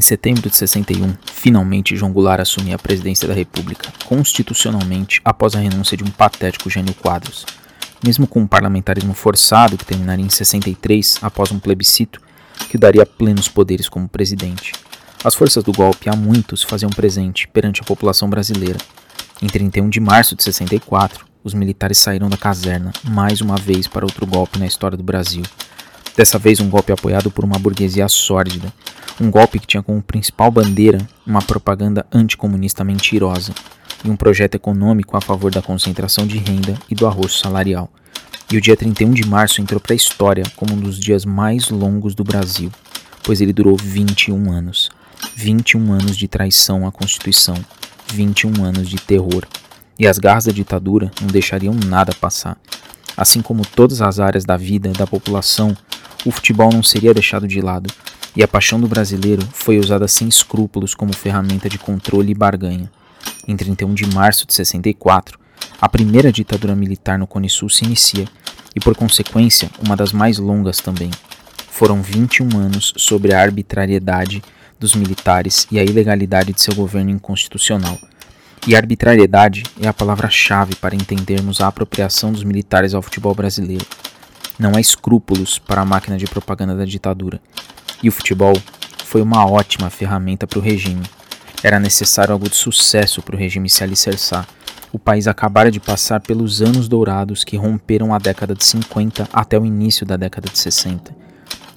Em setembro de 61, finalmente João Goulart assumia a presidência da República, constitucionalmente após a renúncia de um patético Gênio Quadros. Mesmo com um parlamentarismo forçado que terminaria em 63 após um plebiscito que daria plenos poderes como presidente. As forças do golpe há muitos faziam presente perante a população brasileira. Em 31 de março de 64, os militares saíram da caserna mais uma vez para outro golpe na história do Brasil. Dessa vez, um golpe apoiado por uma burguesia sórdida, um golpe que tinha como principal bandeira uma propaganda anticomunista mentirosa e um projeto econômico a favor da concentração de renda e do arroxo salarial. E o dia 31 de março entrou para a história como um dos dias mais longos do Brasil, pois ele durou 21 anos. 21 anos de traição à Constituição, 21 anos de terror. E as garras da ditadura não deixariam nada passar. Assim como todas as áreas da vida da população, o futebol não seria deixado de lado, e a paixão do brasileiro foi usada sem escrúpulos como ferramenta de controle e barganha. Em 31 de março de 64, a primeira ditadura militar no Cone Sul se inicia, e por consequência, uma das mais longas também. Foram 21 anos sobre a arbitrariedade dos militares e a ilegalidade de seu governo inconstitucional. E arbitrariedade é a palavra-chave para entendermos a apropriação dos militares ao futebol brasileiro. Não há escrúpulos para a máquina de propaganda da ditadura. E o futebol foi uma ótima ferramenta para o regime. Era necessário algo de sucesso para o regime se alicerçar. O país acabara de passar pelos anos dourados que romperam a década de 50 até o início da década de 60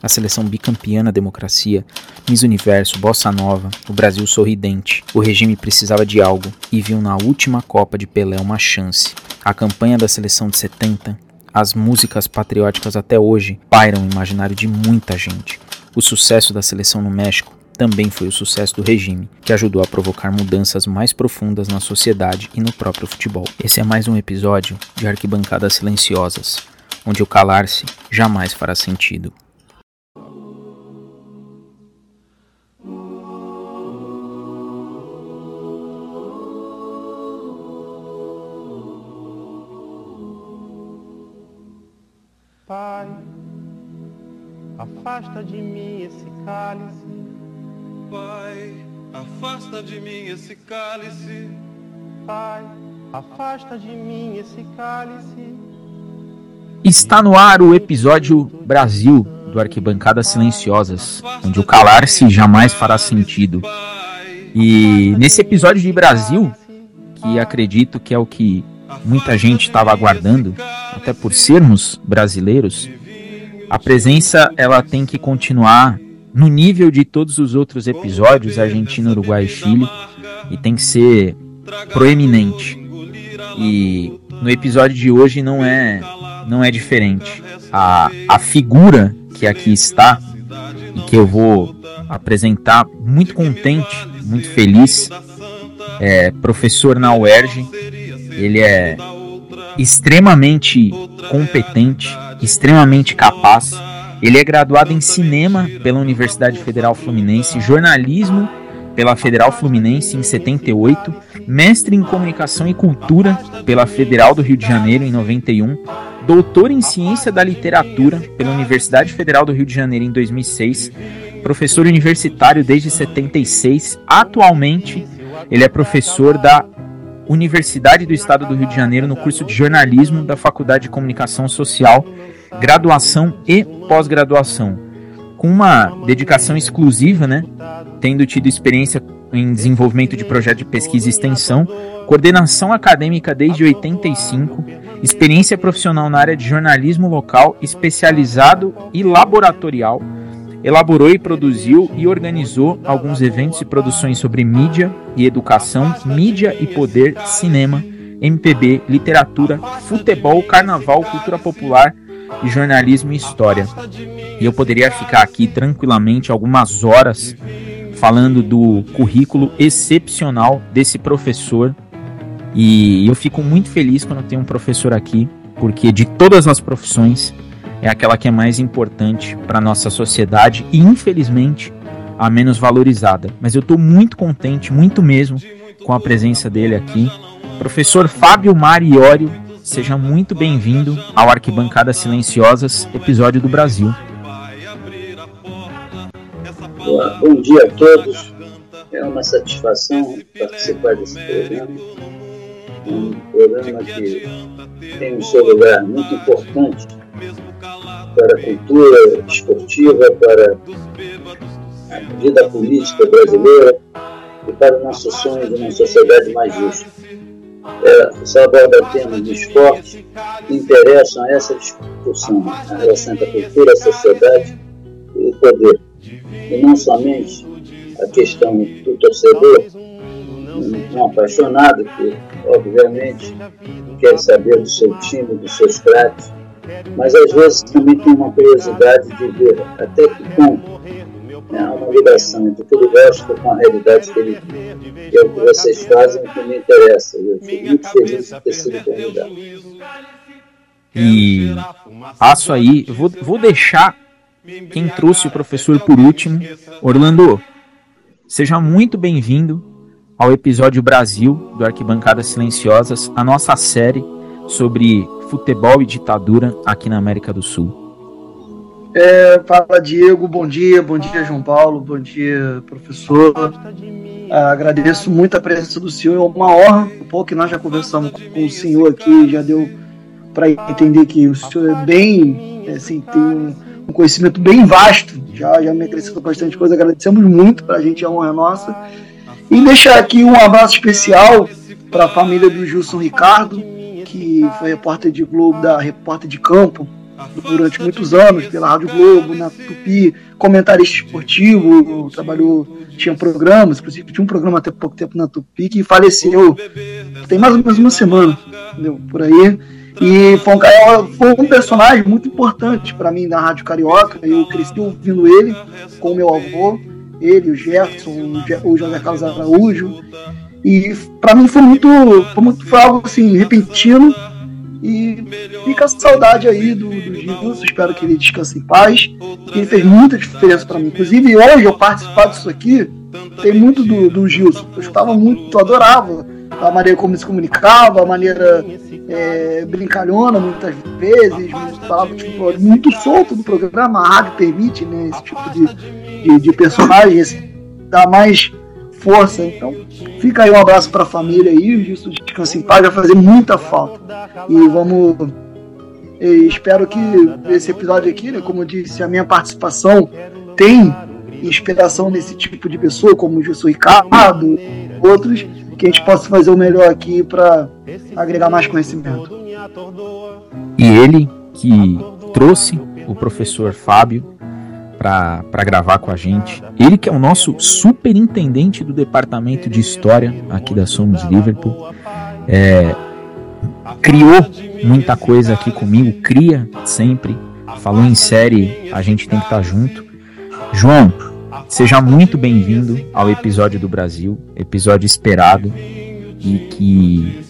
a seleção bicampeã na democracia, Miss Universo, Bossa Nova, o Brasil sorridente. O regime precisava de algo e viu na última Copa de Pelé uma chance. A campanha da seleção de 70, as músicas patrióticas até hoje pairam no imaginário de muita gente. O sucesso da seleção no México também foi o sucesso do regime, que ajudou a provocar mudanças mais profundas na sociedade e no próprio futebol. Esse é mais um episódio de Arquibancadas Silenciosas, onde o calar-se jamais fará sentido. Pai, afasta de mim esse cálice. Pai, afasta de mim esse cálice. Pai, afasta de mim esse cálice. Está no ar o episódio Brasil do Arquibancadas Silenciosas, onde o calar-se jamais fará sentido. E nesse episódio de Brasil, que acredito que é o que muita gente estava aguardando, até por sermos brasileiros, a presença ela tem que continuar no nível de todos os outros episódios, Argentina, Uruguai e Chile, e tem que ser proeminente. E no episódio de hoje não é não é diferente. A, a figura que aqui está e que eu vou apresentar muito contente, muito feliz, é professor na UERJ, ele é extremamente competente, extremamente capaz. Ele é graduado em cinema pela Universidade Federal Fluminense, jornalismo pela Federal Fluminense em 78, mestre em comunicação e cultura pela Federal do Rio de Janeiro em 91, doutor em ciência da literatura pela Universidade Federal do Rio de Janeiro em 2006, professor universitário desde 76. Atualmente, ele é professor da Universidade do Estado do Rio de Janeiro no curso de jornalismo da Faculdade de Comunicação Social, graduação e pós-graduação, com uma dedicação exclusiva, né, tendo tido experiência em desenvolvimento de projeto de pesquisa e extensão, coordenação acadêmica desde 85, experiência profissional na área de jornalismo local, especializado e laboratorial elaborou e produziu e organizou alguns eventos e produções sobre mídia e educação, mídia e poder, cinema, MPB, literatura, futebol, carnaval, cultura popular e jornalismo e história. E eu poderia ficar aqui tranquilamente algumas horas falando do currículo excepcional desse professor. E eu fico muito feliz quando tenho um professor aqui, porque de todas as profissões, é aquela que é mais importante para nossa sociedade e, infelizmente, a menos valorizada. Mas eu estou muito contente, muito mesmo, com a presença dele aqui. Professor Fábio Mariório, seja muito bem-vindo ao Arquibancadas Silenciosas, episódio do Brasil. Bom dia a todos. É uma satisfação participar desse programa. Um programa que tem o seu lugar muito importante para a cultura esportiva, para a vida política brasileira e para o nosso sonho de uma sociedade mais justa. É, só aborda temas de esporte que interessam a essa discussão, a relação entre a cultura, a sociedade e o poder. E não somente a questão do torcedor, um apaixonado que, obviamente, quer saber do seu time, dos seus craques, mas às vezes também tem uma curiosidade de ver até que ponto né, uma ligação entre o que ele gosta com a realidade que ele vive. E é o que vocês fazem que me interessa. Eu fico muito feliz de ter sido convidado. E passo aí, vou, vou deixar quem trouxe o professor por último, Orlando. Seja muito bem-vindo ao episódio Brasil do Arquibancadas Silenciosas, a nossa série sobre futebol e ditadura aqui na América do Sul. É, fala Diego, bom dia, bom dia João Paulo, bom dia professor. Ah, agradeço muito a presença do senhor, é uma honra. Um pouco que nós já conversamos com o senhor aqui, já deu para entender que o senhor é bem, assim, tem um, conhecimento bem vasto, já, já me acrescentou bastante coisa. Agradecemos muito, para a gente é honra nossa. E deixar aqui um abraço especial para a família do Gilson Ricardo, que foi repórter de Globo, da repórter de campo durante muitos anos pela Rádio Globo, na Tupi, comentarista esportivo, trabalhou, tinha programas, inclusive tinha um programa até pouco tempo na Tupi que faleceu, tem mais ou menos uma semana, entendeu? Por aí. E foi um, foi um personagem muito importante para mim na Rádio Carioca. Eu cresci ouvindo ele com meu avô, ele, o Gerson, o José Carlos Araújo. E para mim foi muito, foi muito foi algo assim repentino e fica a saudade aí do, do Gilson, espero que ele descanse em paz. Ele fez muita diferença para mim. Inclusive, hoje eu participar disso aqui, tem muito do, do Gilson. Eu estava muito, eu adorava a maneira como ele se comunicava, a maneira é, brincalhona muitas vezes, falava tipo, muito solto do programa, a rádio permite né, esse tipo de, de, de personagem, esse, dá mais força. Então, fica aí um abraço para a família aí, o Gilson descanse em paz, vai fazer muita falta. E vamos. E espero que esse episódio aqui, né, como eu disse, a minha participação tem inspiração nesse tipo de pessoa, como o Gilson Ricardo, outros, que a gente possa fazer o melhor aqui para agregar mais conhecimento. E ele que trouxe o professor Fábio para gravar com a gente. Ele que é o nosso superintendente do departamento de história aqui da Somos Liverpool. É, criou muita coisa aqui comigo, cria sempre. Falou em série, a gente tem que estar tá junto. João, seja muito bem-vindo ao episódio do Brasil, episódio esperado e que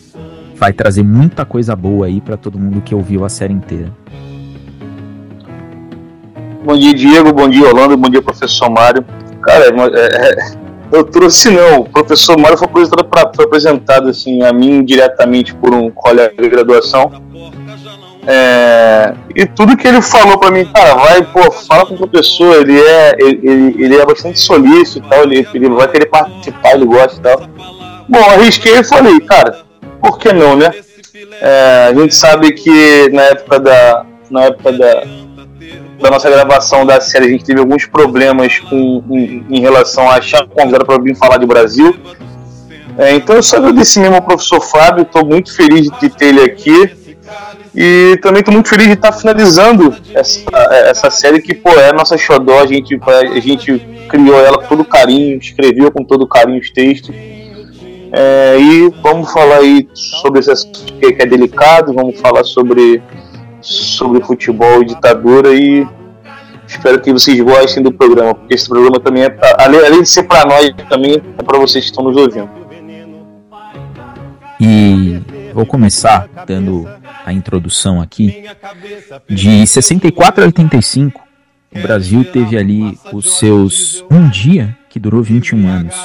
vai trazer muita coisa boa aí para todo mundo que ouviu a série inteira. Bom dia, Diego. Bom dia, Holanda. Bom dia, professor Mário. Cara, é, é, eu trouxe não. O professor Mário foi apresentado, pra, foi apresentado assim, a mim diretamente por um colega de graduação. É, e tudo que ele falou para mim, cara, vai, pô, fala com o professor, ele é, ele, ele é bastante solícito e tal, ele, ele vai querer participar, ele gosta e tal. Bom, arrisquei e falei, cara, por que não, né? É, a gente sabe que na época da, na época da, da nossa gravação da série, a gente teve alguns problemas com, em, em relação a achar convidado para vir falar de Brasil. É, então eu só agradeci mesmo ao professor Fábio, estou muito feliz de ter ele aqui. E também estou muito feliz de estar finalizando essa, essa série que pô, é a nossa xodó, a gente, a gente criou ela com todo carinho, escreveu com todo carinho os textos. É, e vamos falar aí sobre esse assunto que é delicado, vamos falar sobre sobre futebol e ditadura e espero que vocês gostem do programa, porque esse programa também é pra, além, de ser para nós, também é para vocês que estão nos ouvindo. E vou começar dando a introdução aqui. De 64 a 85, o Brasil teve ali os seus um dia que durou 21 anos,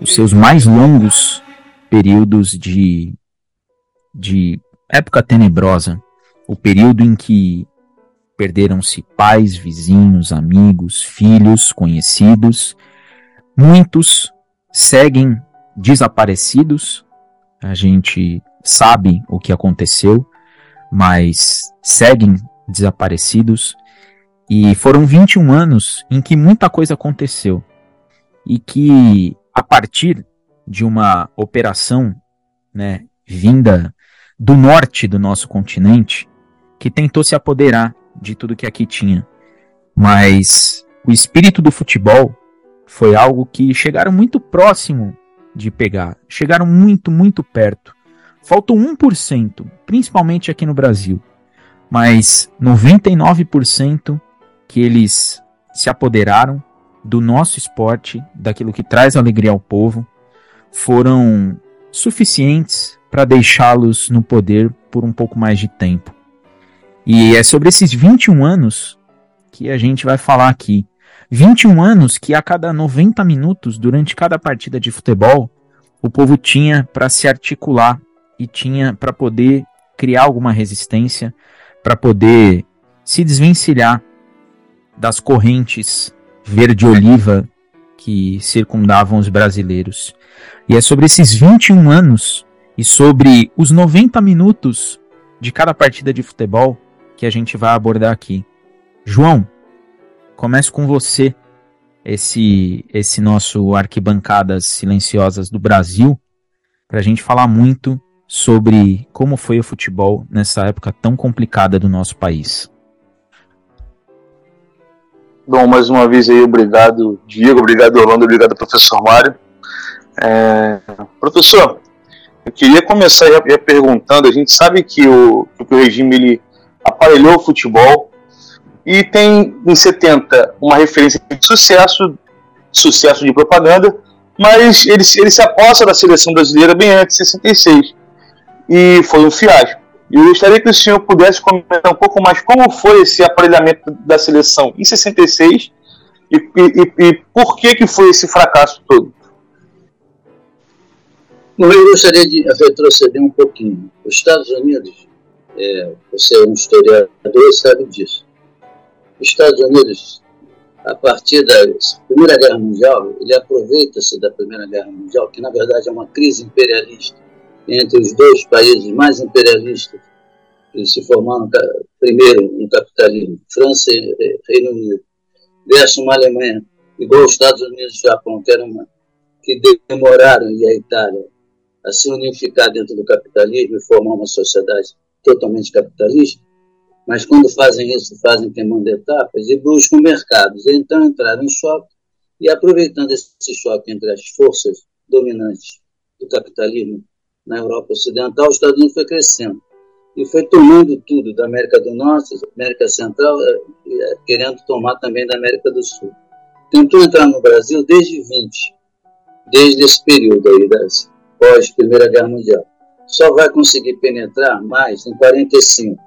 os seus mais longos períodos de de época tenebrosa o período em que perderam-se pais, vizinhos, amigos, filhos, conhecidos. Muitos seguem desaparecidos. A gente sabe o que aconteceu, mas seguem desaparecidos. E foram 21 anos em que muita coisa aconteceu. E que, a partir de uma operação né, vinda do norte do nosso continente, que tentou se apoderar de tudo que aqui tinha. Mas o espírito do futebol foi algo que chegaram muito próximo de pegar. Chegaram muito, muito perto. Faltou 1%, principalmente aqui no Brasil. Mas 99% que eles se apoderaram do nosso esporte, daquilo que traz alegria ao povo, foram suficientes para deixá-los no poder por um pouco mais de tempo. E é sobre esses 21 anos que a gente vai falar aqui. 21 anos que a cada 90 minutos, durante cada partida de futebol, o povo tinha para se articular e tinha para poder criar alguma resistência, para poder se desvencilhar das correntes verde-oliva que circundavam os brasileiros. E é sobre esses 21 anos e sobre os 90 minutos de cada partida de futebol que a gente vai abordar aqui. João, começo com você, esse, esse nosso Arquibancadas Silenciosas do Brasil, para a gente falar muito sobre como foi o futebol nessa época tão complicada do nosso país. Bom, mais uma vez aí, obrigado Diego, obrigado Orlando, obrigado professor Mário. É, professor, eu queria começar já, já, perguntando, a gente sabe que o, que o regime ele aparelhou o futebol e tem em 70 uma referência de sucesso, sucesso de propaganda, mas ele, ele se aposta da seleção brasileira bem antes de 66 e foi um fiasco. Eu gostaria que o senhor pudesse comentar um pouco mais como foi esse aparelhamento da seleção em 66 e, e, e por que, que foi esse fracasso todo. Eu gostaria de retroceder um pouquinho. Os Estados Unidos é, você é um historiador sabe disso. Os Estados Unidos, a partir da Primeira Guerra Mundial, ele aproveita-se da Primeira Guerra Mundial, que na verdade é uma crise imperialista entre os dois países mais imperialistas que se formaram primeiro no capitalismo, França e Reino Unido, versus uma Alemanha igual os Estados Unidos e Japão, que, era uma, que demoraram, e a Itália, a se unificar dentro do capitalismo e formar uma sociedade totalmente capitalista, mas quando fazem isso, fazem queimando etapas e buscam mercados. Então entraram em choque e, aproveitando esse choque entre as forças dominantes do capitalismo na Europa Ocidental, os Estados Unidos foi crescendo e foi tomando tudo da América do Norte, América Central, eh, eh, querendo tomar também da América do Sul. Tentou entrar no Brasil desde 20, desde esse período aí, das pós Primeira Guerra Mundial só vai conseguir penetrar mais em 45.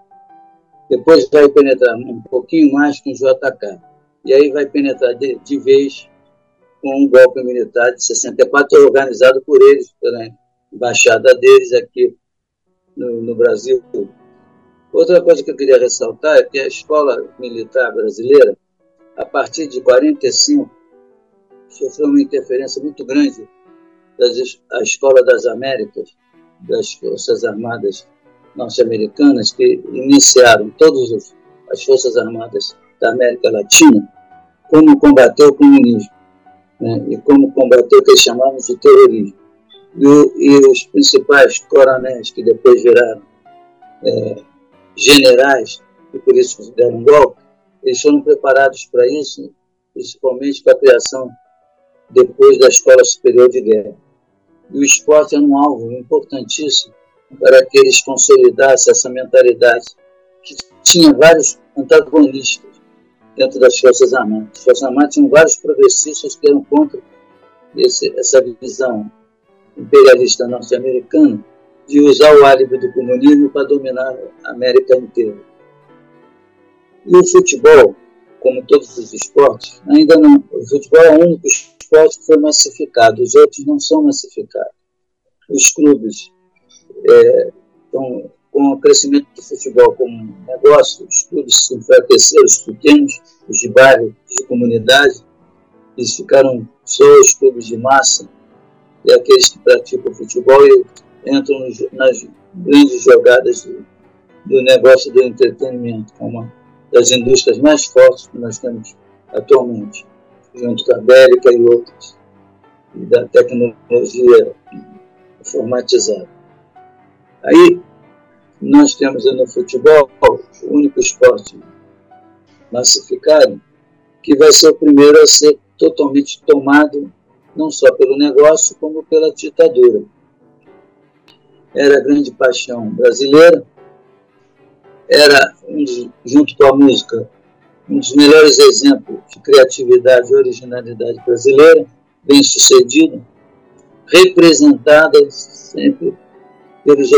Depois vai penetrar um pouquinho mais com o JK. E aí vai penetrar de, de vez com um golpe militar de 64, organizado por eles, pela embaixada deles aqui no, no Brasil. Outra coisa que eu queria ressaltar é que a escola militar brasileira, a partir de 45, sofreu uma interferência muito grande da Escola das Américas, das Forças Armadas norte-americanas que iniciaram todas as Forças Armadas da América Latina como combater o comunismo né, e como combater o que chamavam de terrorismo. E, e os principais coronéis que depois viraram é, generais e por isso deram um golpe, eles foram preparados para isso, principalmente com a criação depois da Escola Superior de Guerra. E o esporte é um alvo importantíssimo para que eles consolidassem essa mentalidade que tinha vários antagonistas dentro das Forças Armadas. As Forças Armadas tinham vários progressistas que eram contra esse, essa visão imperialista norte-americana de usar o álibi do comunismo para dominar a América inteira. E o futebol, como todos os esportes, ainda não. O futebol é o único esporte foi massificado, os outros não são massificados. Os clubes é, com o crescimento do futebol como negócio, os clubes se enfraqueceram, os pequenos, os de bairro, os de comunidade, eles ficaram só os clubes de massa e aqueles que praticam futebol e entram nas grandes jogadas do, do negócio do entretenimento, que é uma das indústrias mais fortes que nós temos atualmente, junto com a Bélica e outras, e da tecnologia informatizada. Aí, nós temos no futebol o único esporte massificado que vai ser o primeiro a ser totalmente tomado não só pelo negócio, como pela ditadura. Era a grande paixão brasileira, era, junto com a música, um dos melhores exemplos de criatividade e originalidade brasileira, bem sucedida, representada sempre pelos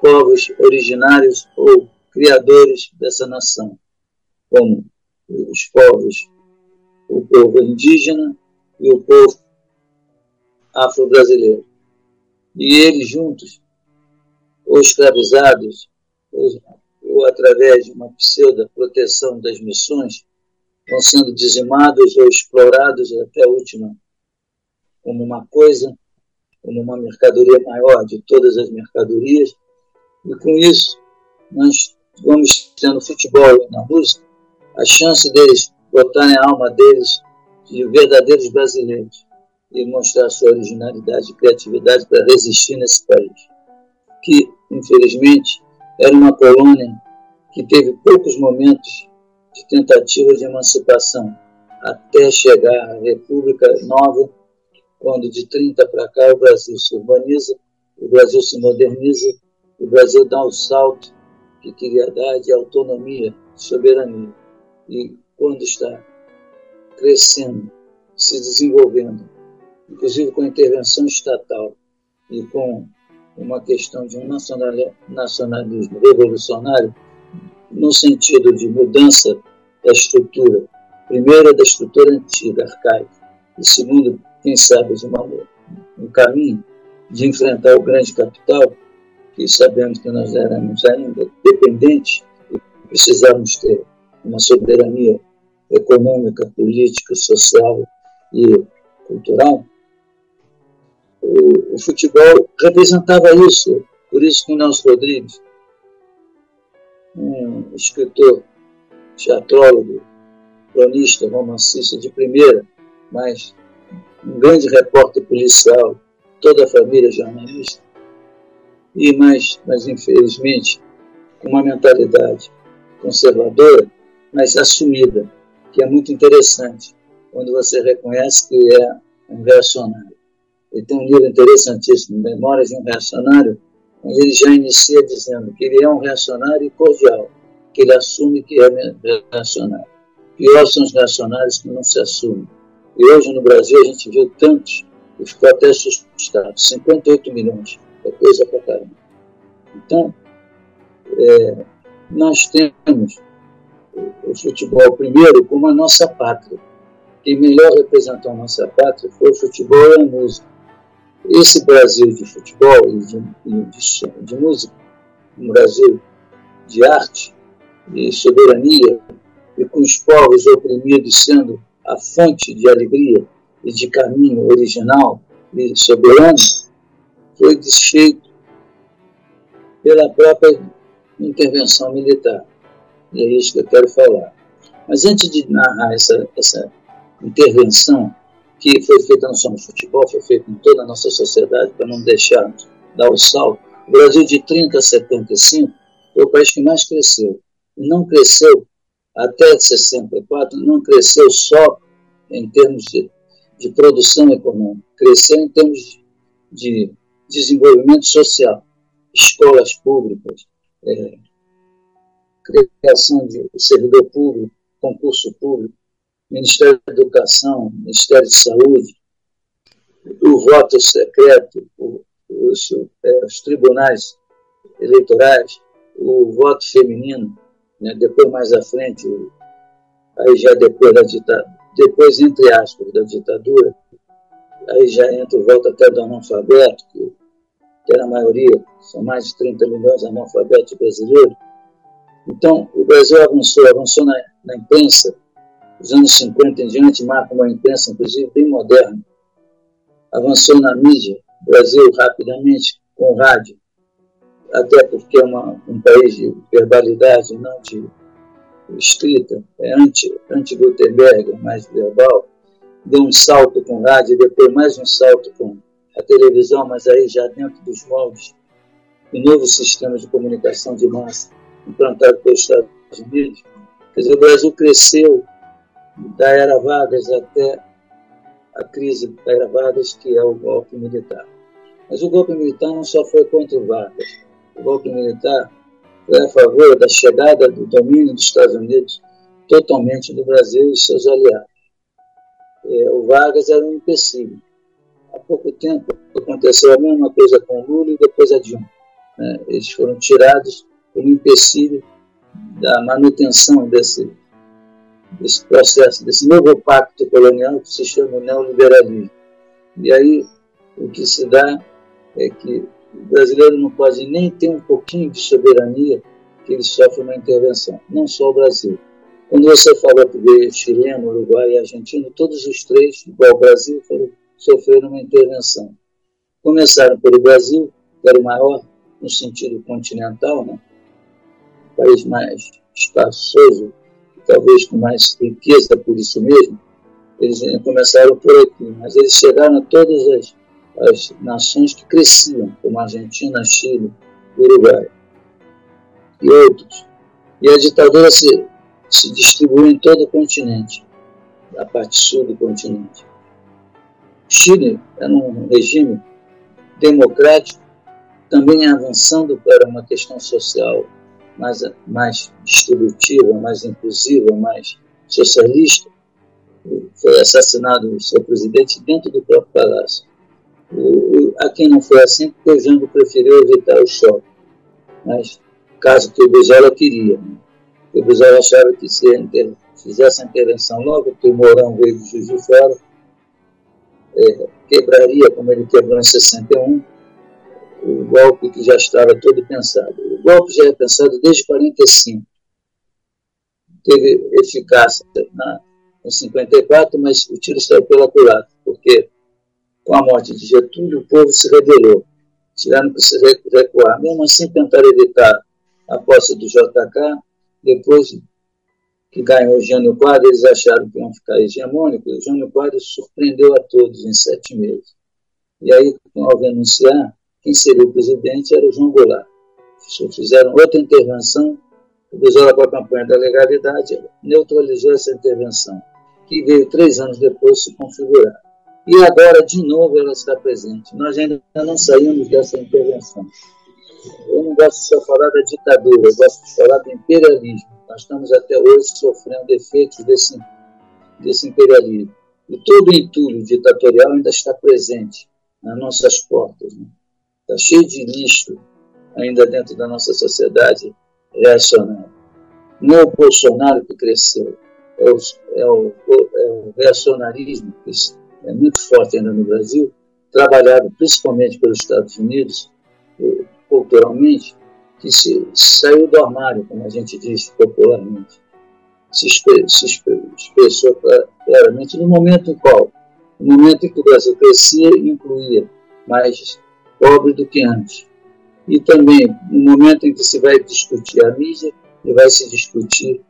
povos originários ou criadores dessa nação, como os povos, o povo indígena e o povo afro-brasileiro. E eles juntos, ou escravizados, ou, ou através de uma pseudo-proteção das missões, vão sendo dizimados ou explorados até a última, como uma coisa, como uma mercadoria maior de todas as mercadorias, e com isso nós vamos tendo futebol na música, a chance deles botarem a alma deles de verdadeiros brasileiros e mostrar sua originalidade e criatividade para resistir nesse país, que, infelizmente, era uma colônia que teve poucos momentos de tentativa de emancipação, até chegar à República Nova, quando de 30 para cá o Brasil se urbaniza, o Brasil se moderniza, o Brasil dá um salto que queria dar de autonomia, soberania. E quando está crescendo, se desenvolvendo, inclusive com intervenção estatal e com uma questão de um nacionalismo revolucionário, no sentido de mudança da estrutura, primeiro da estrutura antiga, arcaica, e segundo, quem sabe, de uma, um caminho de enfrentar o grande capital, que sabemos que nós éramos ainda dependentes e precisávamos ter uma soberania econômica, política, social e cultural, o, o futebol representava isso. Por isso que o Nelson Rodrigues, um escritor, teatrólogo, cronista, romancista de primeira, mas um grande repórter policial, toda a família jornalista, e mais, mas infelizmente com uma mentalidade conservadora, mas assumida, que é muito interessante, quando você reconhece que é um reacionário. Ele tem um livro interessantíssimo, Memórias de um Reacionário, onde ele já inicia dizendo que ele é um reacionário cordial, que ele assume que é reacionário. Pior são os reacionários que não se assumem. E hoje no Brasil a gente viu tantos, e ficou até assustado, 58 milhões, é coisa pra caramba. Então, é, nós temos o futebol primeiro como a nossa pátria. Quem melhor representou a nossa pátria foi o futebol e a música esse Brasil de futebol e de, de, de música, um Brasil de arte e soberania, e com os povos oprimidos sendo a fonte de alegria e de caminho original e soberano, foi desfeito pela própria intervenção militar. E é isso que eu quero falar. Mas antes de narrar essa, essa intervenção que foi feita não só no futebol, foi feita em toda a nossa sociedade, para não deixarmos dar o salto. O Brasil, de 30 a 75, foi o país que mais cresceu. Não cresceu até 64, não cresceu só em termos de, de produção econômica, cresceu em termos de desenvolvimento social, escolas públicas, é, criação de servidor público, concurso público, Ministério da Educação, Ministério de Saúde, o voto secreto, o, os, é, os, tribunais eleitorais, o voto feminino, né, depois mais à frente, aí já depois da ditadura, depois, entre aspas, da ditadura, aí já entra o voto até do analfabeto, que que era a maioria, são mais de 30 milhões de analfabetos brasileiros. Então, o Brasil avançou, avançou na, na imprensa, os anos 50 em diante marca uma imprensa, inclusive, bem moderna. Avançou na mídia, o Brasil rapidamente, com rádio, até porque é uma, um país de verbalidade, não de escrita, é anti-Gutenberg, anti mais verbal, deu um salto com rádio, e depois mais um salto com a televisão, mas aí já dentro dos moldes do novo sistema de comunicação de massa implantado pelos Estados Unidos. Quer dizer, o Brasil cresceu da era Vargas até a crise da era Vargas, que é o golpe militar. Mas o golpe militar não só foi contra o Vargas. O golpe militar foi a favor da chegada do domínio dos Estados Unidos totalmente do Brasil e seus aliados. É, o Vargas era um empecilho. Há pouco tempo aconteceu a mesma coisa com o Lula e depois a Dilma. Né? Eles foram tirados como empecilho da manutenção desse, desse processo, desse novo pacto colonial que se chama neoliberalismo. E aí o que se dá é que o brasileiro não pode nem ter um pouquinho de soberania que ele sofre uma intervenção, não só o Brasil. Quando você que veio chileno, Uruguai e argentino, todos os três, igual o Brasil, foram, sofreram uma intervenção. Começaram pelo Brasil, que era o maior no sentido continental, né? o país mais espaçoso, talvez com mais riqueza por isso mesmo, eles começaram por aqui, mas eles chegaram a todas as as nações que cresciam, como Argentina, Chile, Uruguai e outros. E a ditadura se, se distribuiu em todo o continente, a parte sul do continente. Chile era um regime democrático, também avançando para uma questão social mais, mais distributiva, mais inclusiva, mais socialista. Foi assassinado o seu presidente dentro do próprio palácio. Aqui não foi assim, porque o Jango preferiu evitar o choque. Mas, caso que o Brizola queria, né? o Brizola achava que se inter... fizesse a intervenção logo, que o Mourão veio de Juiz de Fora, é, quebraria, como ele quebrou em 61, o golpe que já estava todo pensado. O golpe já é pensado desde 45. Teve eficácia na, em 54, mas o tiro saiu pela culatra, porque com a morte de Getúlio, o povo se rebelou. Tiveram que se recuar. Mesmo assim, tentaram evitar a posse do JK. Depois que ganhou o Jânio Quadros, eles acharam que iam ficar hegemônicos. Jânio Quadros surpreendeu a todos em sete meses. E aí, ao renunciar, quem seria o presidente era o João Goulart. Fizeram outra intervenção, o Brizola a campanha da legalidade neutralizou essa intervenção, que veio três anos depois se configurar. E agora, de novo, ela está presente. Nós ainda não saímos dessa intervenção. Eu não gosto de só falar da ditadura, eu gosto de falar do imperialismo. Nós estamos até hoje sofrendo efeitos desse, desse imperialismo. E todo o entulho ditatorial ainda está presente nas nossas portas. Né? Está cheio de lixo ainda dentro da nossa sociedade reacionária. Não é o Bolsonaro que cresceu, é o, é o, é o reacionarismo que é muito forte ainda no Brasil, trabalhado principalmente pelos Estados Unidos, culturalmente, que se saiu do armário, como a gente diz popularmente. Se, se expressou claramente no momento em qual? No momento em que o Brasil crescia e incluía mais pobre do que antes. E também no momento em que se vai discutir a mídia e vai se discutir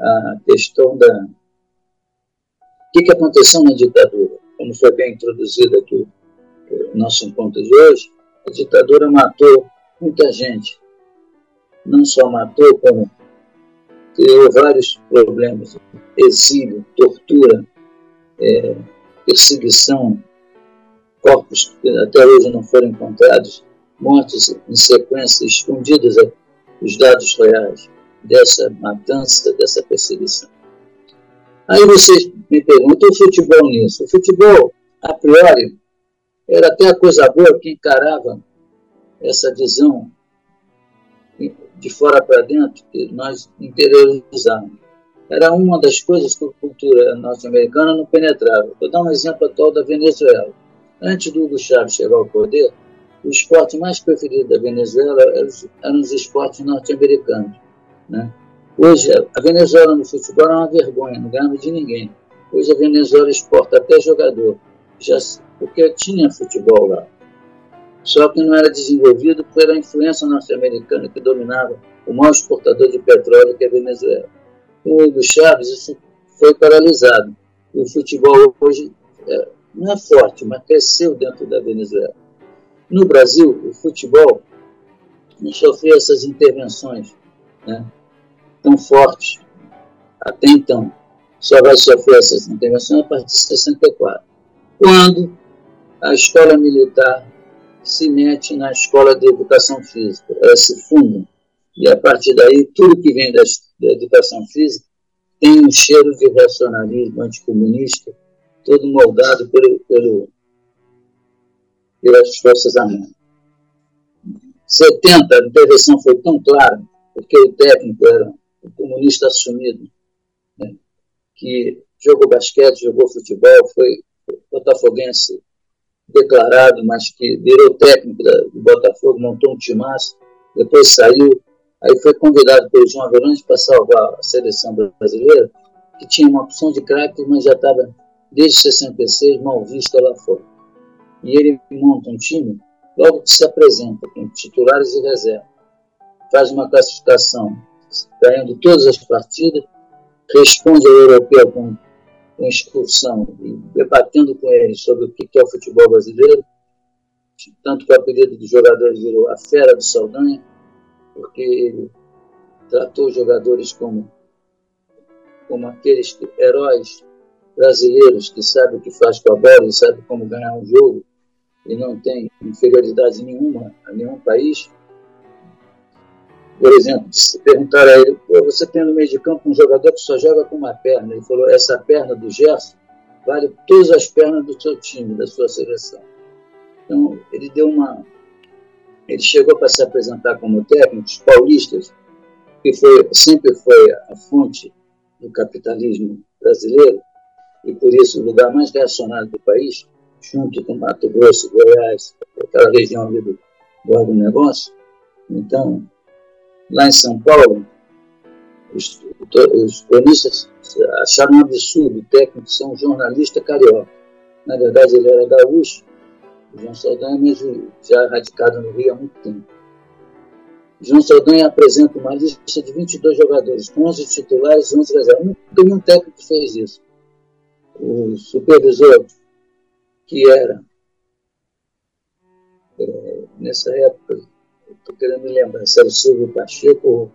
a questão da. O que, que aconteceu na ditadura? Como foi bem introduzido aqui no nosso encontro de hoje, a ditadura matou muita gente. Não só matou, como criou vários problemas: exílio, tortura, é, perseguição, corpos que até hoje não foram encontrados, mortes em sequência, escondidas os dados reais dessa matança, dessa perseguição. Aí vocês me perguntam o futebol nisso. O futebol, a priori, era até a coisa boa que encarava essa visão de fora para dentro que nós interiorizamos. Era uma das coisas que a cultura norte-americana não penetrava. Vou dar um exemplo atual da Venezuela. Antes do Hugo Chávez chegar ao poder, o esporte mais preferido da Venezuela eram os esportes norte-americanos. Né? Hoje, a Venezuela no futebol é uma vergonha, não ganha de ninguém. Hoje a Venezuela exporta até jogador, já, porque tinha futebol lá. Só que não era desenvolvido pela influência norte-americana que dominava o maior exportador de petróleo que é a Venezuela. Com o Hugo Chávez, isso foi paralisado. E o futebol hoje é, não é forte, mas cresceu dentro da Venezuela. No Brasil, o futebol não sofreu essas intervenções né, tão fortes até então. Só vai sofrer essas intervenções a partir de 64, quando a escola militar se mete na escola de educação física. Elas se fundam. E a partir daí, tudo que vem da, da educação física tem um cheiro de racionalismo anticomunista, todo moldado pelo, pelo, pelas Forças Armadas. 70, a intervenção foi tão clara, porque o técnico era um comunista assumido, né, que jogou basquete, jogou futebol, foi botafoguense declarado, mas que virou técnico do Botafogo, montou um timaço, depois saiu, aí foi convidado pelo João Avelange para salvar a seleção brasileira, que tinha uma opção de craque, mas já estava desde 66 mal vista lá fora. E ele monta um time, logo que se apresenta, com titulares e reservas, faz uma classificação, ganhando todas as partidas, responde ao europeu com com excursão e debatendo com eles sobre o que é o futebol brasileiro, tanto que o apelido dos jogadores virou a fera do Saldanha, porque ele tratou os jogadores como, como aqueles heróis brasileiros que sabem o que faz com a bola e sabem como ganhar um jogo e não tem inferioridade nenhuma a nenhum país. Por exemplo, se perguntar a ele, você tem no meio de campo um jogador que só joga com uma perna. Ele falou, essa perna do Gerson vale todas as pernas do seu time, da sua seleção. Então, ele deu uma... Ele chegou para se apresentar como técnico, os paulistas, que foi, sempre foi a fonte do capitalismo brasileiro, e por isso o lugar mais reacionário do país, junto com Mato Grosso, Goiás, aquela região ali do, do agronegócio. Então, lá em São Paulo, os, os cronistas acharam um absurdo o técnico ser um jornalista carioca. Na verdade, ele era gaúcho, o João Saldanha, mas já radicado no Rio há muito tempo. João Saldanha apresenta uma lista de 22 jogadores, com 11 titulares e 11 reservas. Nenhum técnico fez isso. O supervisor, que era, é, nessa época, estou querendo me lembrar, se era o Silvio Pacheco,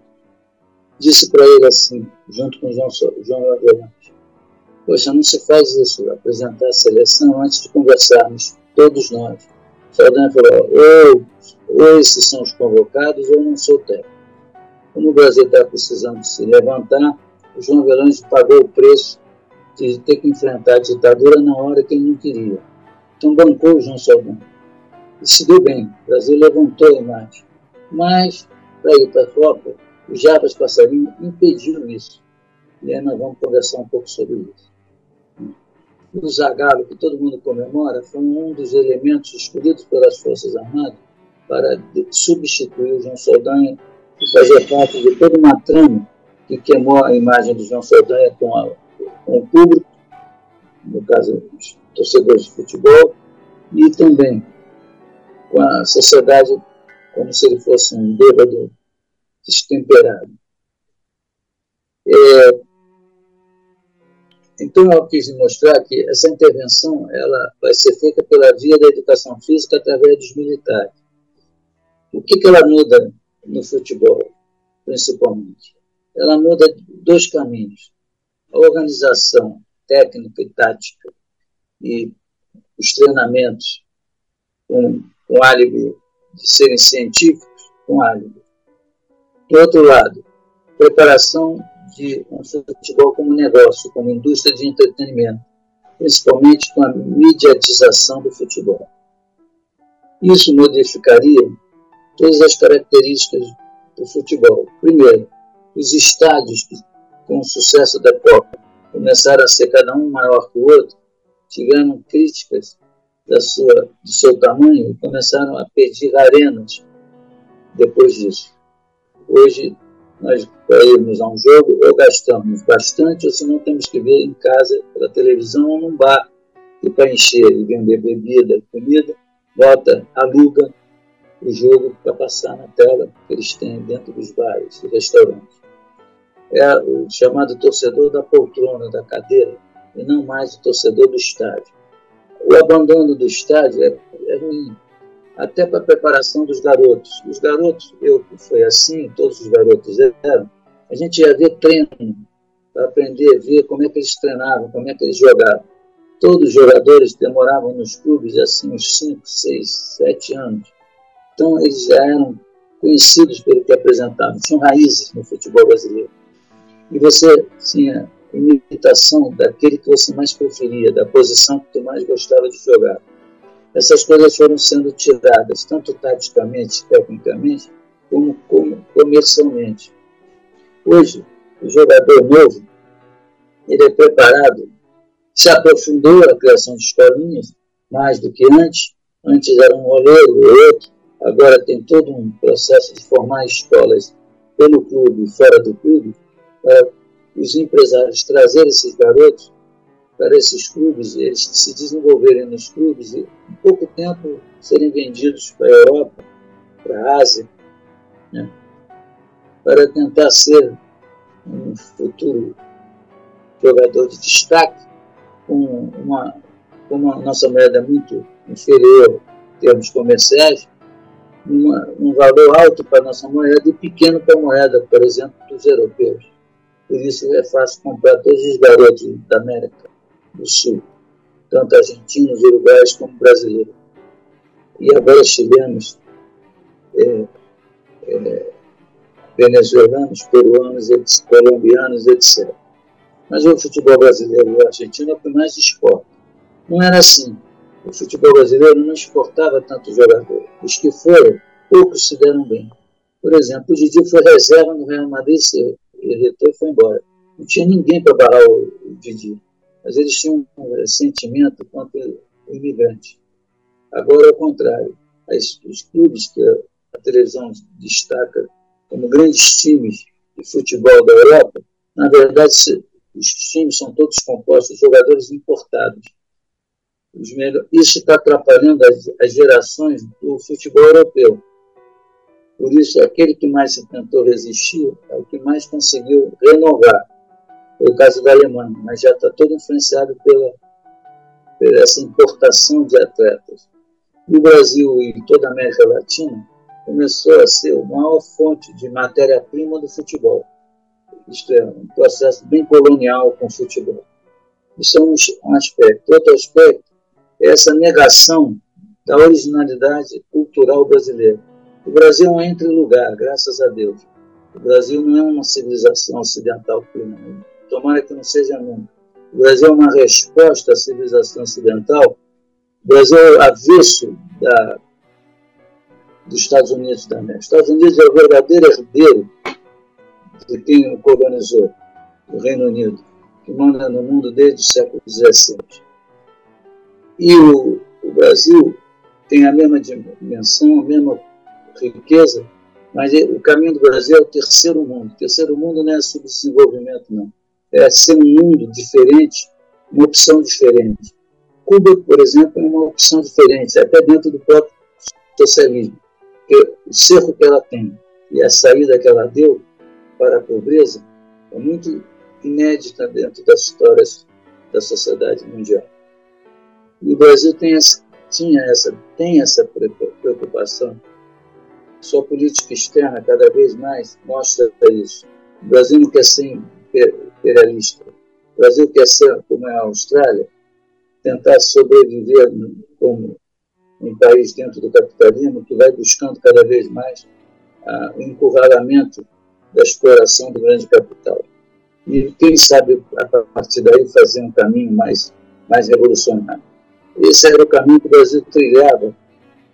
disse para ele assim, junto com o João, João Avelante, Poxa, não se faz isso, apresentar a seleção antes de conversarmos, todos nós. Saldanha falou, ou, ou esses são os convocados ou não sou técnico. Como o Brasil está precisando se levantar, o João Avelange pagou o preço de ter que enfrentar a ditadura na hora que ele não queria. Então bancou o João Saldanha. E se deu bem. O Brasil levantou a imagem. Mas, para ir para a Copa, o Jabas Passarinho impediu isso. E aí nós vamos conversar um pouco sobre isso. O Zagalo, que todo mundo comemora, foi um dos elementos escolhidos pelas Forças Armadas para substituir o João Saldanha e fazer parte de toda uma trama que queimou a imagem do João Saldanha com, a, com o público, no caso, os torcedores de futebol, e também com a sociedade como se ele fosse um bêbado destemperado. É, então, eu quis mostrar que essa intervenção ela vai ser feita pela via da educação física através dos militares. O que, que ela muda no futebol, principalmente? Ela muda dois caminhos. A organização técnica e tática e os treinamentos com, com álibi de serem científicos com álibi. Do outro lado, preparação de um futebol como negócio, como indústria de entretenimento, principalmente com a mediatização do futebol. Isso modificaria todas as características do futebol. Primeiro, os estádios, que, com o sucesso da Copa, começaram a ser cada um maior que o outro, tiveram críticas da sua, do seu tamanho e começaram a pedir arenas depois disso. Hoje, nós, para irmos a um jogo, ou gastamos bastante, ou se não temos que ver em casa, pela televisão ou num bar, e para encher e vender bebida e comida, bota, aluga o jogo para passar na tela que eles têm dentro dos bares e restaurantes. É o chamado torcedor da poltrona, da cadeira, e não mais o torcedor do estádio. O abandono do estádio é, é ruim, até para a preparação dos garotos. Os garotos, eu foi assim, todos os garotos eram, a gente ia ver treino, para aprender a ver como é que eles treinavam, como é que eles jogavam. Todos os jogadores demoravam nos clubes assim uns 5, 6, 7 anos. Então eles já eram conhecidos pelo que apresentavam, tinham raízes no futebol brasileiro. E você tinha imitação daquele que você mais preferia, da posição que tu mais gostava de jogar. Essas coisas foram sendo tiradas, tanto taticamente, tecnicamente, como, como comercialmente. Hoje, o jogador novo, ele é preparado, se aprofundou a criação de escolinhas, mais do que antes. Antes era um goleiro ou outro, agora tem todo um processo de formar escolas pelo clube e fora do clube, para os empresários trazerem esses garotos para esses clubes, eles se desenvolverem nos clubes e, em pouco tempo, serem vendidos para a Europa, para a Ásia, né? para tentar ser um futuro jogador de destaque, com uma, com uma nossa moeda muito inferior em termos comerciais, uma, um valor alto para a nossa moeda e pequeno para a moeda, por exemplo, dos europeus. Por isso é fácil comprar todos os garotos da América do Sul, tanto argentinos, uruguaios como brasileiros. E agora chilenos, é, é, venezuelanos, peruanos, colombianos, etc. Mas o futebol brasileiro e argentino é o que mais exporta. Não era assim. O futebol brasileiro não exportava tanto jogador. Os que foram, poucos se deram bem. Por exemplo, o Didi foi reserva no Real Madrid, se irritou e foi embora. Não tinha ninguém para barrar o, o Didi mas eles tinham um sentimento contra o imigrante. Agora, ao contrário, as, os clubes que a, a televisão destaca como grandes times de futebol da Europa, na verdade, se, os times são todos compostos de jogadores importados. Isso está atrapalhando as, as gerações do futebol europeu. Por isso, aquele que mais se tentou resistir é o que mais conseguiu renovar foi o caso da Alemanha, mas já está todo influenciado pela, pela essa importação de atletas. E o Brasil e toda a América Latina começou a ser a maior fonte de matéria-prima do futebol. Isto é, um processo bem colonial com o futebol. Isso é um, um aspecto. Outro aspecto é essa negação da originalidade cultural brasileira. O Brasil é um entre-lugar, graças a Deus. O Brasil não é uma civilização ocidental primeira tomara que não seja nunca. O Brasil é uma resposta à civilização ocidental. O Brasil é avesso da, dos Estados Unidos também. Os Estados Unidos é o verdadeiro herdeiro de quem o colonizou, o Reino Unido, que manda no mundo desde o século XVII. E o, o Brasil tem a mesma dimensão, a mesma riqueza, mas o caminho do Brasil é o terceiro mundo. O terceiro mundo não é subdesenvolvimento, não é, ser um mundo diferente, uma opção diferente. Cuba, por exemplo, é uma opção diferente, até dentro do próprio socialismo. Porque o cerco que ela tem e a saída que ela deu para a pobreza é muito inédita dentro das histórias da sociedade mundial. E o Brasil tem essa, tinha essa, tem essa preocupação. Sua política externa cada vez mais mostra isso. O Brasil não quer ser imperialista. O Brasil quer ser, como é a Austrália, tentar sobreviver como um país dentro do capitalismo que vai buscando cada vez mais ah, o encurralamento da exploração do grande capital. E quem sabe, a partir daí, fazer um caminho mais, mais revolucionário. Esse era o caminho que o Brasil trilhava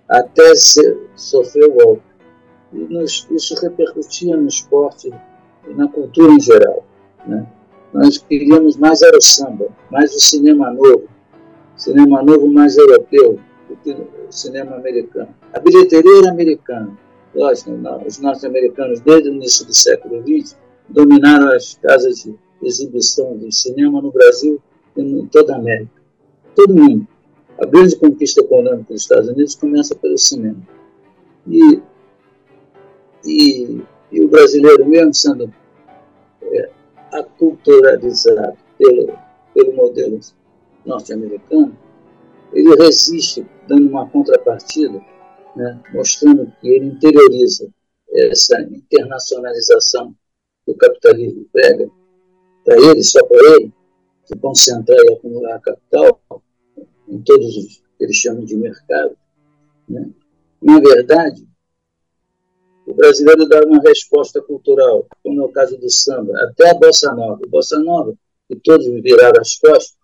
até ser, sofrer o golpe. E nos, isso repercutia no esporte e na cultura em geral. Né? Nós queríamos mais era o samba, mais o cinema novo, cinema novo mais europeu do que o cinema americano. A bilheteria era americana. Lógico, os norte-americanos, desde o início do século XX, dominaram as casas de exibição de cinema no Brasil e em toda a América. Todo mundo. A grande conquista econômica dos Estados Unidos começa pelo cinema. E, e, e o brasileiro, mesmo sendo é, aculturalizado pelo, pelo modelo norte-americano, ele resiste, dando uma contrapartida, né, mostrando que ele interioriza essa internacionalização que o capitalismo pega para ele, só para ele, se concentrar e acumular capital em todos os que eles chamam de mercado. Né? Na verdade, o brasileiro dá uma resposta cultural, como é o caso do samba, até a bossa nova. A bossa nova, que todos viraram as costas,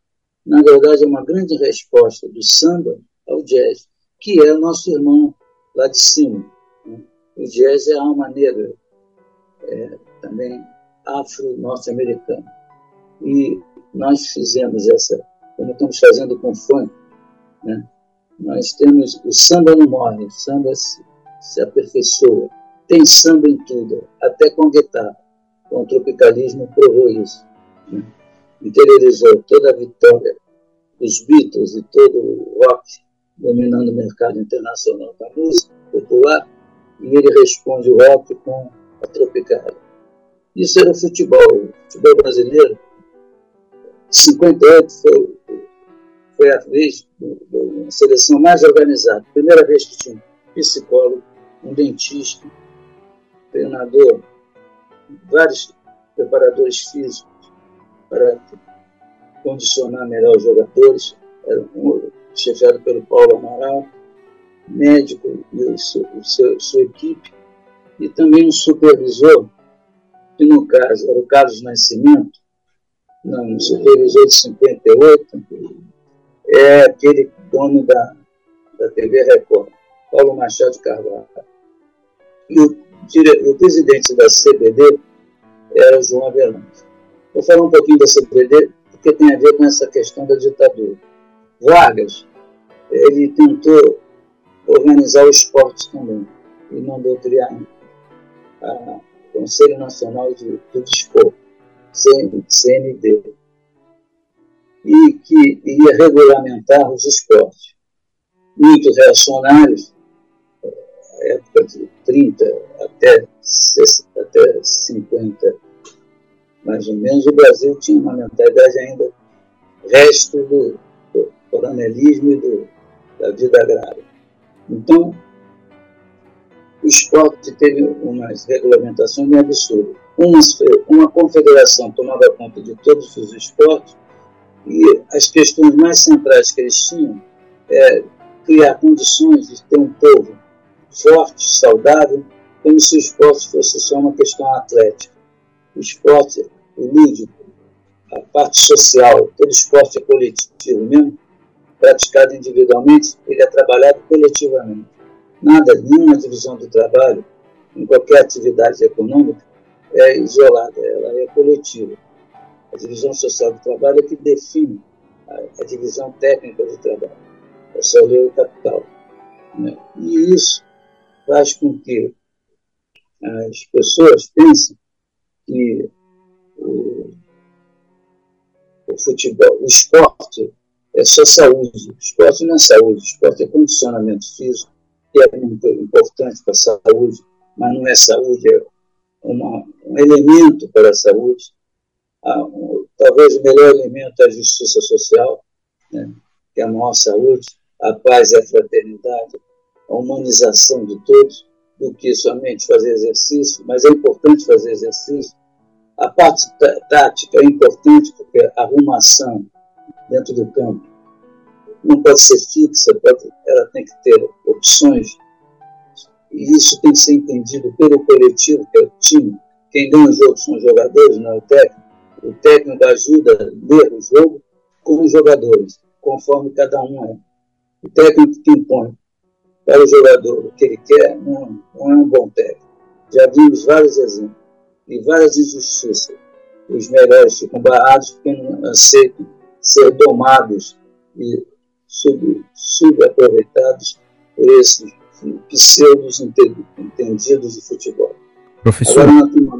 na verdade é uma grande resposta do samba ao jazz, que é o nosso irmão lá de cima. Né? O jazz é a alma negra, é, também afro-norte-americana. E nós fizemos essa, como estamos fazendo com o funk, né? nós temos o samba não morre, o samba se, se aperfeiçoa. Tem samba em tudo, até com guitarra. Com o tropicalismo provou isso. Né? Interiorizou toda a vitória dos Beatles e todo o rock dominando o mercado internacional da música popular, e ele responde o rock com a tropicália. Isso era o futebol. O futebol brasileiro, 58 foi, foi a vez da seleção mais organizada. Primeira vez que tinha um psicólogo, um dentista, treinador, vários preparadores físicos para condicionar melhor os jogadores. Era um, chefiado pelo Paulo Amaral, médico e o seu, o seu, sua equipe, e também um supervisor que no caso era o Carlos Nascimento, não, supervisor de 58, é aquele dono da, da TV Record, Paulo Machado Carvalho. E o, o presidente da CBD era o João Avelange. Vou falar um pouquinho da CBD, porque tem a ver com essa questão da ditadura. Vargas, ele tentou organizar o esporte também, e mandou criar a, Conselho Nacional de, de Desporto, CND, e que iria regulamentar os esportes. Muitos reacionários, época de 30 até, até 50, mais ou menos, o Brasil tinha uma mentalidade ainda resto do, do coronelismo e do, da vida agrária. Então, o esporte teve umas regulamentações bem absurdas. Uma, uma confederação tomava conta de todos os esportes e as questões mais centrais que eles tinham é criar condições de ter um povo forte, saudável, como se o esporte fosse só uma questão atlética. O esporte, o lúdico, a parte social, todo esporte é coletivo mesmo, praticado individualmente, ele é trabalhado coletivamente nada, nenhuma divisão do trabalho, em qualquer atividade econômica, é isolada, ela é coletiva. A divisão social do trabalho é que define a, a divisão técnica do trabalho. É só ler o capital. Né? E isso faz com que as pessoas pensem que o, o futebol, o esporte é só saúde. O esporte não é saúde, o esporte é condicionamento físico, que é muito importante para a saúde, mas não é saúde, é uma, um elemento para a saúde. Ah, um, talvez o melhor elemento é a justiça social, né, que é a maior saúde, a paz e a fraternidade, a humanização de todos, do que somente fazer exercício, mas é importante fazer exercício. A parte tática é importante porque a arrumação dentro do campo não pode ser fixa, pode, ela tem que ter opções. E isso tem que ser entendido pelo coletivo, que é o time. Quem ganha o jogo são os jogadores, não é o técnico. O técnico ajuda a ler o jogo com os jogadores, conforme cada um é. O técnico que impõe para o jogador o que ele quer não, não é um bom técnico. Já vimos vários exemplos e várias injustiças. Os melhores ficam barrados porque não aceitam ser domados e sub, subaproveitados por esses pseudos entendidos de futebol. Professor, Agora temos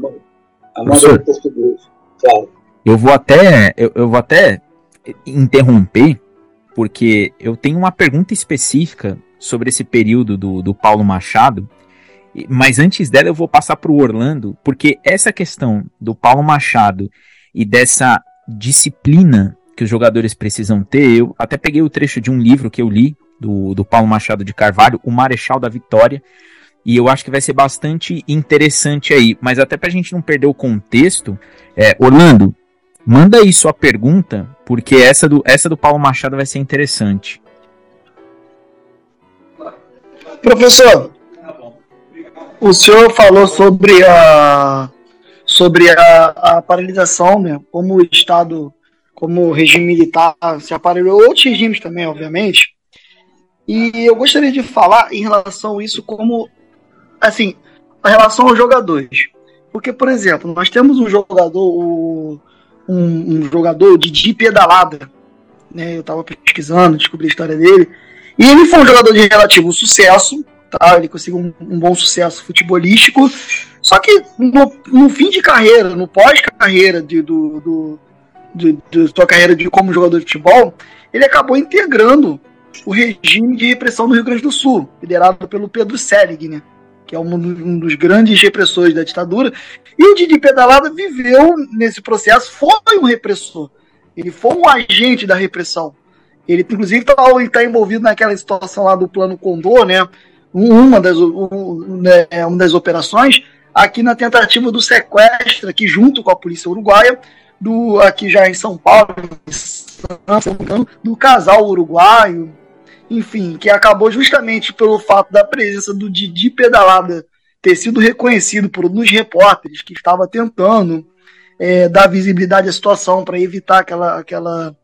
a Professor. do português. Fala. eu vou até eu, eu vou até interromper porque eu tenho uma pergunta específica sobre esse período do, do Paulo Machado. Mas antes dela eu vou passar para o Orlando, porque essa questão do Paulo Machado e dessa disciplina que os jogadores precisam ter, eu até peguei o trecho de um livro que eu li do, do Paulo Machado de Carvalho, O Marechal da Vitória, e eu acho que vai ser bastante interessante aí. Mas até para a gente não perder o contexto, é, Orlando, manda aí sua pergunta, porque essa do, essa do Paulo Machado vai ser interessante. Professor, o senhor falou sobre a sobre a, a paralisação, né? Como o Estado, como o regime militar se aparelhou, outros regimes também, obviamente. E eu gostaria de falar em relação a isso como, assim, a relação aos jogadores. Porque, por exemplo, nós temos um jogador, um, um jogador de, de pedalada, né? Eu estava pesquisando, descobri a história dele. E ele foi um jogador de relativo sucesso, tá? Ele conseguiu um, um bom sucesso futebolístico. Só que no, no fim de carreira, no pós-carreira de, do, do, sua carreira de, como jogador de futebol, ele acabou integrando o regime de repressão do Rio Grande do Sul, liderado pelo Pedro Selig, né? Que é um, um dos grandes repressores da ditadura. E o Didi Pedalada viveu nesse processo, foi um repressor. Ele foi um agente da repressão. Ele, inclusive, está tá envolvido naquela situação lá do Plano Condor, né? Um- Uma das, um, né, uma das operações, aqui na tentativa do sequestro, aqui junto com a polícia uruguaia, do, aqui já em São Paulo, em me engano, do casal uruguaio, enfim, que acabou justamente pelo fato da presença do Didi Pedalada ter sido reconhecido por um dos repórteres que estava tentando é, dar visibilidade à situação para evitar aquela, aquela,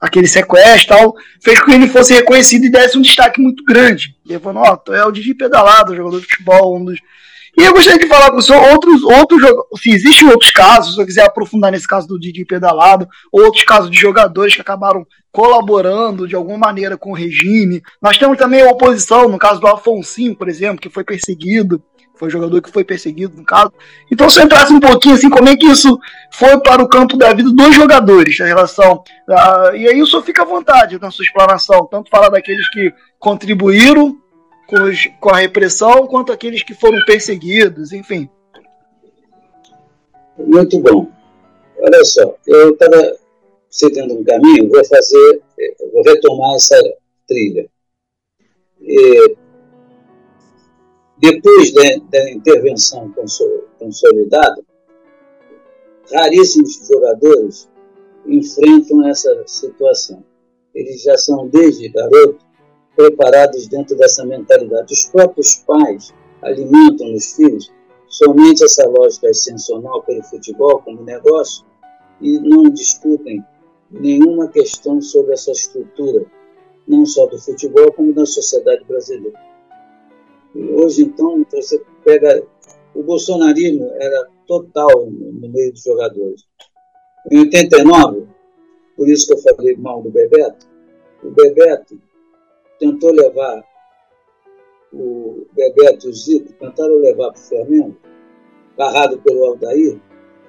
aquele sequestro tal, fez com que ele fosse reconhecido e desse um destaque muito grande. Ele falou, ó, é o Didi Pedalado, jogador de futebol, um dos... E eu gostaria de falar com o senhor outros, outros se existem outros casos, se eu quiser aprofundar nesse caso do Didi Pedalado, outros casos de jogadores que acabaram colaborando de alguma maneira com o regime. Nós temos também a oposição, no caso do Afonsinho, por exemplo, que foi perseguido, foi jogador que foi perseguido, no caso. Então, se eu entrasse um pouquinho assim, como é que isso foi para o campo da vida dos jogadores, a relação. ah, e aí o senhor fica à vontade na sua explanação, tanto falar daqueles que contribuíram com, os- com a repressão, quanto aqueles que foram perseguidos, enfim. Muito bom. Olha só, eu estava seguindo um caminho, vou fazer, vou retomar essa trilha. E, depois da, da intervenção consol- consolidada, raríssimos jogadores enfrentam essa situação. Eles já são, desde garoto, preparados dentro dessa mentalidade. Os próprios pais alimentam nos filhos somente essa lógica ascensional pelo futebol como negócio e não discutem nenhuma questão sobre essa estrutura, não só do futebol, como da sociedade brasileira. Hoje, então, você pega. O bolsonarismo era total no meio dos jogadores. Em 89, por isso que eu falei mal do Bebeto, o Bebeto tentou levar o Bebeto e o Zico, tentaram levar para o Flamengo, barrado pelo Aldair,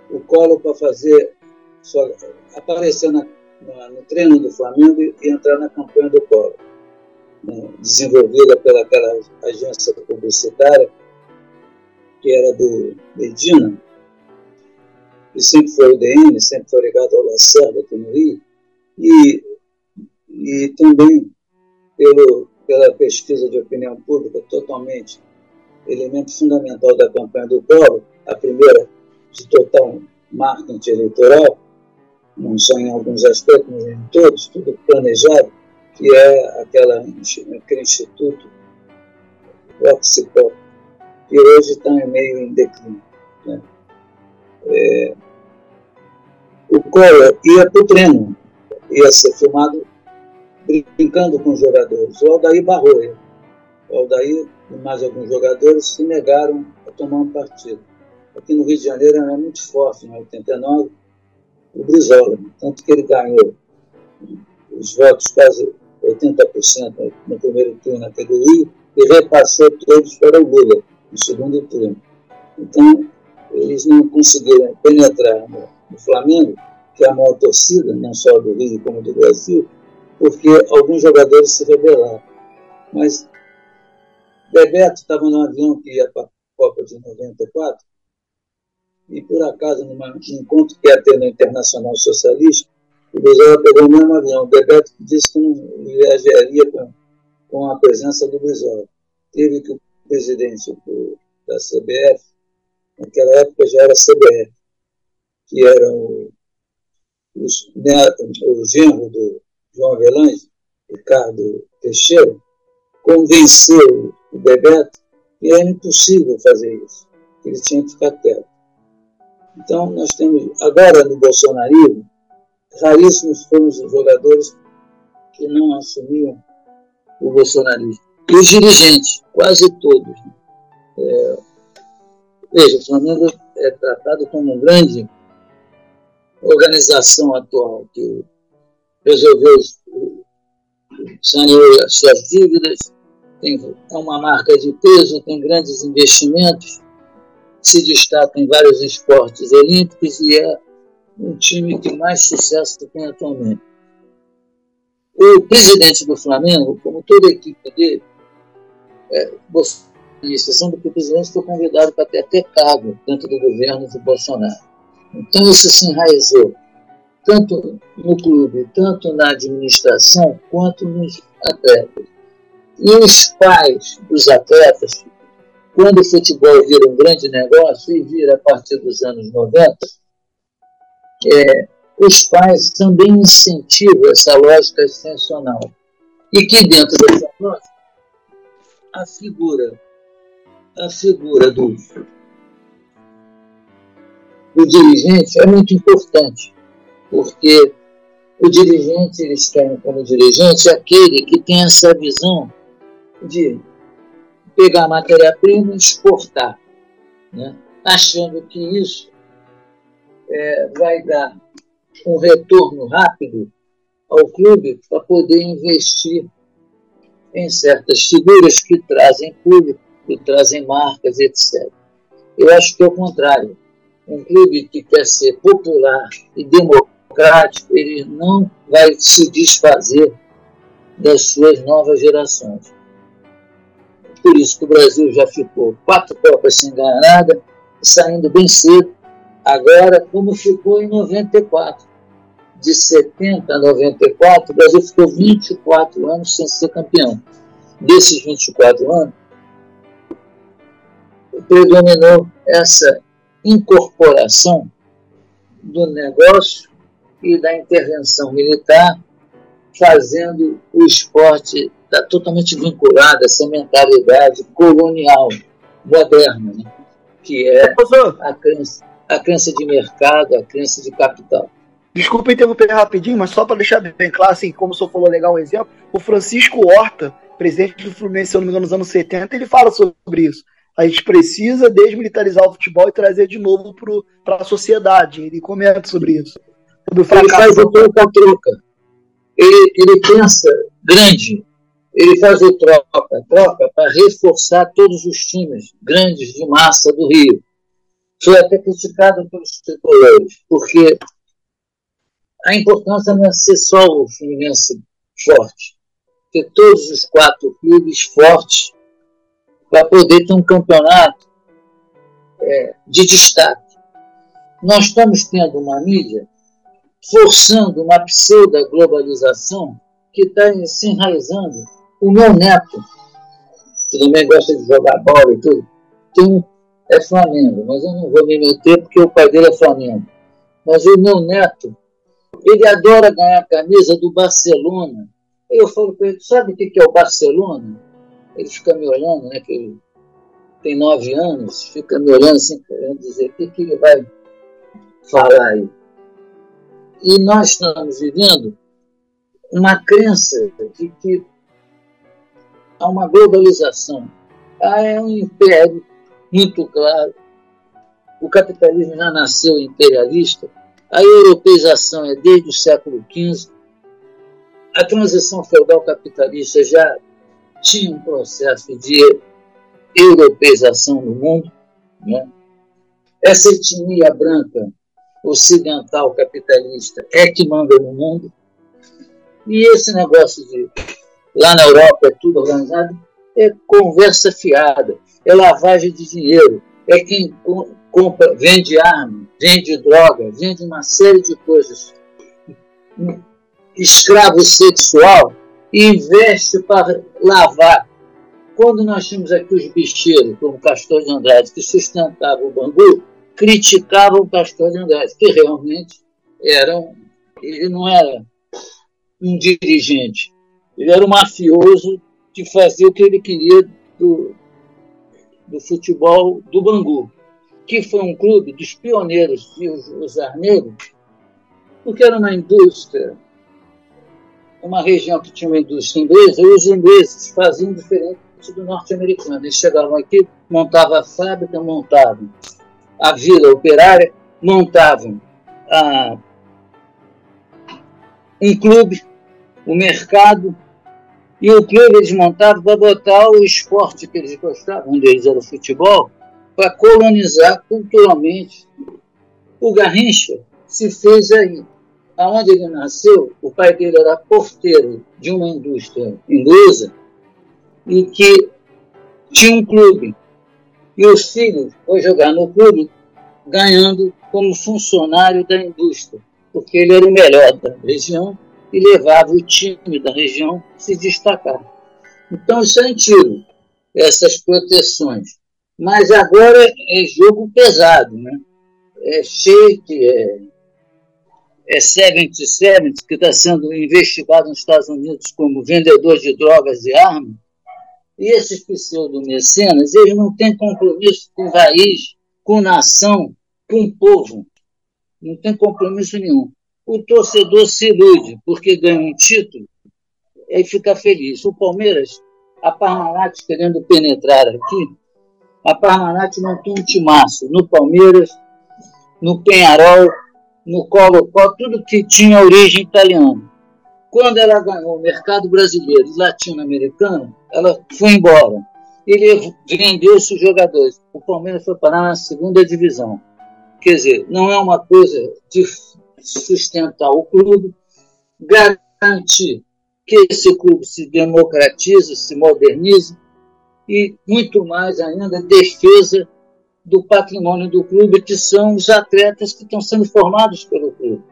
o Colo para fazer, só, aparecer na, na, no treino do Flamengo e, e entrar na campanha do Colo, né, desenvolvida pelaquela agência publicitária que era do Medina, que sempre foi o DN, sempre foi ligado ao Lacerda aqui no Rio, e, e também pelo, pela pesquisa de opinião pública, totalmente elemento fundamental da campanha do Collor, a primeira de total marketing eleitoral, não só em alguns aspectos, mas em todos, tudo planejado, que é aquela, aquele instituto Oxipop, que hoje está meio em declínio. Né? É, o Collor ia para o treino, ia ser filmado brincando com os jogadores. O Aldair barrou ele. O Aldair e mais alguns jogadores se negaram a tomar um partido. Aqui no Rio de Janeiro era muito forte, em 89, o Brizola, tanto que ele ganhou os votos, quase 80% no primeiro turno aqui do Rio, e repassou todos para o Lula no segundo turno. Então, eles não conseguiram penetrar no, no Flamengo, que é a maior torcida, não só do Rio como do Brasil, porque alguns jogadores se rebelaram. Mas Bebeto estava no avião que ia para a Copa de 94, e por acaso, num encontro que ia ter no Internacional Socialista, o Brizola pegou o mesmo avião. O Bebeto disse que não viajaria com, com a presença do Brizola. Teve que o presidente do, da CBF, naquela época já era CBF, que era o, o, o genro do João Avelange, Ricardo Teixeira, convenceu o Bebeto que era impossível fazer isso, que ele tinha que ficar quieto. Então, nós temos, agora no bolsonarismo, raríssimos foram os jogadores que não assumiam o bolsonarismo. E os dirigentes, quase todos. Né? É, veja, o Flamengo é tratado como uma grande organização atual, que resolveu saneou as suas dívidas, tem é uma marca de peso, tem grandes investimentos, se destaca em vários esportes olímpicos e é um time que mais sucesso tem atualmente. O presidente do Flamengo, como toda a equipe dele, é, exceção do que o presidente foi convidado para ter até cargo dentro do governo de Bolsonaro. Então isso se enraizou tanto no clube, tanto na administração, quanto nos atletas. E os pais dos atletas, quando o futebol vira um grande negócio, e vira a partir dos anos 90, é, os pais também incentivam essa lógica extensional. E que dentro dessa lógica, a figura, a figura do, do dirigente é muito importante porque o dirigente, eles querem como dirigente aquele que tem essa visão de pegar matéria-prima e exportar, né? achando que isso é, vai dar um retorno rápido ao clube para poder investir em certas figuras que trazem público, que trazem marcas, etc. Eu acho que é o contrário. Um clube que quer ser popular e democrático, ele não vai se desfazer das suas novas gerações. Por isso que o Brasil já ficou quatro Copas sem ganhar nada, saindo bem cedo. Agora, como ficou em 94. De 70 a 94, o Brasil ficou 24 anos sem ser campeão. Desses 24 anos, predominou essa incorporação do negócio e da intervenção militar, fazendo o esporte tá totalmente vinculado a essa mentalidade colonial moderna, né? que é a crença, a crença de mercado, a crença de capital. Desculpa interromper rapidinho, mas só para deixar bem claro, assim, como o senhor falou legal um exemplo, o Francisco Horta, presidente do Fluminense, se eu não me engano, nos anos 70, ele fala sobre isso. A gente precisa desmilitarizar o futebol e trazer de novo para a sociedade. Ele comenta sobre isso fracasso. Ele faz o troca-troca. Ele, ele pensa grande. Ele faz o troca-troca para reforçar todos os times grandes de massa do Rio. Foi até criticado pelos tricolores, porque a importância não é ser só o Fluminense forte, ter todos os quatro clubes fortes para poder ter um campeonato é, de destaque. Nós estamos tendo uma mídia forçando uma pseudo-globalização que está se enraizando. O meu neto, que também gosta de jogar bola e tudo, tem, é Flamengo, mas eu não vou me meter porque o pai dele é Flamengo. Mas o meu neto, ele adora ganhar a camisa do Barcelona. Eu falo para ele, sabe o que é o Barcelona? Ele fica me olhando, né? Que ele tem nove anos, fica me olhando assim, querendo dizer, o que, que ele vai falar aí? E nós estamos vivendo uma crença de que há uma globalização. Há é um império muito claro. O capitalismo já nasceu imperialista. A europeização é desde o século XV. a transição feudal capitalista já tinha um processo de europeização no mundo. Né? Essa etnia branca ocidental capitalista é que manda no mundo. E esse negócio de lá na Europa é tudo organizado, é conversa fiada, é lavagem de dinheiro, é quem compra, vende arma, vende droga, vende uma série de coisas. Escravo sexual e investe para lavar. Quando nós tínhamos aqui os bicheiros, como Castor de Andrade, que sustentavam o Bangu, criticavam o Castor de Andrade, que realmente era um, ele não era um dirigente, ele era um mafioso que fazia o que ele queria do, do futebol do Bangu, que foi um clube dos pioneiros de usar negros, porque era uma indústria, uma região que tinha uma indústria inglesa, e os ingleses faziam diferente do norte-americano. Eles chegavam aqui, montavam a fábrica, montavam a vila operária, montavam a, um clube, o mercado, e o clube eles montavam para botar o esporte que eles gostavam, um deles era o futebol, para colonizar culturalmente. O Garrincha se fez aí. Aonde ele nasceu, o pai dele era porteiro de uma indústria inglesa e que tinha um clube. E o filho foi jogar no clube ganhando como funcionário da indústria, porque ele era o melhor da região e levava o time da região a se destacar. Então isso é antigo, essas proteções. Mas agora é jogo pesado, né? É Sheik, é, é 77, que está sendo investigado nos Estados Unidos como vendedor de drogas e armas. E esses pseudo-mecenas, eles não têm compromisso com raiz, com nação, com povo. Não tem compromisso nenhum o torcedor se ilude porque ganha um título e fica feliz. O Palmeiras, a Parmalat querendo penetrar aqui, a Parmalat montou um timaço no Palmeiras, no Penharol, no Colo-Colo, tudo que tinha origem italiana. Quando ela ganhou o mercado brasileiro e latino-americano, ela foi embora. Ele vendeu seus jogadores. O Palmeiras foi parar na segunda divisão. Quer dizer, não é uma coisa de sustentar o clube, garantir que esse clube se democratize, se modernize e, muito mais ainda, defesa do patrimônio do clube, que são os atletas que estão sendo formados pelo clube.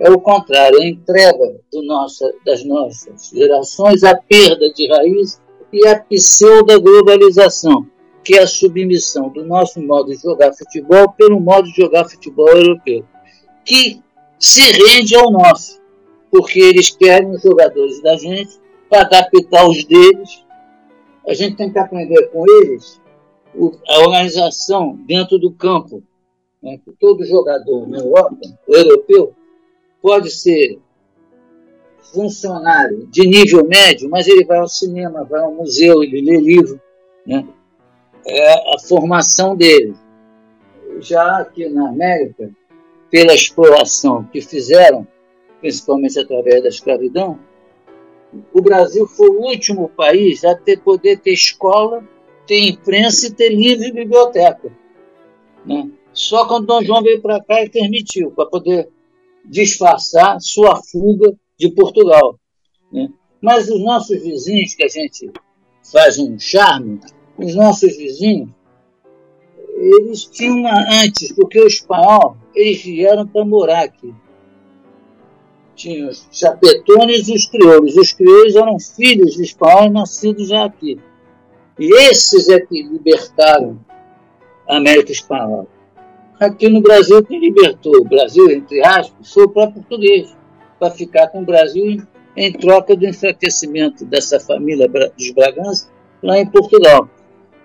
É o contrário, a entrega nossa, das nossas gerações, a perda de raiz e a pseudo-globalização, que é a submissão do nosso modo de jogar futebol pelo modo de jogar futebol europeu, que se rende ao nosso, porque eles querem os jogadores da gente para adaptar os deles. A gente tem que aprender com eles a organização dentro do campo. Né? Todo jogador na Europa, europeu, pode ser funcionário de nível médio, mas ele vai ao cinema, vai ao museu, ele lê livro. Né? É a formação dele. Já aqui na América, pela exploração que fizeram, principalmente através da escravidão, o Brasil foi o último país a ter, poder ter escola, ter imprensa e ter livre biblioteca. Né? Só quando Dom João veio para cá e permitiu, para poder disfarçar sua fuga de Portugal. Né? Mas os nossos vizinhos, que a gente faz um charme, os nossos vizinhos, eles tinham uma antes, porque o espanhol, eles vieram para morar aqui. Tinha os chapetones e os crioulos. Os crioulos eram filhos de espanhóis nascidos já aqui. E esses é que libertaram a América Espanhola. Aqui no Brasil, quem libertou o Brasil, entre aspas, foi o próprio português, para ficar com o Brasil em troca do enfraquecimento dessa família dos Bragança lá em Portugal.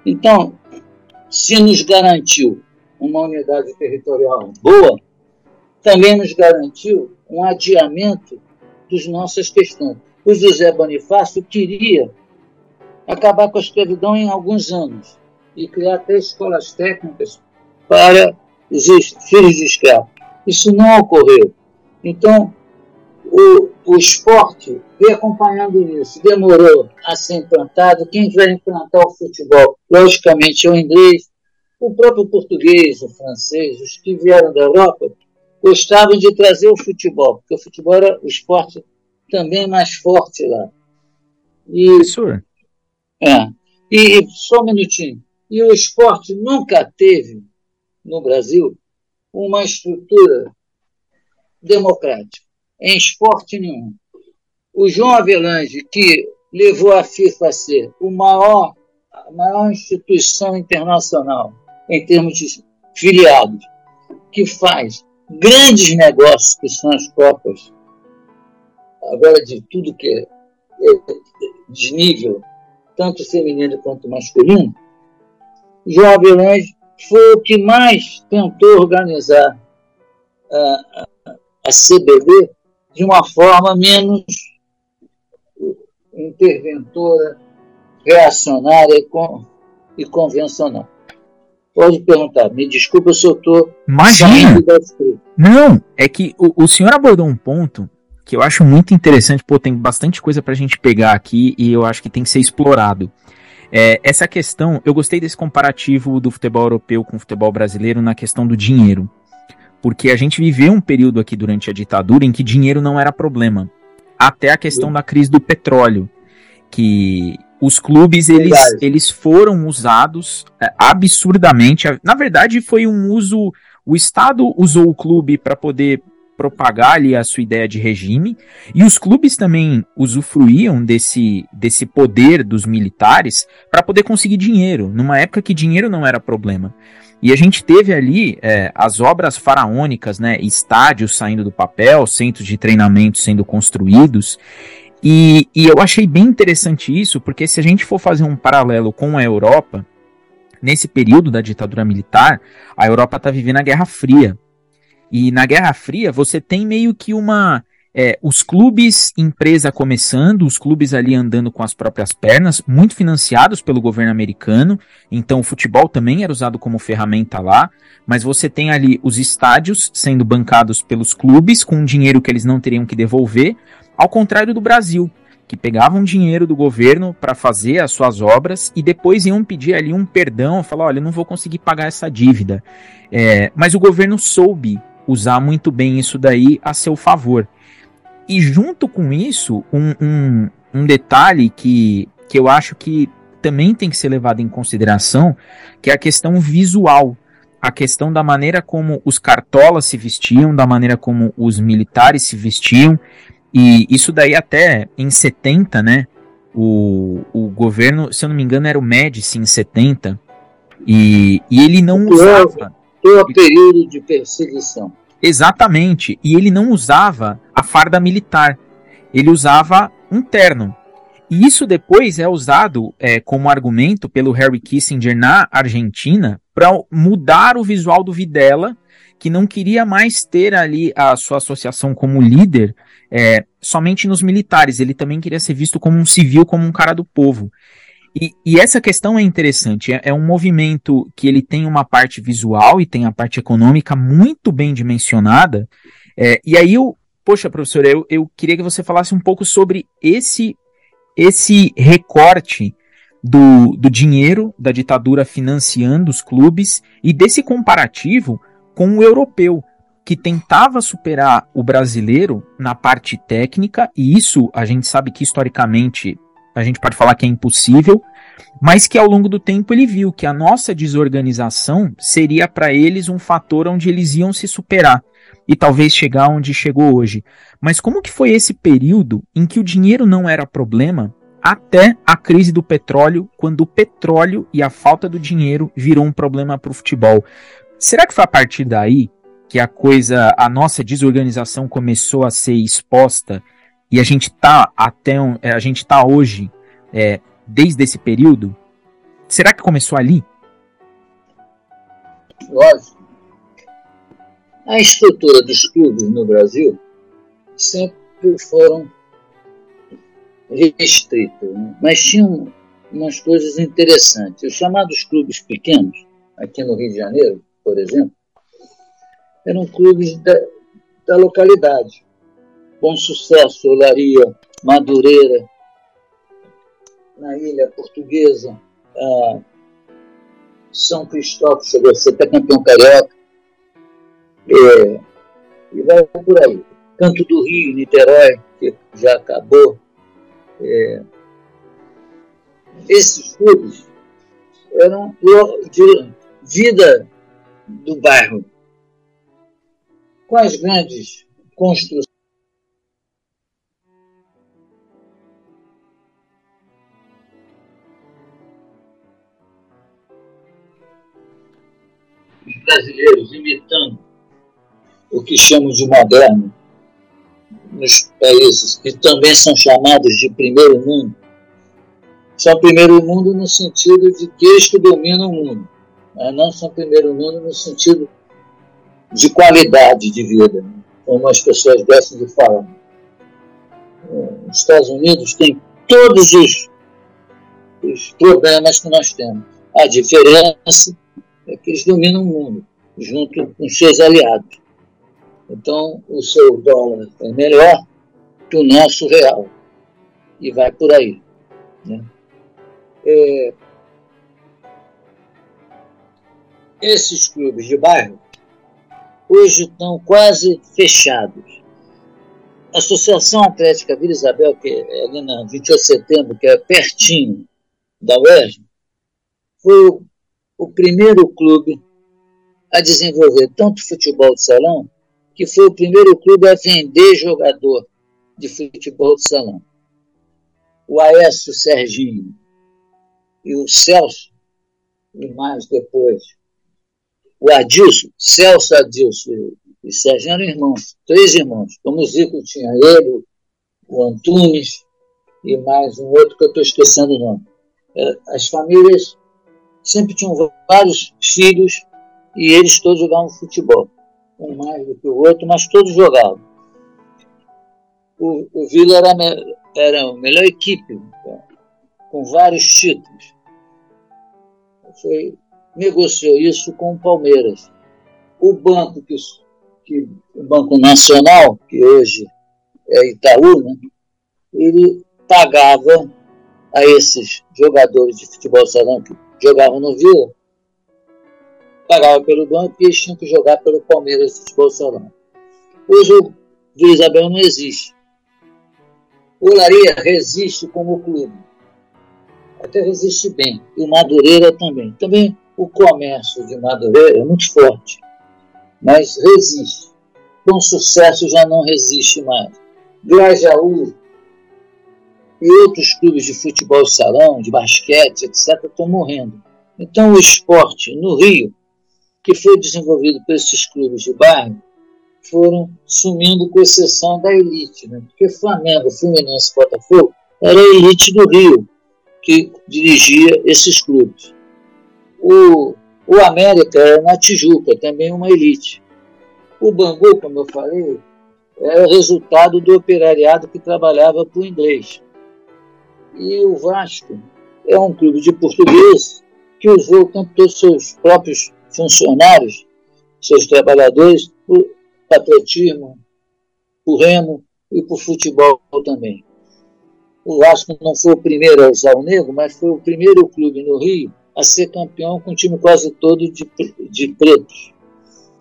Então, se nos garantiu uma unidade territorial boa, também nos garantiu um adiamento das nossas questões. O José Bonifácio queria acabar com a escravidão em alguns anos e criar até escolas técnicas para os filhos de escravos. Isso não ocorreu. Então, o, o esporte veio acompanhando isso. Demorou a ser implantado. Quem vai implantar o futebol, logicamente, é o inglês, o próprio português, o francês, os que vieram da Europa, gostavam de trazer o futebol, porque o futebol era o esporte também mais forte lá. E, Professor. É. E só um minutinho. E o esporte nunca teve, no Brasil, uma estrutura democrática, em esporte nenhum. O João Avelange, que levou a FIFA a ser o maior, a maior instituição internacional em termos de filiados, que faz grandes negócios, que são as Copas, agora de tudo que é, é desnível, tanto feminino quanto masculino, João Avelange foi o que mais tentou organizar a, a CBD de uma forma menos interventora, reacionária e, con, e convencional. Pode perguntar, me desculpa se eu estou. Imagina! Não, é que o, o senhor abordou um ponto que eu acho muito interessante. Pô, tem bastante coisa para a gente pegar aqui e eu acho que tem que ser explorado. É, essa questão, eu gostei desse comparativo do futebol europeu com o futebol brasileiro na questão do dinheiro. Porque a gente viveu um período aqui durante a ditadura em que dinheiro não era problema. Até a questão da crise do petróleo. Que os clubes eles, eles foram usados é, absurdamente. Na verdade, foi um uso. O Estado usou o clube para poder propagar ali a sua ideia de regime, e os clubes também usufruíam desse, desse poder dos militares para poder conseguir dinheiro, numa época que dinheiro não era problema. E a gente teve ali é, as obras faraônicas, né, estádios saindo do papel, centros de treinamento sendo construídos, e, e eu achei bem interessante isso, porque se a gente for fazer um paralelo com a Europa, nesse período da ditadura militar, a Europa está vivendo a Guerra Fria. E na Guerra Fria você tem meio que uma. É, os clubes, empresa começando, os clubes ali andando com as próprias pernas, muito financiados pelo governo americano, então o futebol também era usado como ferramenta lá, mas você tem ali os estádios sendo bancados pelos clubes com dinheiro que eles não teriam que devolver, ao contrário do Brasil, que pegavam dinheiro do governo para fazer as suas obras e depois iam pedir ali um perdão, falar, olha, não vou conseguir pagar essa dívida. É, mas o governo soube usar muito bem isso daí a seu favor. E junto com isso, um, um, um detalhe que, que eu acho que também tem que ser levado em consideração, que é a questão visual. A questão da maneira como os cartolas se vestiam, da maneira como os militares se vestiam. E isso daí até em 70, né? O, o governo, se eu não me engano, era o Médici em 70. E, e ele não usava. Todo período de perseguição. Exatamente. E ele não usava a farda militar. Ele usava um terno. E isso depois é usado é, como argumento pelo Harry Kissinger na Argentina para mudar o visual do Videla, que não queria mais ter ali a sua associação como líder é, somente nos militares. Ele também queria ser visto como um civil, como um cara do povo. E, e, essa questão é interessante. É, é, um movimento que ele tem uma parte visual e tem a parte econômica muito bem dimensionada. É, e aí eu, poxa, professor, eu, eu queria que você falasse um pouco sobre esse esse recorte do, do dinheiro da ditadura financiando os clubes e desse comparativo com o europeu que tentava superar o brasileiro na parte técnica, e isso a gente sabe que historicamente a gente pode falar que é impossível, mas que ao longo do tempo ele viu que a nossa desorganização seria para eles um fator onde eles iam se superar e talvez chegar onde chegou hoje. Mas como que foi esse período em que o dinheiro não era problema até a crise do petróleo, quando o petróleo e a falta do dinheiro virou um problema para o futebol? Será que foi a partir daí que a coisa, a nossa desorganização começou a ser exposta e a gente tá até um, é, a gente tá hoje é, desde esse período? Será que começou ali? Lógico. A estrutura dos clubes no Brasil sempre foram restritas, né? mas tinham umas coisas interessantes. Os chamados clubes pequenos, aqui no Rio de Janeiro, por exemplo, eram clubes da, da localidade Bom Sucesso, Olaria, Madureira, na Ilha Portuguesa, São Cristóvão chegou a ser até campeão carioca, é, e vai por aí. Canto do Rio, Niterói, que já acabou. É, esses clubes eram de vida do bairro. Com as grandes construções brasileiros imitando o que chamam de moderno nos países que também são chamados de primeiro mundo, são primeiro mundo no sentido de que eles que dominam o mundo, mas não são primeiro mundo no sentido de qualidade de vida, como as pessoas gostam de falar. Os Estados Unidos têm todos os, os problemas que nós temos. A diferença é que eles dominam o mundo, junto com seus aliados. Então, o seu dólar é melhor que o nosso real. E vai por aí. Né? É, esses clubes de bairro hoje estão quase fechados. A Associação Atlética Vila Isabel, que é ali na 28 de setembro, que é pertinho da UERJ, foi o primeiro clube a desenvolver tanto futebol de salão que foi o primeiro clube a vender jogador de futebol de salão. O Aécio Serginho e o Celso, e mais depois, o Adilson, Celso Adilson e Serginho eram irmãos, três irmãos. Como o Zico tinha ele, o Antunes e mais um outro que eu estou esquecendo o nome. É, as famílias sempre tinham vários filhos e eles todos jogavam futebol um mais do que o outro, mas todos jogavam. O, o Vila era, era a melhor equipe, com vários títulos. Foi, negociou isso com o Palmeiras. O banco, que, que, o Banco Nacional, que hoje é Itaú, né, ele pagava a esses jogadores de futebol salão que jogavam no Vila, pagava pelo banco e eles tinham que jogar pelo Palmeiras Futebol. Hoje o Vila Isabel não existe. O Laria resiste como clube. Até resiste bem. E o Madureira também. Também o comércio de Madureira é muito forte. Mas resiste. Com sucesso já não resiste mais. Grajaú e outros clubes de futebol salão, de basquete, etc., estão morrendo. Então o esporte no Rio que foi desenvolvido por esses clubes de bairro foram sumindo, com exceção da elite, né? porque Flamengo, Fluminense Botafogo era a elite do Rio que dirigia esses clubes. O, o América era na Tijuca, também uma elite. O Bangu, como eu falei, era resultado do operariado que trabalhava para o inglês. E o Vasco é um clube de português que usou o tempo todo seus próprios funcionários, seus trabalhadores, por patriotismo, por remo e por futebol também. O Vasco não foi o primeiro a usar o negro, mas foi o primeiro clube no Rio a ser campeão com um time quase todo de, de pretos.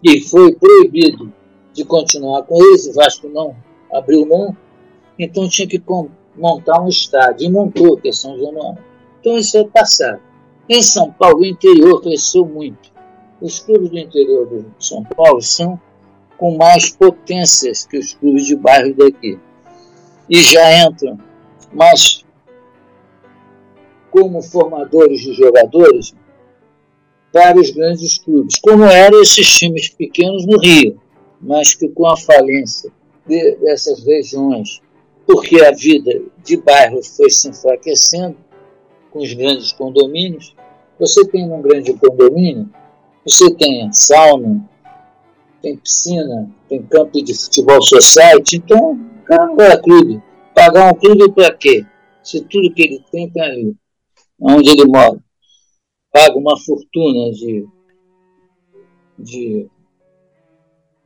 E foi proibido de continuar com eles, o Vasco não abriu mão, então tinha que montar um estádio, e montou, que é São Januário. Então isso é passado. Em São Paulo, o interior cresceu muito os clubes do interior de São Paulo são com mais potências que os clubes de bairro daqui. E já entram, mas como formadores de jogadores para os grandes clubes, como eram esses times pequenos no Rio, mas que com a falência de, dessas regiões, porque a vida de bairro foi se enfraquecendo com os grandes condomínios, você tem um grande condomínio você tem sauna, tem piscina, tem campo de futebol society, então cara clube. Pagar um clube para quê? Se tudo que ele tem está ali, onde ele mora. Paga uma fortuna de, de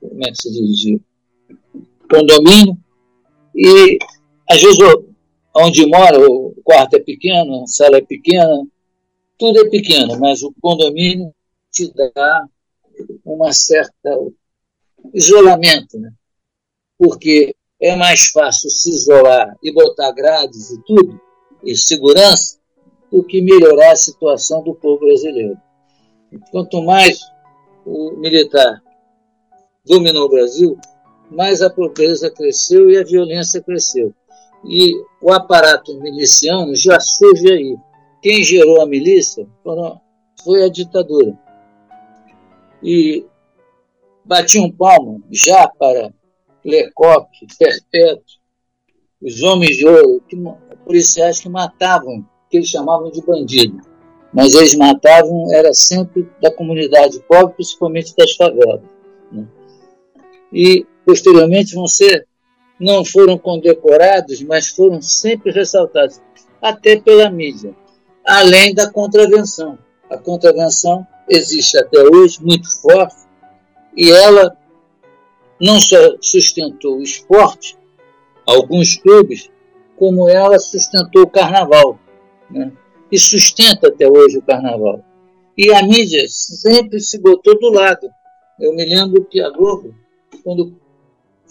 como é que se diz, de condomínio, E, às vezes, onde mora, o quarto é pequeno, a sala é pequena, tudo é pequeno, mas o condomínio te dá uma certa isolamento, né? porque é mais fácil se isolar e botar grades e tudo, e segurança, do que melhorar a situação do povo brasileiro. Quanto mais o militar dominou o Brasil, mais a pobreza cresceu e a violência cresceu. E o aparato miliciano já surge aí. Quem gerou a milícia foi a ditadura. E batiam palma já para Lecoque, Perpétuo, os homens de ouro, que, policiais que matavam, que eles chamavam de bandido. Mas eles matavam, era sempre da comunidade pobre, principalmente das favelas. Né? E, posteriormente, vão ser, não foram condecorados, mas foram sempre ressaltados, até pela mídia, além da contravenção. A contravenção existe até hoje, muito forte, e ela não só sustentou o esporte, alguns clubes, como ela sustentou o carnaval. Né? E sustenta até hoje o carnaval. E a mídia sempre se botou do lado. Eu me lembro que a Globo, quando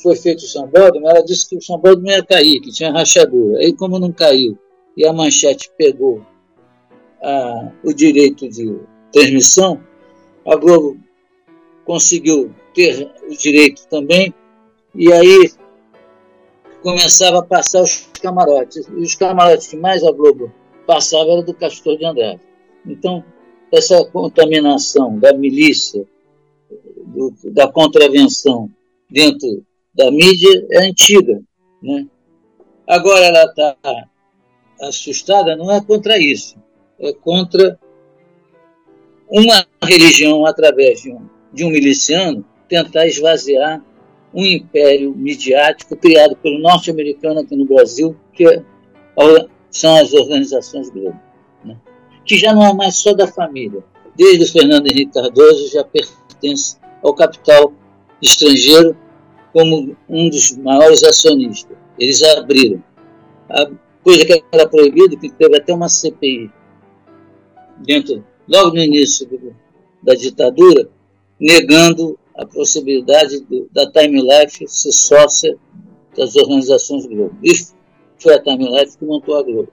foi feito o sambódromo, ela disse que o sambódromo ia cair, que tinha rachadura. Aí, como não caiu, e a manchete pegou o direito de transmissão, a Globo conseguiu ter o direito também, e aí começava a passar os camarotes. E os camarotes que mais a Globo passava era do Castor de Andrade. Então, essa contaminação da milícia, do, da contravenção dentro da mídia é antiga. Né? Agora ela está assustada, não é contra isso, é contra uma religião através de um, de um miliciano tentar esvaziar um império midiático criado pelo norte-americano aqui no Brasil, que é, são as organizações Globo, né? que já não é mais só da família. Desde o Fernando Henrique Cardoso já pertence ao capital estrangeiro como um dos maiores acionistas. Eles abriram. A coisa que era proibida, que teve até uma CPI dentro, logo no início do, da ditadura, negando a possibilidade do, da Time Life ser sócia das organizações Globo. Isso foi a Time Life que montou a Globo.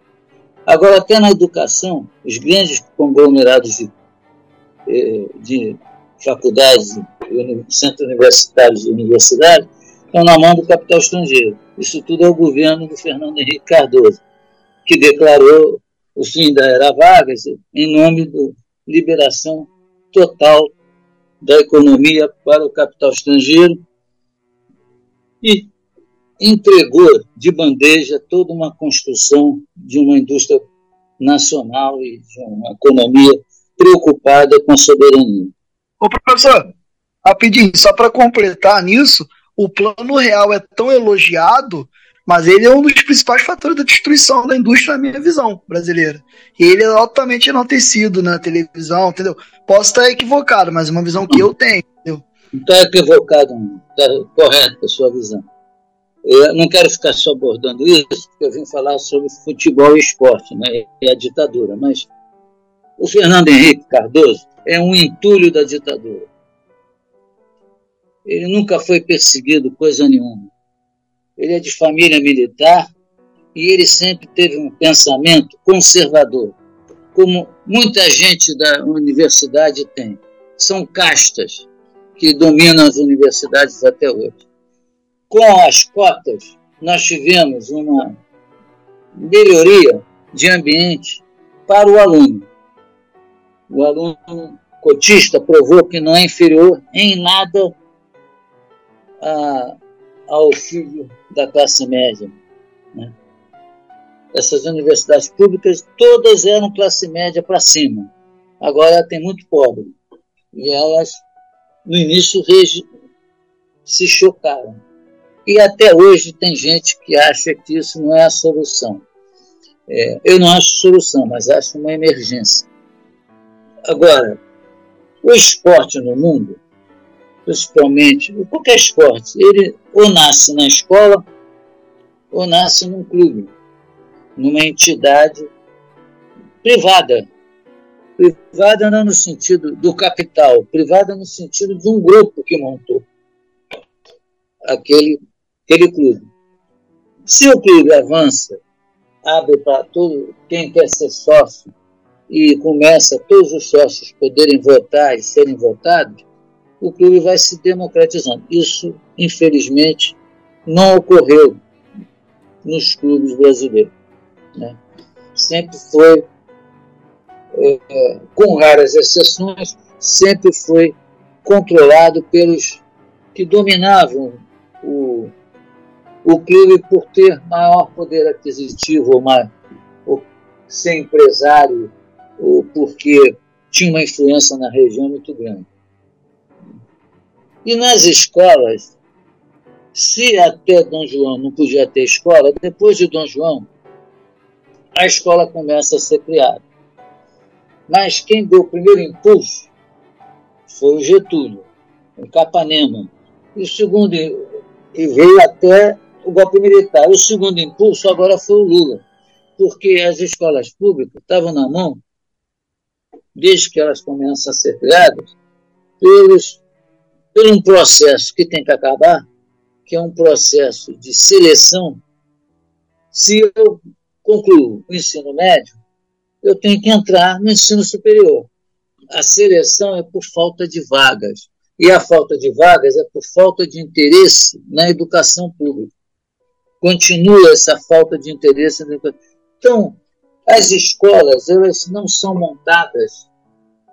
Agora, até na educação, os grandes conglomerados de, eh, de faculdades, centros universitários e universidades, estão na mão do capital estrangeiro. Isso tudo é o governo do Fernando Henrique Cardoso, que declarou o fim da era Vargas em nome da liberação total da economia para o capital estrangeiro e entregou de bandeja toda uma construção de uma indústria nacional e de uma economia preocupada com a soberania. Ô professor, rapidinho, só para completar nisso, o plano real é tão elogiado, mas ele é um dos principais fatores da destruição da indústria, na minha visão, brasileira. E ele é altamente enaltecido na televisão, entendeu? Posso estar equivocado, mas é uma visão que eu tenho, entendeu? Não está equivocado, está correto a sua visão. Eu não quero ficar só abordando isso, porque eu vim falar sobre futebol e esporte, né, e a ditadura, mas o Fernando Henrique Cardoso é um entulho da ditadura. Ele nunca foi perseguido, coisa nenhuma. Ele é de família militar e ele sempre teve um pensamento conservador como muita gente da universidade tem. São castas que dominam as universidades até hoje. Com as cotas, nós tivemos uma melhoria de ambiente para o aluno. O aluno cotista provou que não é inferior em nada a, ao filho da classe média. Né? essas universidades públicas todas eram classe média para cima. Agora tem muito pobre. E elas, no início, se chocaram. E até hoje tem gente que acha que isso não é a solução. É, eu não acho solução, mas acho uma emergência. Agora, o esporte no mundo, principalmente, qualquer esporte, ele ou nasce na escola ou nasce num clube, numa entidade privada. Privada não no sentido do capital, privada no sentido de um grupo que montou aquele, aquele clube. Se o clube avança, abre para todo quem quer ser sócio e começa todos os sócios poderem votar e serem votados, o clube vai se democratizando. Isso, infelizmente, não ocorreu nos clubes brasileiros. Né? Sempre foi, é, com raras exceções, sempre foi controlado pelos que dominavam o, o clube por ter maior poder aquisitivo, ou, ser empresário, ou porque tinha uma influência na região muito grande. E nas escolas, se até Dom João não podia ter escola, depois de Dom João, a escola começa a ser criada. Mas quem deu o primeiro impulso foi o Getúlio, em Capanema. E o segundo, e veio até o golpe militar. O segundo impulso agora foi o Lula, porque as escolas públicas estavam na mão, desde que elas começam a ser criadas, pelos por um processo que tem que acabar, que é um processo de seleção. Se eu concluo o ensino médio, eu tenho que entrar no ensino superior. A seleção é por falta de vagas. E a falta de vagas é por falta de interesse na educação pública. Continua essa falta de interesse na educação. Então, as escolas, elas não são montadas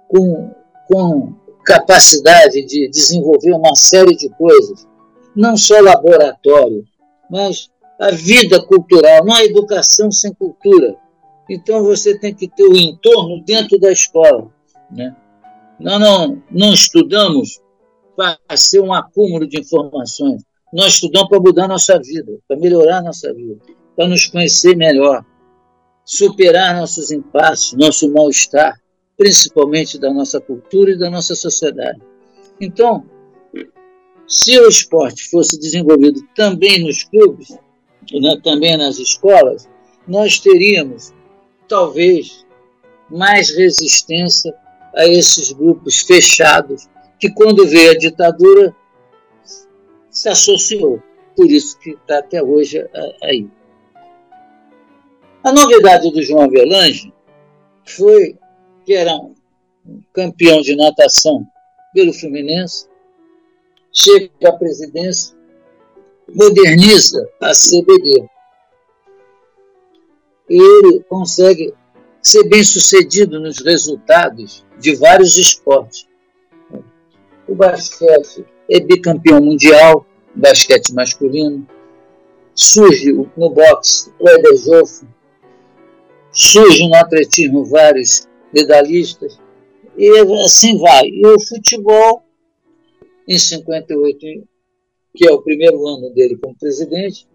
com, com capacidade de desenvolver uma série de coisas, não só laboratório, mas a vida cultural, não há educação sem cultura. Então você tem que ter o entorno dentro da escola. Né? Nós não, não estudamos para ser um acúmulo de informações. Nós estudamos para mudar nossa vida, para melhorar nossa vida, para nos conhecer melhor, superar nossos impasses, nosso mal-estar, principalmente da nossa cultura e da nossa sociedade. Então, se o esporte fosse desenvolvido também nos clubes, né, também nas escolas, nós teríamos, talvez, mais resistência a esses grupos fechados, que quando veio a ditadura se associou. Por isso que está até hoje aí. A novidade do João Avelange foi que era um campeão de natação pelo Fluminense, chega à presidência, moderniza a CBD. Ele consegue ser bem sucedido nos resultados de vários esportes. O basquete é bicampeão mundial, basquete masculino. Surge no boxe o Eder Joffre. Surge no atletismo vários medalhistas, e assim vai. E o futebol, em 58, que é o primeiro ano dele como presidente,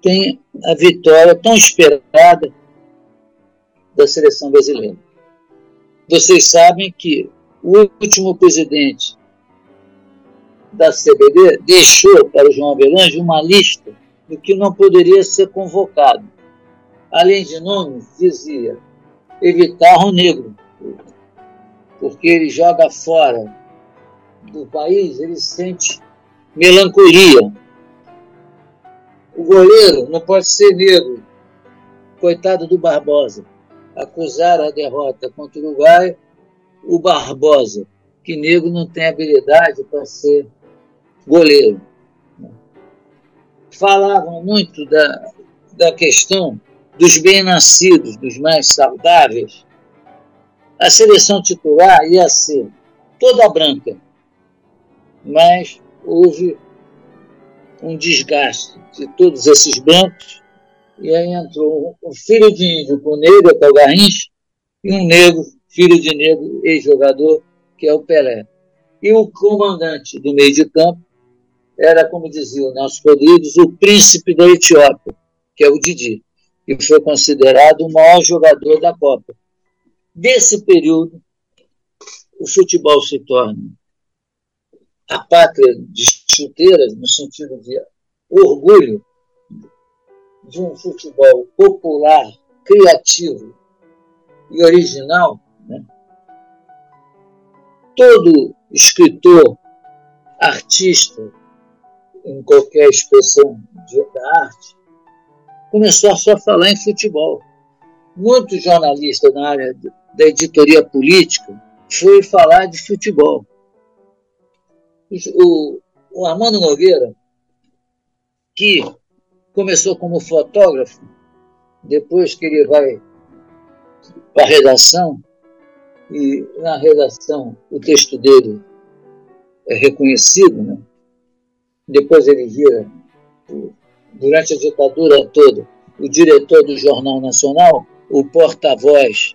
tem a vitória tão esperada da seleção brasileira. Vocês sabem que o último presidente da CBD deixou para o João Avelange uma lista do que não poderia ser convocado. Além de nomes, dizia evitar o negro, porque ele joga fora do país, ele sente melancolia. O goleiro não pode ser negro, coitado do Barbosa. Acusaram a derrota contra o Uruguai, o Barbosa, que negro não tem habilidade para ser goleiro. Falavam muito da, da questão dos bem-nascidos, dos mais saudáveis, a seleção titular ia ser toda branca, mas houve um desgaste de todos esses brancos, e aí entrou um filho de índio com negro, que é o Garrincha, e um negro, filho de negro, ex-jogador, que é o Pelé. E o comandante do meio de campo era, como dizia o Nelson Rodrigues, o príncipe da Etiópia, que é o Didi e foi considerado o maior jogador da Copa. Desse período, o futebol se torna a pátria de chuteiras, no sentido de orgulho de um futebol popular, criativo e original, né? todo escritor, artista, em qualquer expressão da arte, começou a só falar em futebol. Muitos jornalistas na área da editoria política foi falar de futebol. O, o Armando Nogueira, que começou como fotógrafo, depois que ele vai para a redação, e na redação o texto dele é reconhecido, né? depois ele vira, durante a ditadura toda, o diretor do Jornal Nacional, o porta-voz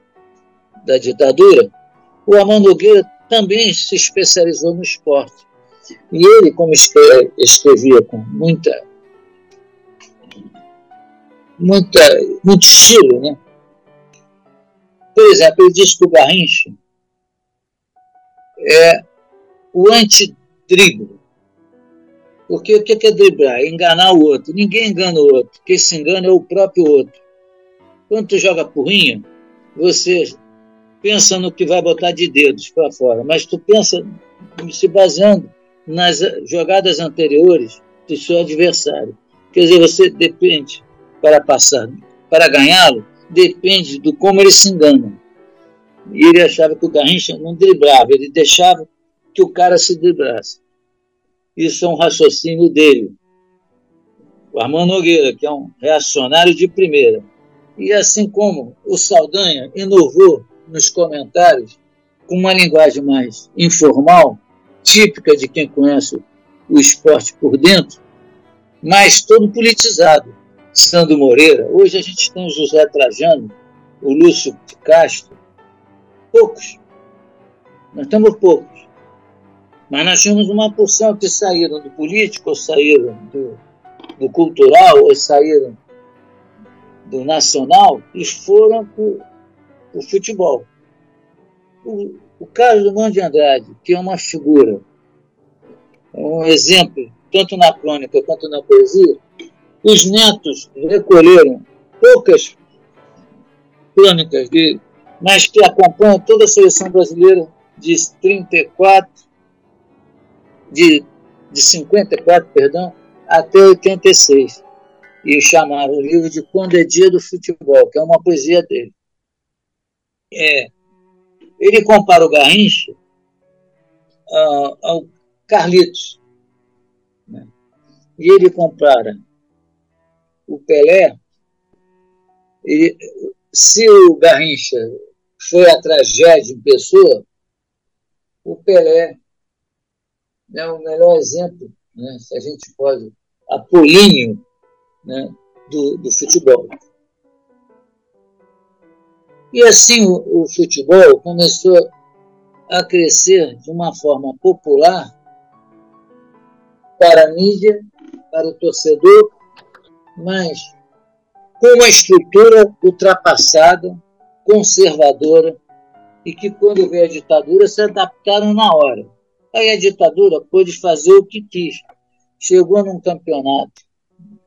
da ditadura, o Armando Nogueira também se especializou no esporte. E ele, como escrevia com muita, muita, muito estilo, né? Por exemplo, ele diz que o Garrincha é o antidrible. Porque o que é driblar? Enganar o outro. Ninguém engana o outro. Quem se engana é o próprio outro. Quando tu joga porrinha, você pensa no que vai botar de dedos para fora, mas tu pensa se baseando nas jogadas anteriores do seu adversário. Quer dizer, você depende para passar, para ganhá-lo, depende do como ele se engana. E ele achava que o Garrincha não driblava, ele deixava que o cara se dribrasse. Isso é um raciocínio dele. O Armando Nogueira, que é um reacionário de primeira. E assim como o Saldanha inovou nos comentários com uma linguagem mais informal, típica de quem conhece o esporte por dentro, mas todo politizado. Sandro Moreira, hoje a gente tem o José Trajano, o Lúcio Castro, poucos. Nós temos poucos. Mas nós tínhamos uma porção que saíram do político, ou saíram do, do cultural, ou saíram do nacional e foram para o futebol. O, o caso do Mão de Andrade, que é uma figura, um exemplo, tanto na crônica quanto na poesia, os netos recolheram poucas crônicas dele, mas que acompanham toda a seleção brasileira de 34, de, de 54, perdão, até 86. E chamaram o livro de Quando é Dia do Futebol, que é uma poesia dele. É, ele compara o Garrincha uh, ao Carlitos. Né? E ele compara o Pelé. E, se o Garrincha foi a tragédia em pessoa, o Pelé é o melhor exemplo, né, se a gente pode, apolíneo né, do, do futebol. E assim o, o futebol começou a crescer de uma forma popular para a mídia, para o torcedor, mas com uma estrutura ultrapassada, conservadora, e que quando veio a ditadura se adaptaram na hora. Aí a ditadura pôde fazer o que quis. Chegou num campeonato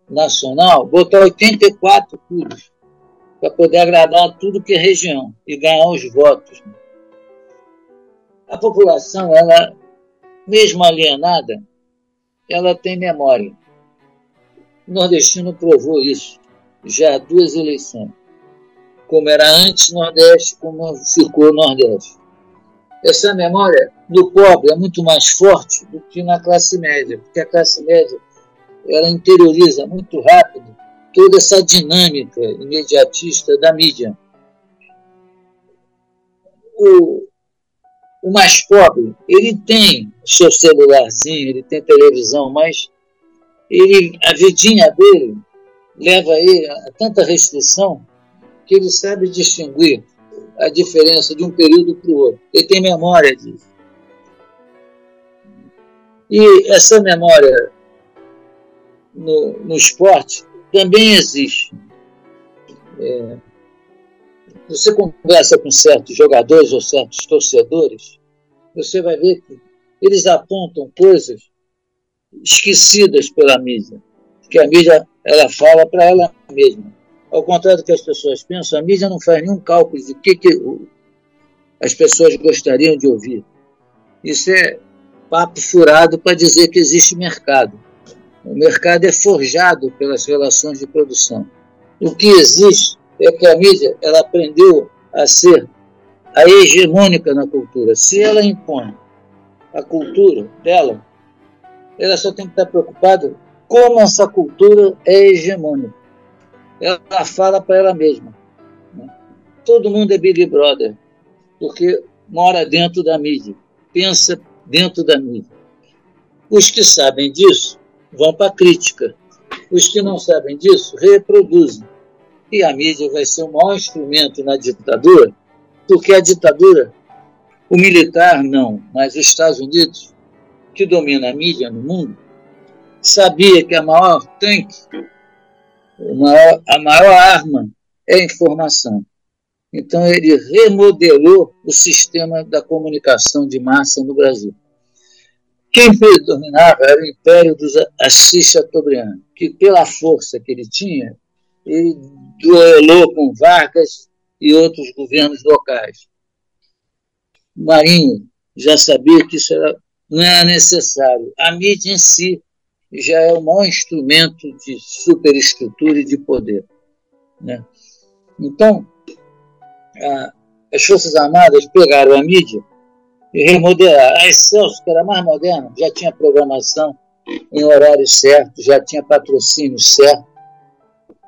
nacional, botar 84 clubes para poder agradar tudo que é região e ganhar os votos. A população, ela, mesmo alienada, ela tem memória. O nordestino provou isso já duas eleições, como era antes Nordeste, como ficou Nordeste. Essa memória do pobre é muito mais forte do que na classe média, porque a classe média ela interioriza muito rápido toda essa dinâmica imediatista da mídia. O, o mais pobre, ele tem seu celularzinho, ele tem televisão, mas ele, a vidinha dele leva ele a tanta restrição que ele sabe distinguir a diferença de um período para o outro. Ele tem memória disso. E essa memória no, no esporte também existe. É, você conversa com certos jogadores ou certos torcedores, você vai ver que eles apontam coisas esquecidas pela mídia, que a mídia ela fala para ela mesma. Ao contrário do que as pessoas pensam, a mídia não faz nenhum cálculo de que, que as pessoas gostariam de ouvir. Isso é papo furado para dizer que existe mercado. O mercado é forjado pelas relações de produção. O que existe é que a mídia ela aprendeu a ser a hegemônica na cultura. Se ela impõe a cultura dela, ela só tem que estar preocupada como essa cultura é hegemônica. Ela fala para ela mesma. Né? Todo mundo é Big Brother, porque mora dentro da mídia, pensa dentro da mídia. Os que sabem disso vão para a crítica. Os que não sabem disso reproduzem. E a mídia vai ser o maior instrumento na ditadura, porque a ditadura, o militar não, mas os Estados Unidos, que domina a mídia no mundo, sabia que a maior tanque, maior, a maior arma é a informação. Então ele remodelou o sistema da comunicação de massa no Brasil. Quem predominava era o Império dos Assis Chateaubriand, que pela força que ele tinha, ele duelou com Vargas e outros governos locais. Marinho já sabia que isso era, não era necessário. A mídia em si já é o maior instrumento de superestrutura e de poder. Né? Então, a, as Forças Armadas pegaram a mídia e remodelaram. A Excelsior, que era mais moderna, já tinha programação em horário certo, já tinha patrocínio certo,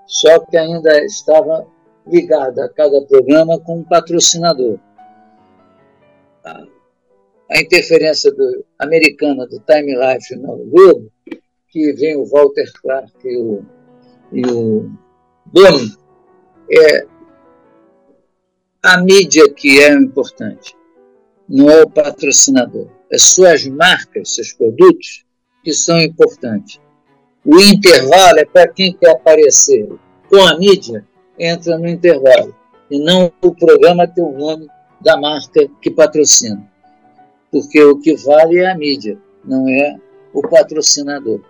só que ainda estava ligada a cada programa com um patrocinador. A, a interferência do, americana do Time Life no Globo que vem o Walter Clark e o, e o Bloom, é a mídia que é importante, não é o patrocinador. É suas marcas, seus produtos que são importantes. O intervalo é para quem quer aparecer com a mídia, entra no intervalo. E não o programa ter o nome da marca que patrocina. Porque o que vale é a mídia, não é o patrocinador.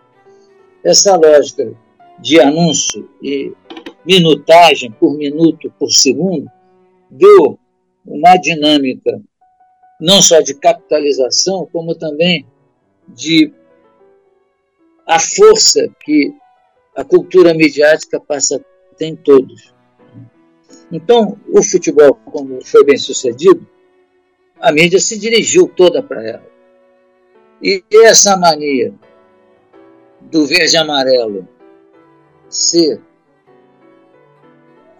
Essa lógica de anúncio e minutagem por minuto por segundo deu uma dinâmica não só de capitalização, como também de a força que a cultura midiática passa a ter em todos. Então, o futebol, como foi bem sucedido, a mídia se dirigiu toda para ela. E essa mania do verde amarelo ser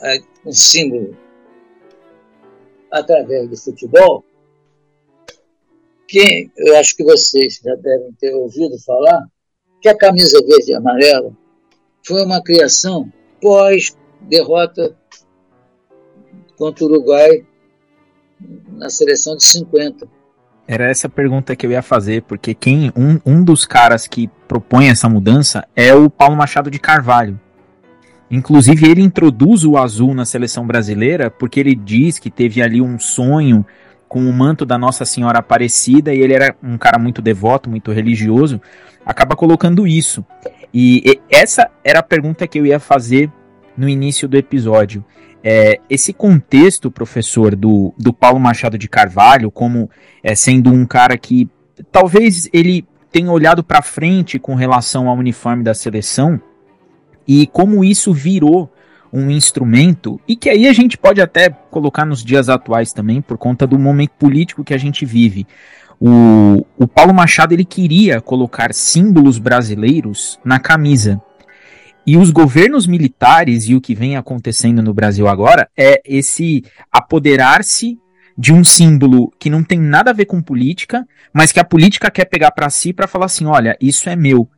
é, um símbolo através do futebol, que eu acho que vocês já devem ter ouvido falar, que a camisa verde e amarela foi uma criação pós derrota contra o Uruguai na seleção de 50. Era essa pergunta que eu ia fazer, porque quem um, um dos caras que propõe essa mudança é o Paulo Machado de Carvalho. Inclusive, ele introduz o azul na seleção brasileira porque ele diz que teve ali um sonho com o manto da Nossa Senhora Aparecida e ele era um cara muito devoto, muito religioso. Acaba colocando isso. E, essa era a pergunta que eu ia fazer no início do episódio. É, esse contexto, professor, do, do Paulo Machado de Carvalho, como é, sendo um cara que talvez ele tenha olhado para frente com relação ao uniforme da seleção e como isso virou um instrumento e que aí a gente pode até colocar nos dias atuais também por conta do momento político que a gente vive. O, o Paulo Machado ele queria colocar símbolos brasileiros na camisa. E os governos militares e o que vem acontecendo no Brasil agora é esse apoderar-se de um símbolo que não tem nada a ver com política, mas que a política quer pegar para si para falar assim, olha, isso é meu.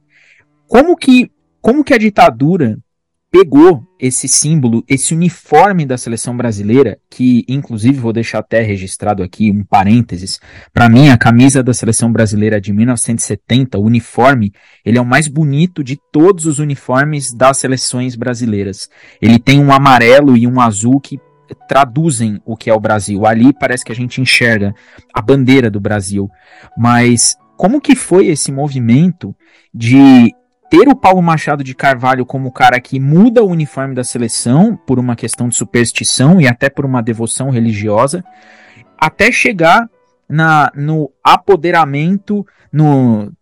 Como que como que a ditadura pegou esse símbolo, esse uniforme da seleção brasileira, que inclusive vou deixar até registrado aqui um parênteses. Para mim, a camisa da seleção brasileira de 1970, o uniforme, ele é o mais bonito de todos os uniformes das seleções brasileiras. Ele tem um amarelo e um azul que traduzem o que é o Brasil. Ali parece que a gente enxerga a bandeira do Brasil. Mas como que foi esse movimento de ter o Paulo Machado de Carvalho como o cara que muda o uniforme da seleção por uma questão de superstição e até por uma devoção religiosa, até chegar na, no apoderamento no,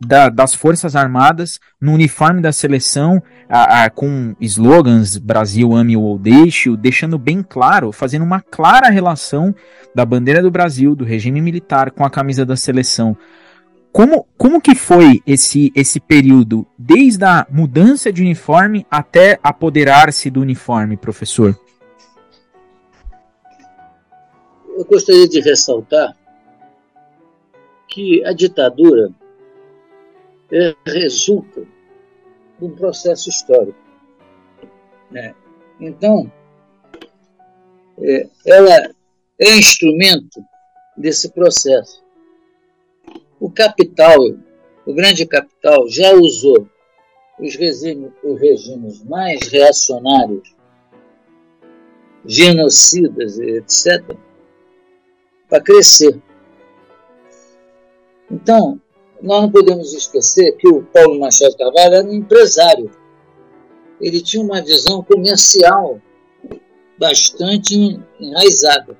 da, das Forças Armadas no uniforme da seleção, a, a, com slogans Brasil ame ou deixe, deixando bem claro, fazendo uma clara relação da bandeira do Brasil, do regime militar, com a camisa da seleção. Como, como que foi esse, esse período, desde a mudança de uniforme até apoderar-se do uniforme, professor? Eu gostaria de ressaltar que a ditadura é, resulta de um processo histórico. Né? Então, é, ela é instrumento desse processo. O capital, o grande capital, já usou os regimes, os regimes mais reacionários, genocidas, etc., para crescer. Então, nós não podemos esquecer que o Paulo Machado Carvalho era um empresário. Ele tinha uma visão comercial bastante enraizada.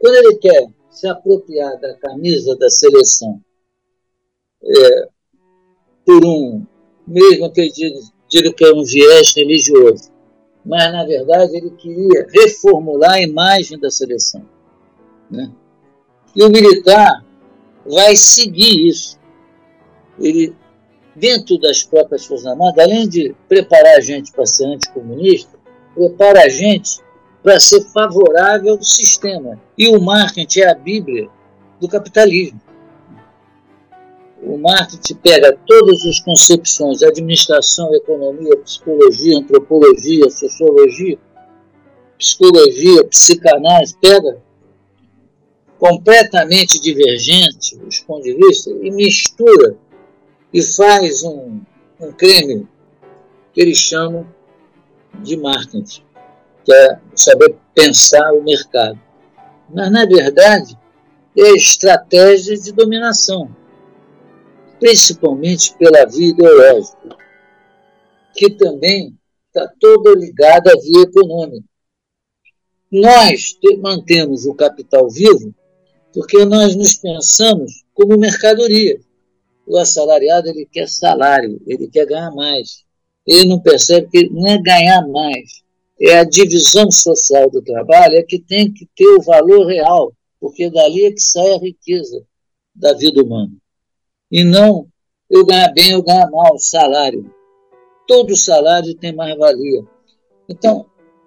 Quando ele quer se apropriar da camisa da seleção é, por um, mesmo que ele diga que é um viés religioso, mas na verdade ele queria reformular a imagem da seleção. Né? E o militar vai seguir isso. Ele, dentro das próprias Forças Armadas, além de preparar a gente para ser anticomunista, prepara a gente para ser favorável ao sistema. E o marketing é a Bíblia do capitalismo. O marketing pega todas as concepções, administração, economia, psicologia, antropologia, sociologia, psicologia, psicanálise, pega completamente divergente os pontos de vista e mistura e faz um, um creme que eles chamam de marketing, que é saber pensar o mercado. Mas, na verdade, é estratégia de dominação, principalmente pela via ideológica, que também está toda ligada à via econômica. Nós mantemos o capital vivo porque nós nos pensamos como mercadoria. O assalariado ele quer salário, ele quer ganhar mais. Ele não percebe que não é ganhar mais, é a divisão social do trabalho é que tem que ter o valor real, porque dali é que sai a riqueza da vida humana. E não eu ganhar bem, eu ganhar mal, salário. Todo salário tem mais valia. Então,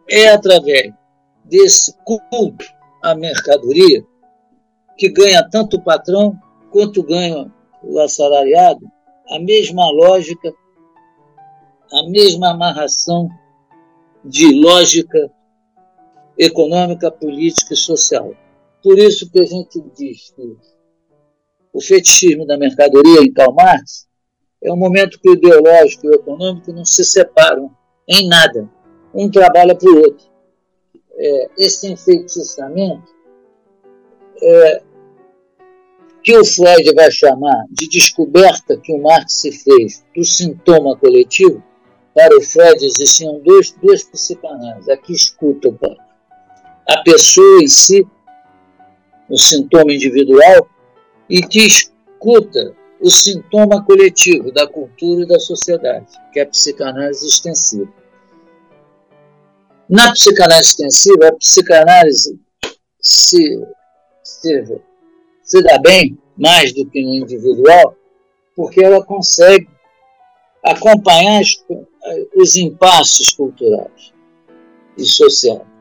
é através desse culto à mercadoria que ganha tanto o patrão quanto ganha o assalariado, a mesma lógica, a mesma amarração de lógica econômica, política e social. Por isso que a gente diz que o fetichismo da mercadoria em Karl Marx é um momento que o ideológico e o econômico não se separam em nada. Um trabalha para o outro. É, esse enfeitiçamento é, que o Freud vai chamar de descoberta que o Marx se fez do sintoma coletivo, para o Freud existiam dois, duas psicanálises. Aqui escuta a pessoa em si, o sintoma individual, e que escuta o sintoma coletivo da cultura e da sociedade, que é a psicanálise extensiva. Na psicanálise extensiva, a psicanálise se, se, se dá bem mais do que no individual, porque ela consegue acompanhar os impasses culturais e sociais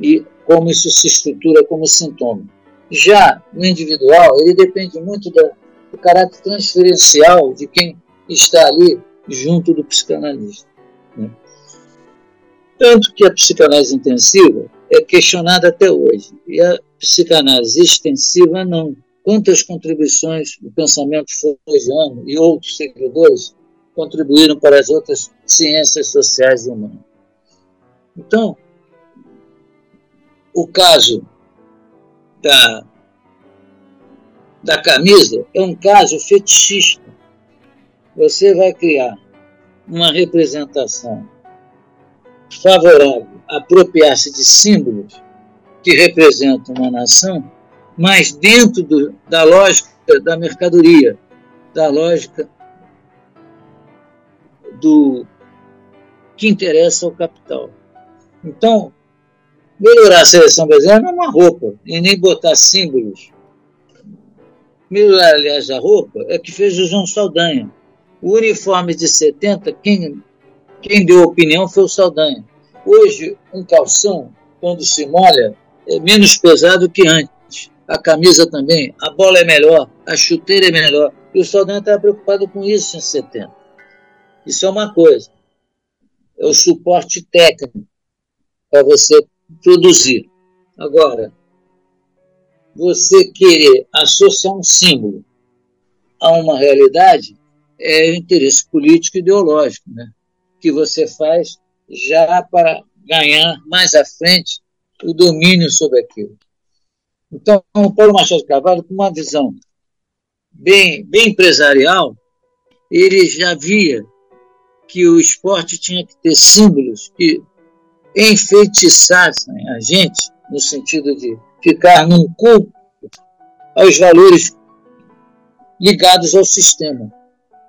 e como isso se estrutura como sintoma. Já no individual, ele depende muito da, do caráter transferencial de quem está ali junto do psicanalista. Né? Tanto que a psicanálise intensiva é questionada até hoje, e a psicanálise extensiva não. Quantas contribuições do pensamento freudiano e outros seguidores contribuíram para as outras ciências sociais e humanas? Então, o caso da, da camisa é um caso fetichista. você vai criar uma representação favorável a apropriar-se de símbolos que representam uma nação, mas dentro do, da lógica da mercadoria, da lógica do que interessa ao capital. Então, melhorar a seleção brasileira não é uma roupa, e nem botar símbolos. Melhorar, aliás, a roupa é que fez o João Saldanha. O uniforme de 70, quem, quem deu opinião foi o Saldanha. Hoje, um calção, quando se molha, é menos pesado que antes. A camisa também, a bola é melhor, a chuteira é melhor. E o Saldanha estava preocupado com isso em 70. Isso é uma coisa. É o suporte técnico para você produzir. Agora, você querer associar um símbolo a uma realidade é interesse político e ideológico, né? que você faz já para ganhar mais à frente o domínio sobre aquilo. Então, o Paulo Machado de Carvalho, com uma visão bem, bem empresarial, ele já via que o esporte tinha que ter símbolos que enfeitiçassem a gente, no sentido de ficar num culto aos valores ligados ao sistema,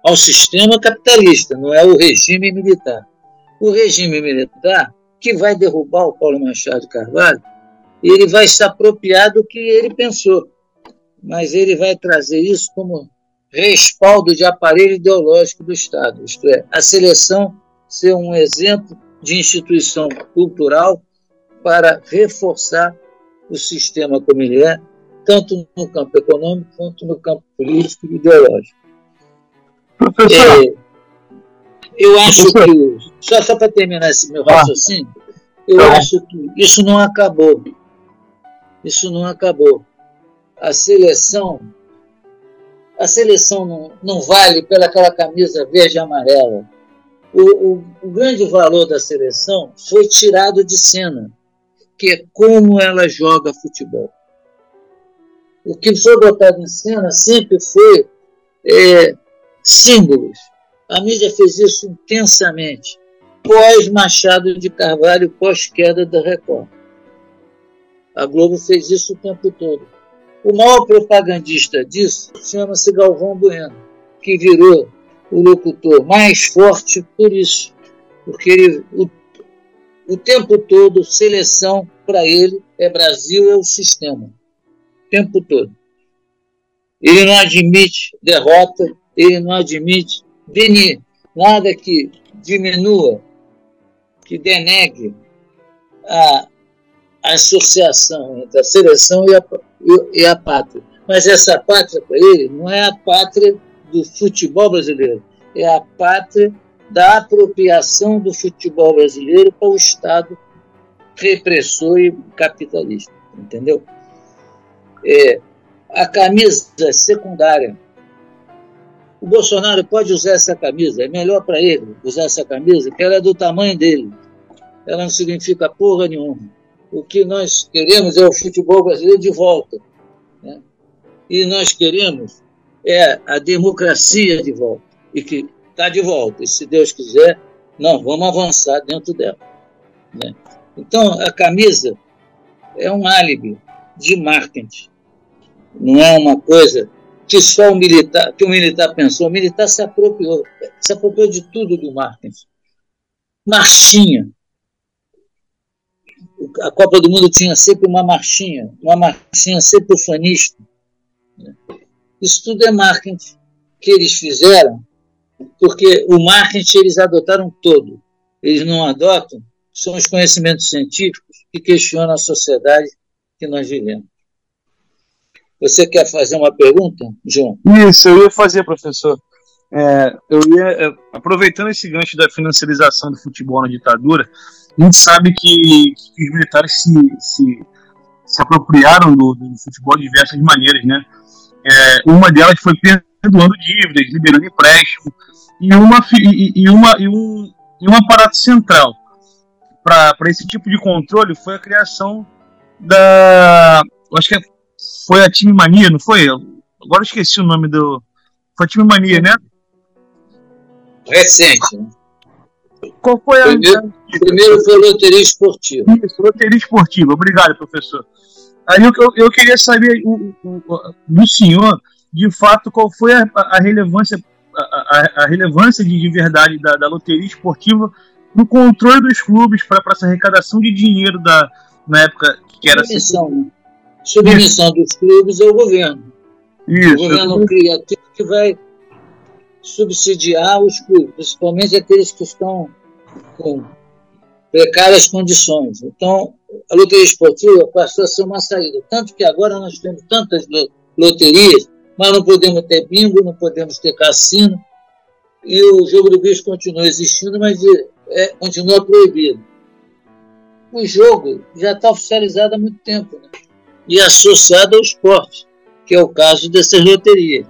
ao sistema capitalista, não é o regime militar. O regime militar, que vai derrubar o Paulo Machado Carvalho, ele vai se apropriar do que ele pensou, mas ele vai trazer isso como respaldo de aparelho ideológico do Estado, isto é, a seleção ser um exemplo de instituição cultural para reforçar o sistema como ele é, tanto no campo econômico quanto no campo político e ideológico. Professor, é, eu acho que, só, só para terminar esse meu ah. raciocínio, eu tá acho que isso não acabou. Isso não acabou. A seleção a seleção não, não vale pelaquela camisa verde e amarela. O, o, o, grande valor da seleção foi tirado de cena, que é como ela joga futebol. O que foi botado em cena sempre foi é, símbolos. A mídia fez isso intensamente, pós Machado de Carvalho, pós queda da Record. A Globo fez isso o tempo todo. O maior propagandista disso chama-se Galvão Bueno, que virou o locutor mais forte por isso, porque ele, o, o tempo todo, seleção para ele é Brasil, é o sistema. O tempo todo. Ele não admite derrota, ele não admite denir, nada que diminua, que denegue a, a associação entre a seleção e a, e, e a pátria. Mas essa pátria para ele não é a pátria do futebol brasileiro, é a pátria da apropriação do futebol brasileiro para o Estado repressor e capitalista, entendeu? É, a camisa secundária. O Bolsonaro pode usar essa camisa, é melhor para ele usar essa camisa, que ela é do tamanho dele. Ela não significa porra nenhuma o que nós queremos é o futebol brasileiro de volta. Né? E nós queremos é a democracia de volta. E que está de volta. E se Deus quiser, nós vamos avançar dentro dela. Né? Então, a camisa é um álibi de marketing. Não é uma coisa que só o militar, que o militar pensou. O militar se apropriou, se apropriou de tudo do marketing. Marchinha, a Copa do Mundo tinha sempre uma marchinha, uma marchinha sempre ufanista. Isso tudo é marketing que eles fizeram, porque o marketing eles adotaram todo. Eles não adotam, são os conhecimentos científicos que questionam a sociedade que nós vivemos. Você quer fazer uma pergunta, João? Isso, eu ia fazer, professor. É, eu ia, é, aproveitando esse gancho da financiarização do futebol na ditadura, a gente sabe que, que os militares se, se, se apropriaram do, do, futebol de diversas maneiras, né? É, uma delas foi perdoando dívidas, liberando empréstimo, e, uma, e, e, uma, e, um, e um aparato central para esse tipo de controle foi a criação da. Acho que foi a Time Mania, não foi? Agora esqueci o nome do. Foi a Time Mania, né? recente. Qual foi a. Primeiro, primeiro foi loteria esportiva. Isso, loteria esportiva. Obrigado, professor. Aí eu, eu, eu queria saber o, o, do senhor, de fato, qual foi a, a relevância a, a, relevância de, de verdade da, da, loteria esportiva no controle dos clubes para essa arrecadação de dinheiro da, na época que era submissão, assim. submissão dos clubes ao governo. Isso. O governo criativo que vai subsidiar os clubes, principalmente aqueles que estão com precárias condições. Então, a loteria esportiva passou a ser uma saída. Tanto que agora nós temos tantas loterias, mas não podemos ter bingo, não podemos ter cassino, e o jogo do bicho continua existindo, mas é, continua proibido. O jogo já está oficializado há muito tempo né? e associado ao esporte, que é o caso dessas loterias.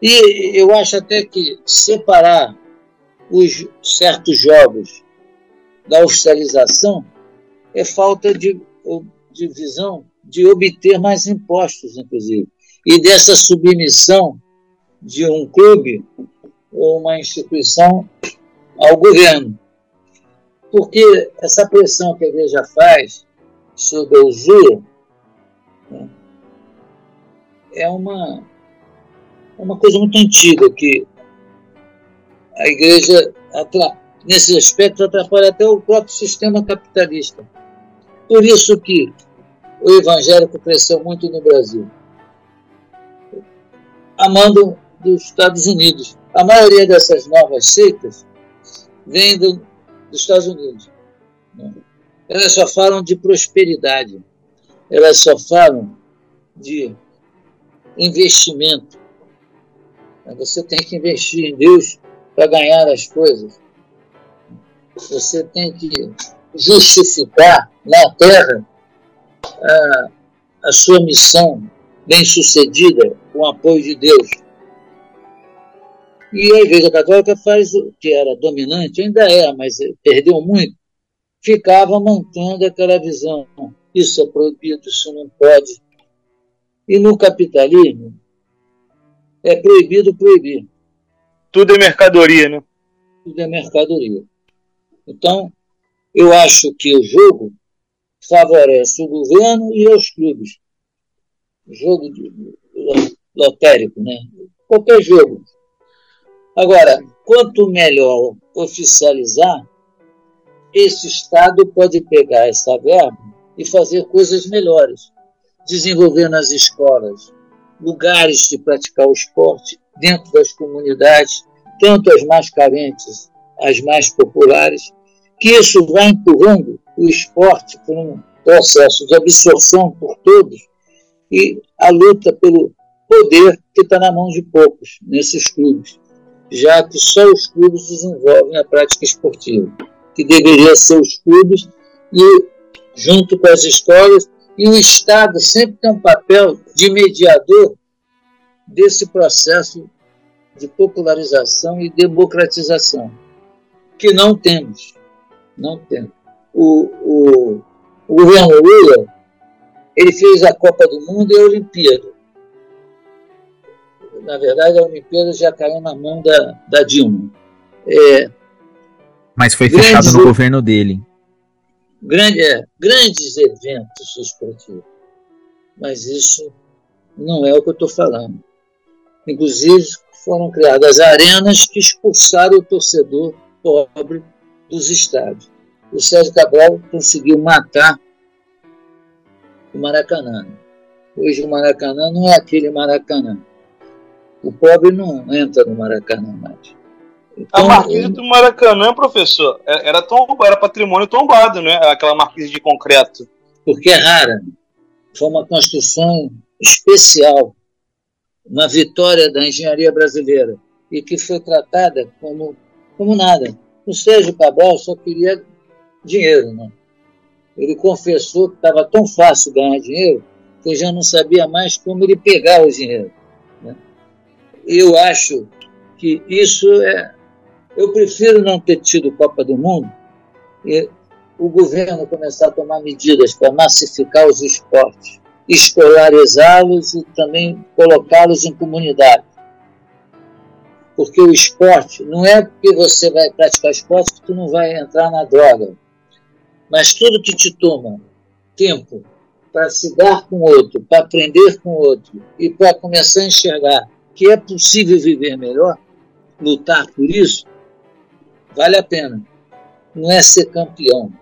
E eu acho até que separar os certos jogos da oficialização é falta de, de visão de obter mais impostos, inclusive, e dessa submissão de um clube ou uma instituição ao governo. Porque essa pressão que a igreja faz sobre a usura né, é uma, é uma coisa muito antiga que a igreja, nesse aspecto, atrapalha até o próprio sistema capitalista. Por isso que o evangélico cresceu muito no Brasil. Amando dos Estados Unidos. A maioria dessas novas seitas vem do, dos Estados Unidos. Elas só falam de prosperidade. Elas só falam de investimento. Você tem que investir em Deus para ganhar as coisas. Você tem que justificar na terra a, a sua missão bem sucedida com o apoio de Deus. E a Igreja Católica faz o que era dominante, ainda é, mas perdeu muito, ficava mantendo aquela visão. Isso é proibido, isso não pode. E no capitalismo, é proibido proibir. Tudo é mercadoria, né? Tudo é mercadoria. Então, eu acho que o jogo favorece o governo e os clubes. Jogo lotérico, né? Qualquer jogo. Agora, quanto melhor oficializar, esse Estado pode pegar essa verba e fazer coisas melhores. Desenvolver nas escolas lugares de praticar o esporte dentro das comunidades, tanto as mais carentes, as mais populares, que isso vai empurrando o esporte por um processo de absorção por todos e a luta pelo poder que está na mão de poucos nesses clubes, já que só os clubes desenvolvem a prática esportiva, que deveria ser os clubes e junto com as escolas e o Estado sempre tem um papel de mediador desse processo de popularização e democratização, que não temos. Não temos. O, o, o governo Lula ele fez a Copa do Mundo e a Olimpíada. Na verdade, a Olimpíada já caiu na mão da, da Dilma. É, Mas foi fechado no governo dele grande, é, grandes eventos esportivos. Mas isso não é o que eu estou falando. Inclusive, foram criadas arenas que expulsaram o torcedor pobre dos estádios. O Sérgio Cabral conseguiu matar o Maracanã. Hoje o Maracanã não é aquele Maracanã. O pobre não entra no Maracanã mais. A marquise do Maracanã, professor, é, era, tom, era patrimônio tombado, né? Aquela marquise de concreto. Porque é rara. Foi uma construção especial, uma vitória da engenharia brasileira, e que foi tratada como, como nada. O Sérgio Cabral só queria dinheiro, né? Ele confessou que estava tão fácil ganhar dinheiro que eu já não sabia mais como ele pegar o dinheiro. Né? Eu acho que isso é eu prefiro não ter tido Copa do Mundo e o governo começar a tomar medidas para massificar os esportes, escolarizá-los e também colocá-los em comunidade. Porque o esporte não é porque você vai praticar esporte que tu não vai entrar na droga. Mas tudo que te toma tempo para se dar com o outro, para aprender com o outro e para começar a enxergar que é possível viver melhor, lutar por isso, vale a pena. Não é ser campeão.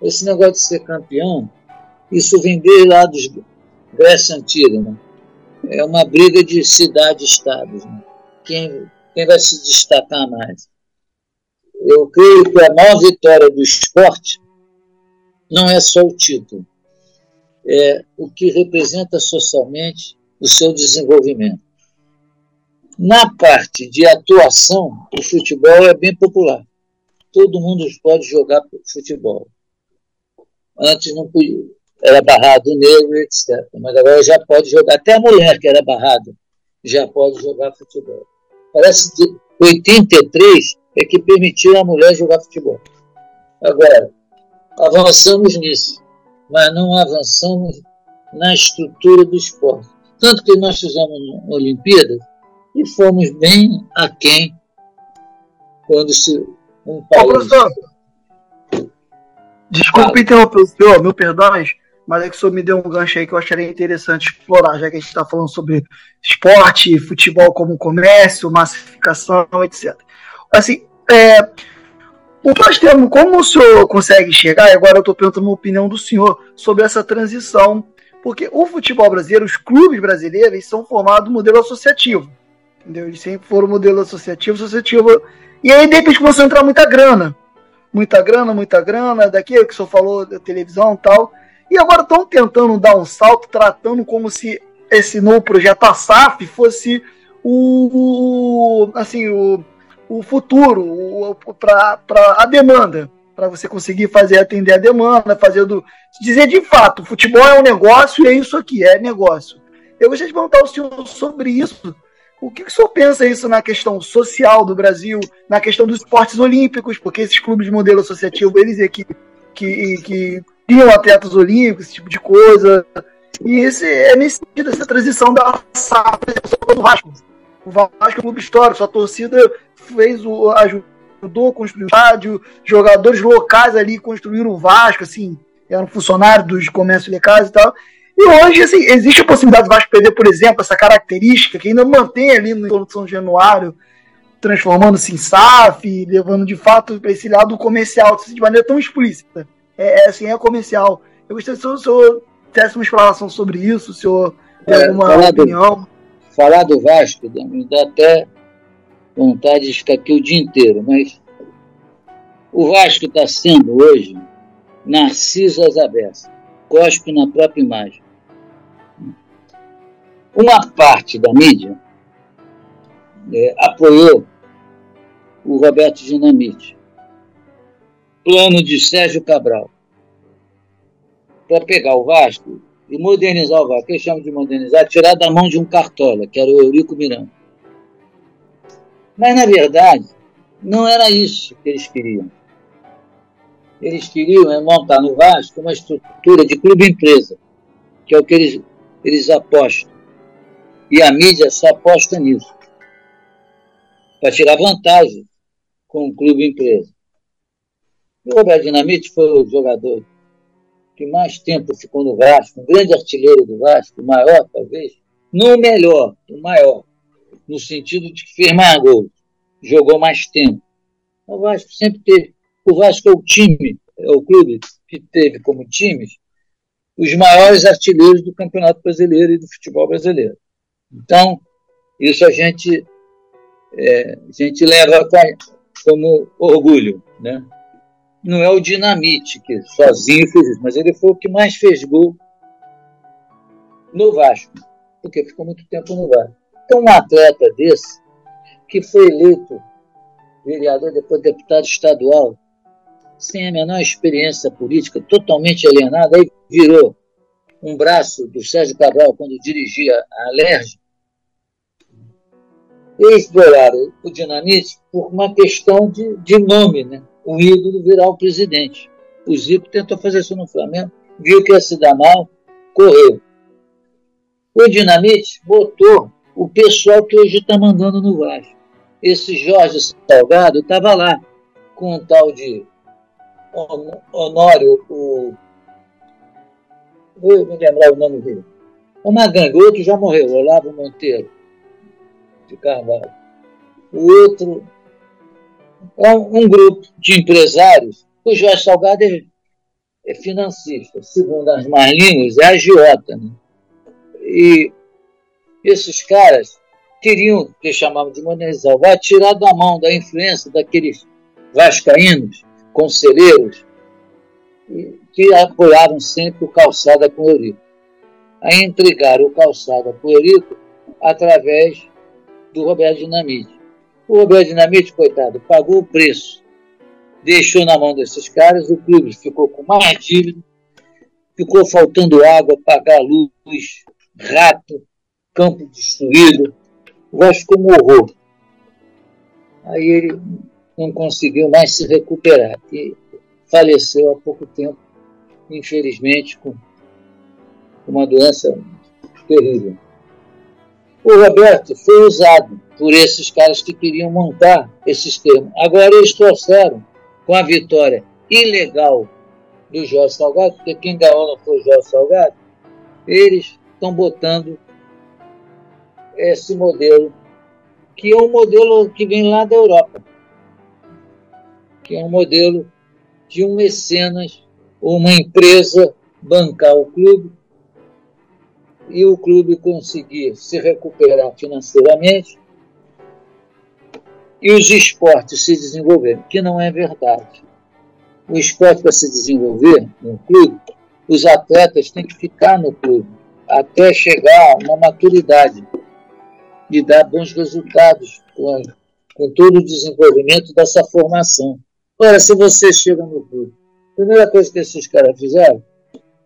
Esse negócio de ser campeão, isso vem desde lá dos Grécia Antiga. Né? É uma briga de cidade-estados. Né? Quem, quem vai se destacar mais? Eu creio que a maior vitória do esporte não é só o título, é o que representa socialmente o seu desenvolvimento. Na parte de atuação, o futebol é bem popular. Todo mundo pode jogar futebol. Antes não podia, era barrado o negro, etc. Mas agora já pode jogar, até a mulher que era barrada já pode jogar futebol. Parece que 83 é que permitiu a mulher jogar futebol. Agora, avançamos nisso, mas não avançamos na estrutura do esporte. Tanto que nós fizemos Olimpíadas e fomos bem aquém quando se um país... Ô, professor, desculpe interromper o senhor, meu perdões, mas é que o senhor me deu um gancho aí que eu acharia interessante explorar, já que a gente está falando sobre esporte, futebol como comércio, massificação, etc. Assim, é, o que nós temos, como o senhor consegue chegar, e agora eu estou perguntando a opinião do senhor sobre essa transição, porque o futebol brasileiro, os clubes brasileiros, são formados no modelo associativo. Entendeu? Eles sempre foram modelo associativo, associativo. E aí, de repente, começou a entrar muita grana. Muita grana, muita grana, daqui que o senhor falou da televisão e tal. E agora estão tentando dar um salto, tratando como se esse novo projeto, a SAF, fosse o, assim, o, o futuro para a demanda, para você conseguir fazer atender a demanda, fazer. Dizer de fato, futebol é um negócio e é isso aqui, é negócio. Eu gostaria de perguntar ao senhor sobre isso. O que, que o senhor pensa isso na questão social do Brasil, na questão dos esportes olímpicos, porque esses clubes de modelo associativo, eles é que, que, que criam atletas olímpicos, esse tipo de coisa. E esse, é nesse sentido, essa transição da SAF do Vasco. O Vasco é um clube histórico, sua torcida fez o, ajudou a construir o estádio, jogadores locais ali construíram o Vasco, assim, eram funcionários dos comércios locais e tal. E hoje, assim, existe a possibilidade do Vasco perder, por exemplo, essa característica que ainda mantém ali no São Januário, transformando-se em SAF, levando de fato para esse lado comercial, de maneira tão explícita é, é, assim, é comercial. Eu gostaria se o senhor tivesse uma explanação sobre isso, se o senhor tem é, alguma falar opinião. Do, falar do Vasco me dá até vontade de ficar aqui o dia inteiro, mas o Vasco está sendo hoje Narciso Azabessa, cospe na própria imagem. Uma parte da mídia é, apoiou o Roberto Dinamite plano de Sérgio Cabral para pegar o Vasco e modernizar o Vasco. Que chamam de modernizar? Tirar da mão de um cartola, que era o Eurico Miranda. Mas, na verdade, não era isso que eles queriam. Eles queriam é montar no Vasco uma estrutura de clube-empresa, que é o que eles, eles apostam. E a mídia só aposta nisso, para tirar vantagem com o clube-empresa. O Roberto Dinamite foi o jogador que mais tempo ficou no Vasco, um grande artilheiro do Vasco, o maior talvez, não o melhor, o maior, no sentido de que fez mais gols, jogou mais tempo. O Vasco sempre teve. O Vasco é o time, é o clube que teve como times os maiores artilheiros do Campeonato Brasileiro e do futebol brasileiro. Então, isso a gente, é, a gente leva como orgulho, né? não é o Dinamite, que sozinho fez isso, mas ele foi o que mais fez gol no Vasco, porque ficou muito tempo no Vasco. Então, um atleta desse, que foi eleito vereador, depois deputado estadual, sem a menor experiência política, totalmente alienado, aí virou um braço do Sérgio Cabral quando dirigia a Alerj, exploraram o Dinamite por uma questão de, de nome, né? o ídolo virar o presidente. O Zico tentou fazer isso no Flamengo, viu que ia se dar mal, correu. O Dinamite botou o pessoal que hoje está mandando no Vasco. esse Jorge Salgado estava lá com um tal de Honório, o. Vou me lembrar o nome dele. Uma gangue, o outro já morreu, Olavo Monteiro, de Carvalho. O outro é um grupo de empresários. O Jorge Salgado é, é financista, segundo as mais línguas, é agiota. Né? E esses caras queriam, que chamavam de monetizar, vai tirar da mão da influência daqueles vascaínos, conselheiros, que apoiaram sempre o Calçada com Eurico. Aí entregaram o Calçada com Eurico através do Roberto Dinamite. O Roberto Dinamite, coitado, pagou o preço, deixou na mão desses caras, o clube ficou com mais dívida, ficou faltando água, pagar luz, rato, campo destruído, o Vasco morrou. Aí ele não conseguiu mais se recuperar e faleceu há pouco tempo, infelizmente, com uma doença terrível. O Roberto foi usado por esses caras que queriam montar esse sistema. Agora eles trouxeram, com a vitória ilegal do Jorge Salgado, porque quem ganhou não foi o Jorge Salgado, eles estão botando esse modelo, que é um modelo que vem lá da Europa, que é um modelo de um mecenas ou uma empresa bancar o clube e o clube conseguir se recuperar financeiramente e os esportes se desenvolverem, que não é verdade. O esporte para se desenvolver no clube, os atletas têm que ficar no clube até chegar a uma maturidade de dar bons resultados com, com todo o desenvolvimento dessa formação. Ora, se você chega no clube, a primeira coisa que esses caras fizeram,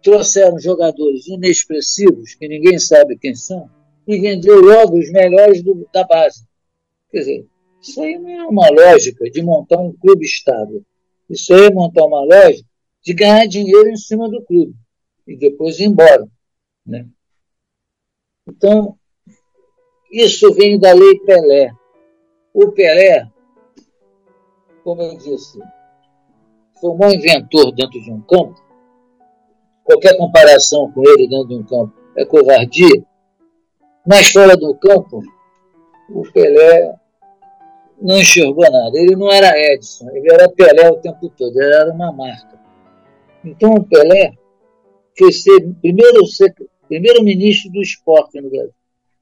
trouxeram jogadores inexpressivos, que ninguém sabe quem são, e vendeu logo os melhores do, da base. Quer dizer, isso aí não é uma lógica de montar um clube estável. Isso aí é montar uma lógica de ganhar dinheiro em cima do clube e depois ir embora. Né? Então, isso vem da lei Pelé. O Pelé, como eu disse, foi um inventor dentro de um campo. Qualquer comparação com ele dentro de um campo é covardia. Mas fora do campo, o Pelé não enxergou nada. Ele não era Edson, ele era Pelé o tempo todo, ele era uma marca. Então o Pelé foi ser primeiro, primeiro ministro do esporte no Brasil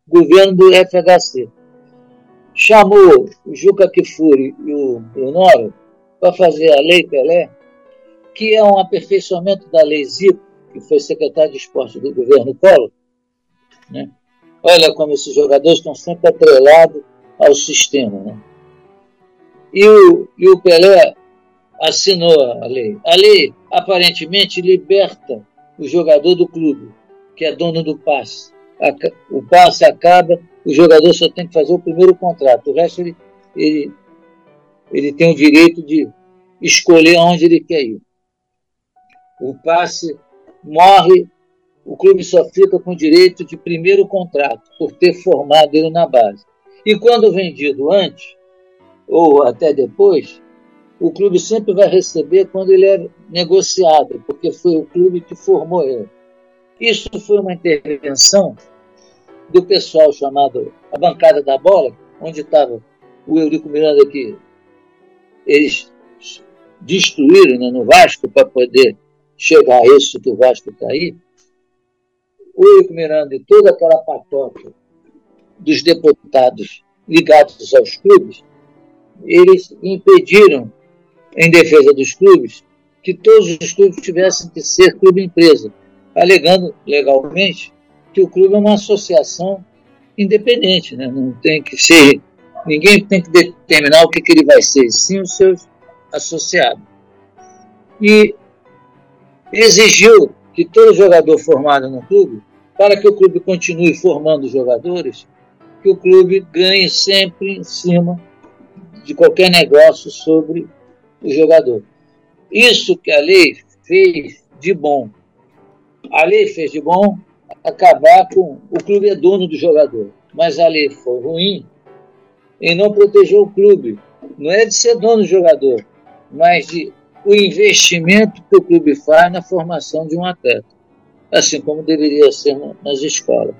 governo do FHC. Chamou o Juca Kifuri e o Brunoro para fazer a Lei Pelé, que é um aperfeiçoamento da Lei Zico, que foi secretário de esporte do governo Collor. Né? Olha como esses jogadores estão sempre atrelados ao sistema. Né? E, o, e o Pelé assinou a lei. A lei aparentemente liberta o jogador do clube, que é dono do passe o passe acaba, o jogador só tem que fazer o primeiro contrato. O resto ele, ele, ele tem o direito de escolher onde ele quer ir. O passe morre, o clube só fica com o direito de primeiro contrato, por ter formado ele na base. E quando vendido antes, ou até depois, o clube sempre vai receber quando ele é negociado, porque foi o clube que formou ele. Isso foi uma intervenção do pessoal chamado a bancada da bola, onde estava o Eurico Miranda que eles destruíram né, no Vasco para poder chegar a isso que o Vasco está aí. O Eurico Miranda e toda aquela patota dos deputados ligados aos clubes, eles impediram, em defesa dos clubes, que todos os clubes tivessem que ser clube-empresa alegando legalmente que o clube é uma associação independente, né? não tem que ser, ninguém tem que determinar o que, que ele vai ser, sim os seus associados. E exigiu que todo jogador formado no clube, para que o clube continue formando jogadores, que o clube ganhe sempre em cima de qualquer negócio sobre o jogador. Isso que a lei fez de bom a lei fez de bom acabar com. O clube é dono do jogador, mas a lei foi ruim em não proteger o clube. Não é de ser dono do jogador, mas de o investimento que o clube faz na formação de um atleta, assim como deveria ser nas escolas.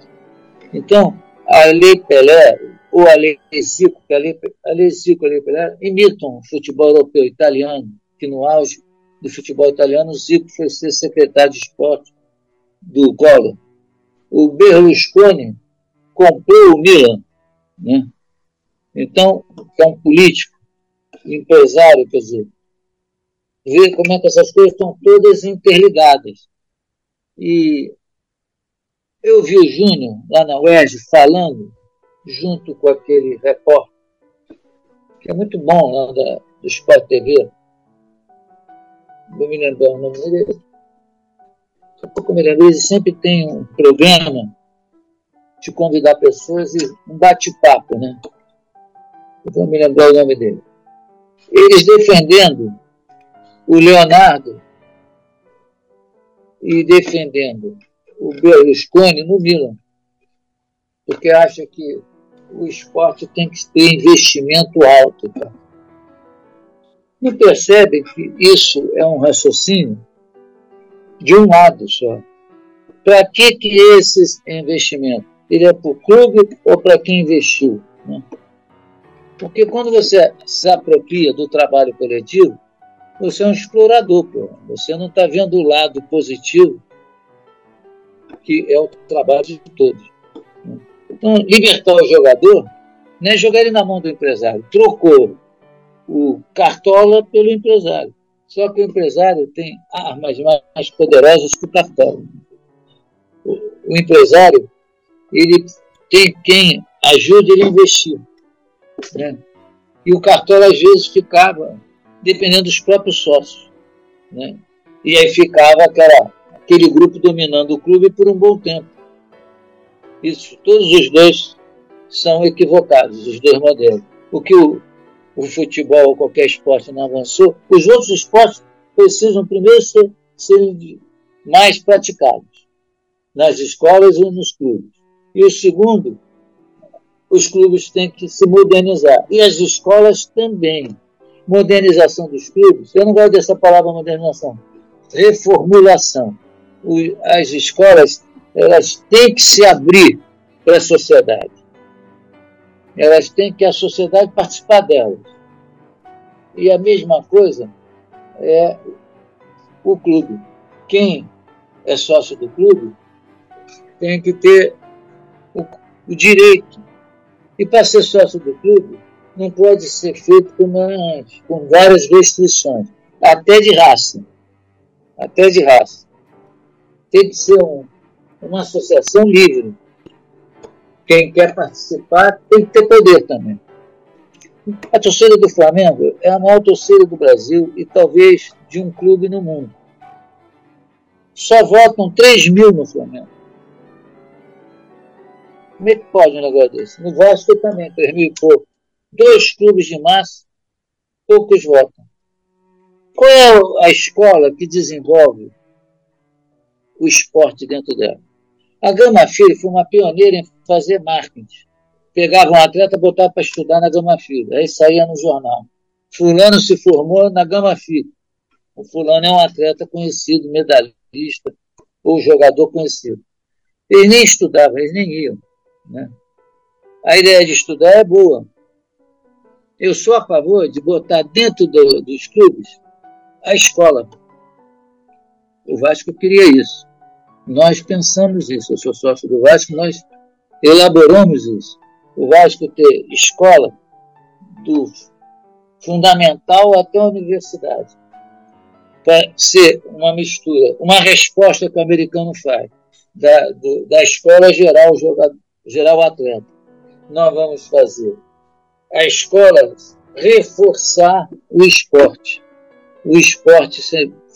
Então, a Lei Pelé, ou a Lei Zico, que a Lei, a Lei Zico a Lei Pelé imitam o futebol europeu italiano, que no auge do futebol italiano, o Zico foi ser secretário de esporte do Collor. O Berlusconi comprou o Milan, né? Então, é um político, empresário, quer dizer, ver como é que essas coisas estão todas interligadas. E eu vi o Júnior lá na UERJ falando, junto com aquele repórter, que é muito bom lá da, do Sport TV, vou me lembrar o nome dele, daqui a pouco me lembro, ele sempre tem um programa de convidar pessoas e um bate-papo, né? Eu vou me lembrar o nome dele. Eles defendendo o Leonardo e defendendo o Berlusconi no Milan, porque acha que o esporte tem que ter investimento alto. Tá? Não percebem que isso é um raciocínio de um lado só. Para que, que esse investimento? Ele é para o clube ou para quem investiu? Né? Porque quando você se apropria do trabalho coletivo, você é um explorador, pô. Você não está vendo o lado positivo, que é o trabalho de todos. Então, libertar o jogador não é jogar ele na mão do empresário. Trocou o cartola pelo empresário. Só que o empresário tem armas mais poderosas que o cartola. O, empresário, ele tem quem ajude ele a investir. Né? E o cartola, às vezes, ficava dependendo dos próprios sócios. Né? E aí ficava aquela, aquele grupo dominando o clube por um bom tempo. Isso, todos os dois são equivocados, os dois modelos. O que o, o futebol ou qualquer esporte não avançou, os outros esportes precisam primeiro ser, ser mais praticados nas escolas e nos clubes. E o segundo, os clubes têm que se modernizar. E as escolas também modernização dos clubes, eu não gosto dessa palavra modernização, reformulação. as escolas elas têm que se abrir para a sociedade. Elas têm que a sociedade participar delas. E a mesma coisa é o clube. Quem é sócio do clube tem que ter o, o direito. E para ser sócio do clube, não pode ser feito como antes, com várias restrições, até de raça. Até de raça. Tem que ser um, uma associação livre. Quem quer participar tem que ter poder também. A torcida do Flamengo é a maior torcida do Brasil e talvez de um clube no mundo. Só votam 3 mil no Flamengo. Como é que pode um negócio desse? No Vasco também, 3 mil e pouco dois clubes de massa, poucos votam. Qual é a escola que desenvolve o esporte dentro dela? A Gama Filho foi uma pioneira em fazer marketing. Pegava um atleta, botava para estudar na Gama Filho, aí saía no jornal. Fulano se formou na Gama Filho. O fulano é um atleta conhecido, medalhista ou jogador conhecido. Eles nem estudavam, eles nem iam. Né? A ideia de estudar é boa, eu sou a favor de botar dentro do, dos clubes a escola. O Vasco queria isso. Nós pensamos isso. Eu sou sócio do Vasco, nós elaboramos isso. O Vasco ter escola do fundamental até a universidade. Para ser uma mistura, uma resposta que o americano faz da, do, da escola geral, jogador, geral atleta. Nós vamos fazer a escola reforçar o esporte. O esporte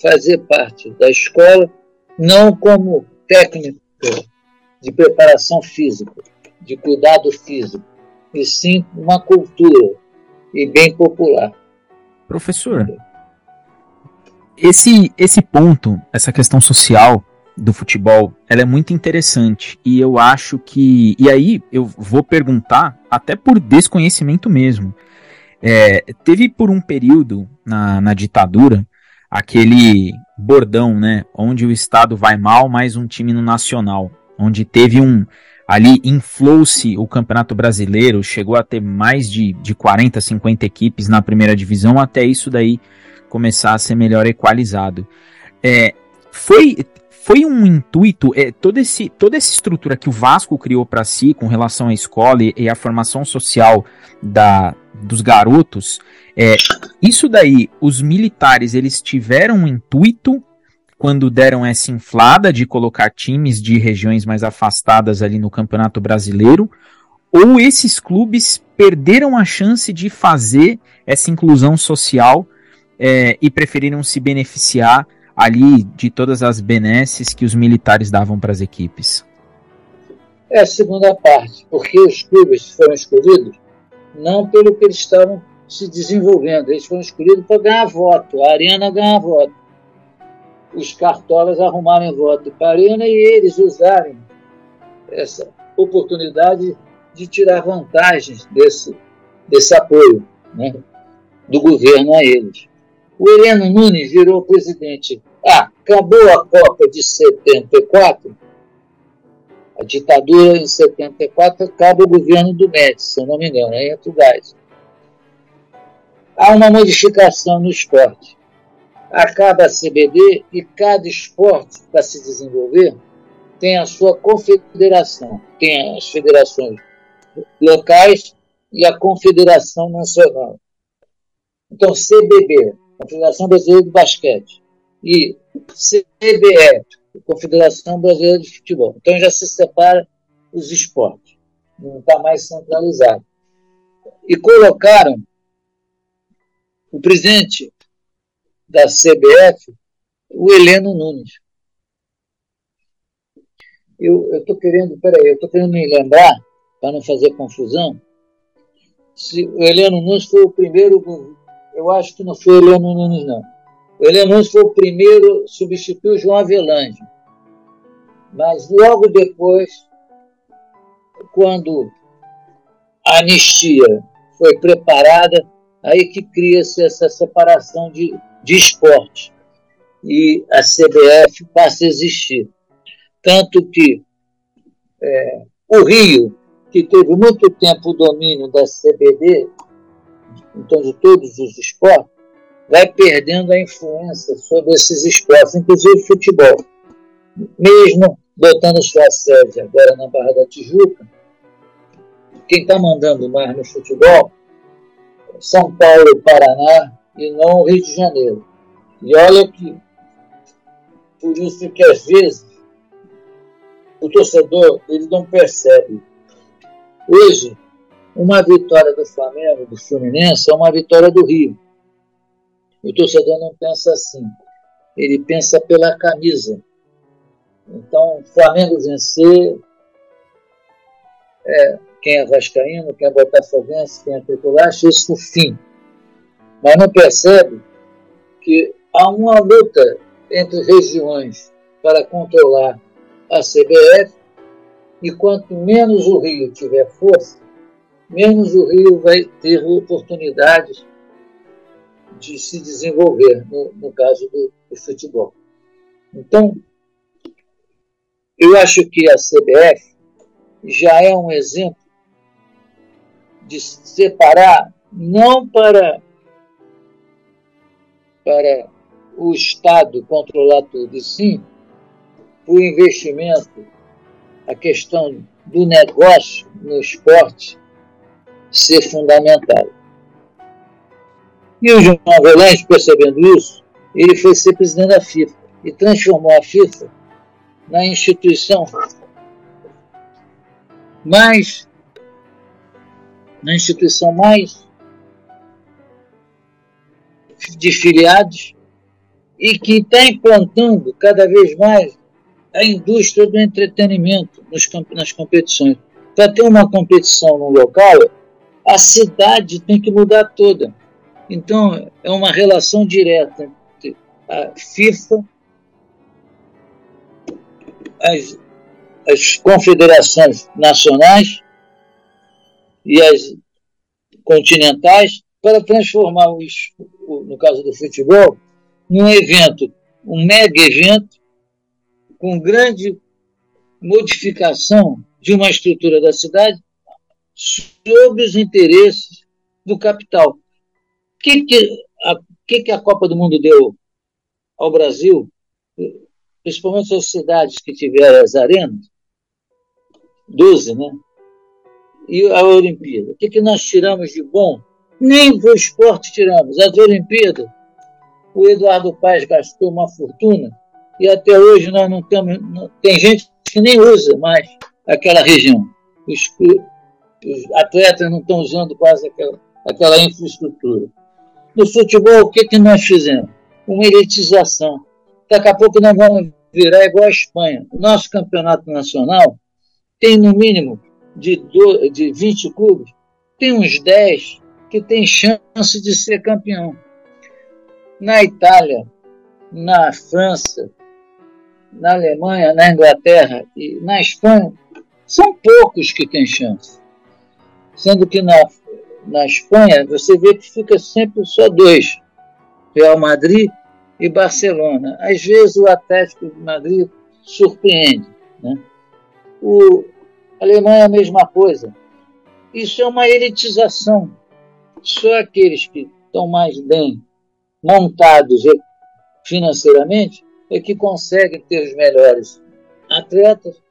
fazer parte da escola, não como técnica de preparação física, de cuidado físico, e sim uma cultura e bem popular. Professor, esse, esse ponto, essa questão social do futebol, ela é muito interessante e eu acho que e aí eu vou perguntar até por desconhecimento mesmo. É, teve por um período na, na ditadura aquele bordão, né? Onde o Estado vai mal, mais um time no Nacional. Onde teve um. Ali inflou-se o Campeonato Brasileiro, chegou a ter mais de, de 40, 50 equipes na primeira divisão, até isso daí começar a ser melhor equalizado. É, foi, foi um intuito, é, todo esse, toda essa estrutura que o Vasco criou para si com relação à escola e, e à formação social da, dos garotos, é, isso daí, os militares, eles tiveram um intuito quando deram essa inflada de colocar times de regiões mais afastadas ali no Campeonato Brasileiro, ou esses clubes perderam a chance de fazer essa inclusão social é, e preferiram se beneficiar ali de todas as benesses que os militares davam para as equipes? É a segunda parte, porque os clubes foram escolhidos não pelo que eles estavam se desenvolvendo, eles foram escolhidos para ganhar voto, a Arena ganhar voto. Os cartolas arrumarem voto para Arena e eles usarem essa oportunidade de tirar vantagens desse, desse apoio né, do governo a eles. O Heleno Nunes virou presidente. Ah, acabou a Copa de 74, a ditadura em 74, acaba o governo do Médici, se eu não me engano, aí entra o. Há uma modificação no esporte. A CBD e cada esporte, para se desenvolver, tem a sua confederação. Tem as federações locais e a confederação nacional. Então, CBB, Confederação Brasileira de Basquete, e CBF, Confederação Brasileira de Futebol. Então já se separa os esportes, não está mais centralizado. E colocaram o presidente da CBF, o Heleno Nunes. Eu estou querendo, peraí, eu estou querendo me lembrar, para não fazer confusão, se o Heleno Nunes foi o primeiro eu acho que não foi o Heleno Nunes, não. O Heleno Nunes foi o primeiro, substituiu o João Avelange. Mas logo depois, quando a anistia foi preparada, aí que cria-se essa separação de, de esporte. E a CBF passa a existir. Tanto que é, o Rio, que teve muito tempo o domínio da CBD, então de todos os esportes, vai perdendo a influência sobre esses esportes, inclusive futebol. Mesmo botando sua sede agora na Barra da Tijuca, quem está mandando mais no futebol é São Paulo, Paraná e não o Rio de Janeiro. E olha que, por isso que às vezes o torcedor ele não percebe. Hoje, uma vitória do Flamengo, do Fluminense, é uma vitória do Rio. O torcedor não pensa assim. Ele pensa pela camisa. Então, Flamengo vencer, é, quem é vascaíno, quem é botafoguense, quem é tricolor, acha isso o fim. Mas não percebe que há uma luta entre regiões para controlar a CBF e quanto menos o Rio tiver força, menos o Rio vai ter oportunidades de se desenvolver, no, no caso do, do futebol. Então, eu acho que a CBF já é um exemplo de separar não para para o Estado controlar tudo, e sim o investimento, a questão do negócio no esporte ser fundamental. E o João Avelange, percebendo isso, ele foi ser presidente da FIFA e transformou a FIFA na instituição mais na instituição mais de filiados e que está implantando cada vez mais a indústria do entretenimento nos, nas competições. Para ter uma competição no local, a cidade tem que mudar toda. Então, é uma relação direta entre a FIFA, as, as confederações nacionais e as continentais para transformar, o, no caso do futebol, num evento, um mega evento, com grande modificação de uma estrutura da cidade sobre os interesses do capital. O que, que, a, que, que a Copa do Mundo deu ao Brasil, principalmente as cidades que tiveram as arenas? 12, né? E a Olimpíada. O que, que nós tiramos de bom? Nem do esporte tiramos. As Olimpíadas, o Eduardo Paes gastou uma fortuna e até hoje nós não temos. Não, tem gente que nem usa mais aquela região. Os, os atletas não estão usando quase aquela, aquela infraestrutura. No futebol, o que, que nós fizemos? Uma elitização. Daqui a pouco nós vamos virar igual a Espanha. O nosso campeonato nacional tem no mínimo de, de 20 clubes, tem uns 10 que tem chance de ser campeão. Na Itália, na França, na Alemanha, na Inglaterra e na Espanha, são poucos que têm chance. Sendo que na, na Espanha você vê que fica sempre só dois: Real Madrid e Barcelona. Às vezes o Atlético de Madrid surpreende. Né? O Alemanha é a mesma coisa. Isso é uma elitização. Só aqueles que estão mais bem montados financeiramente é que conseguem ter os melhores atletas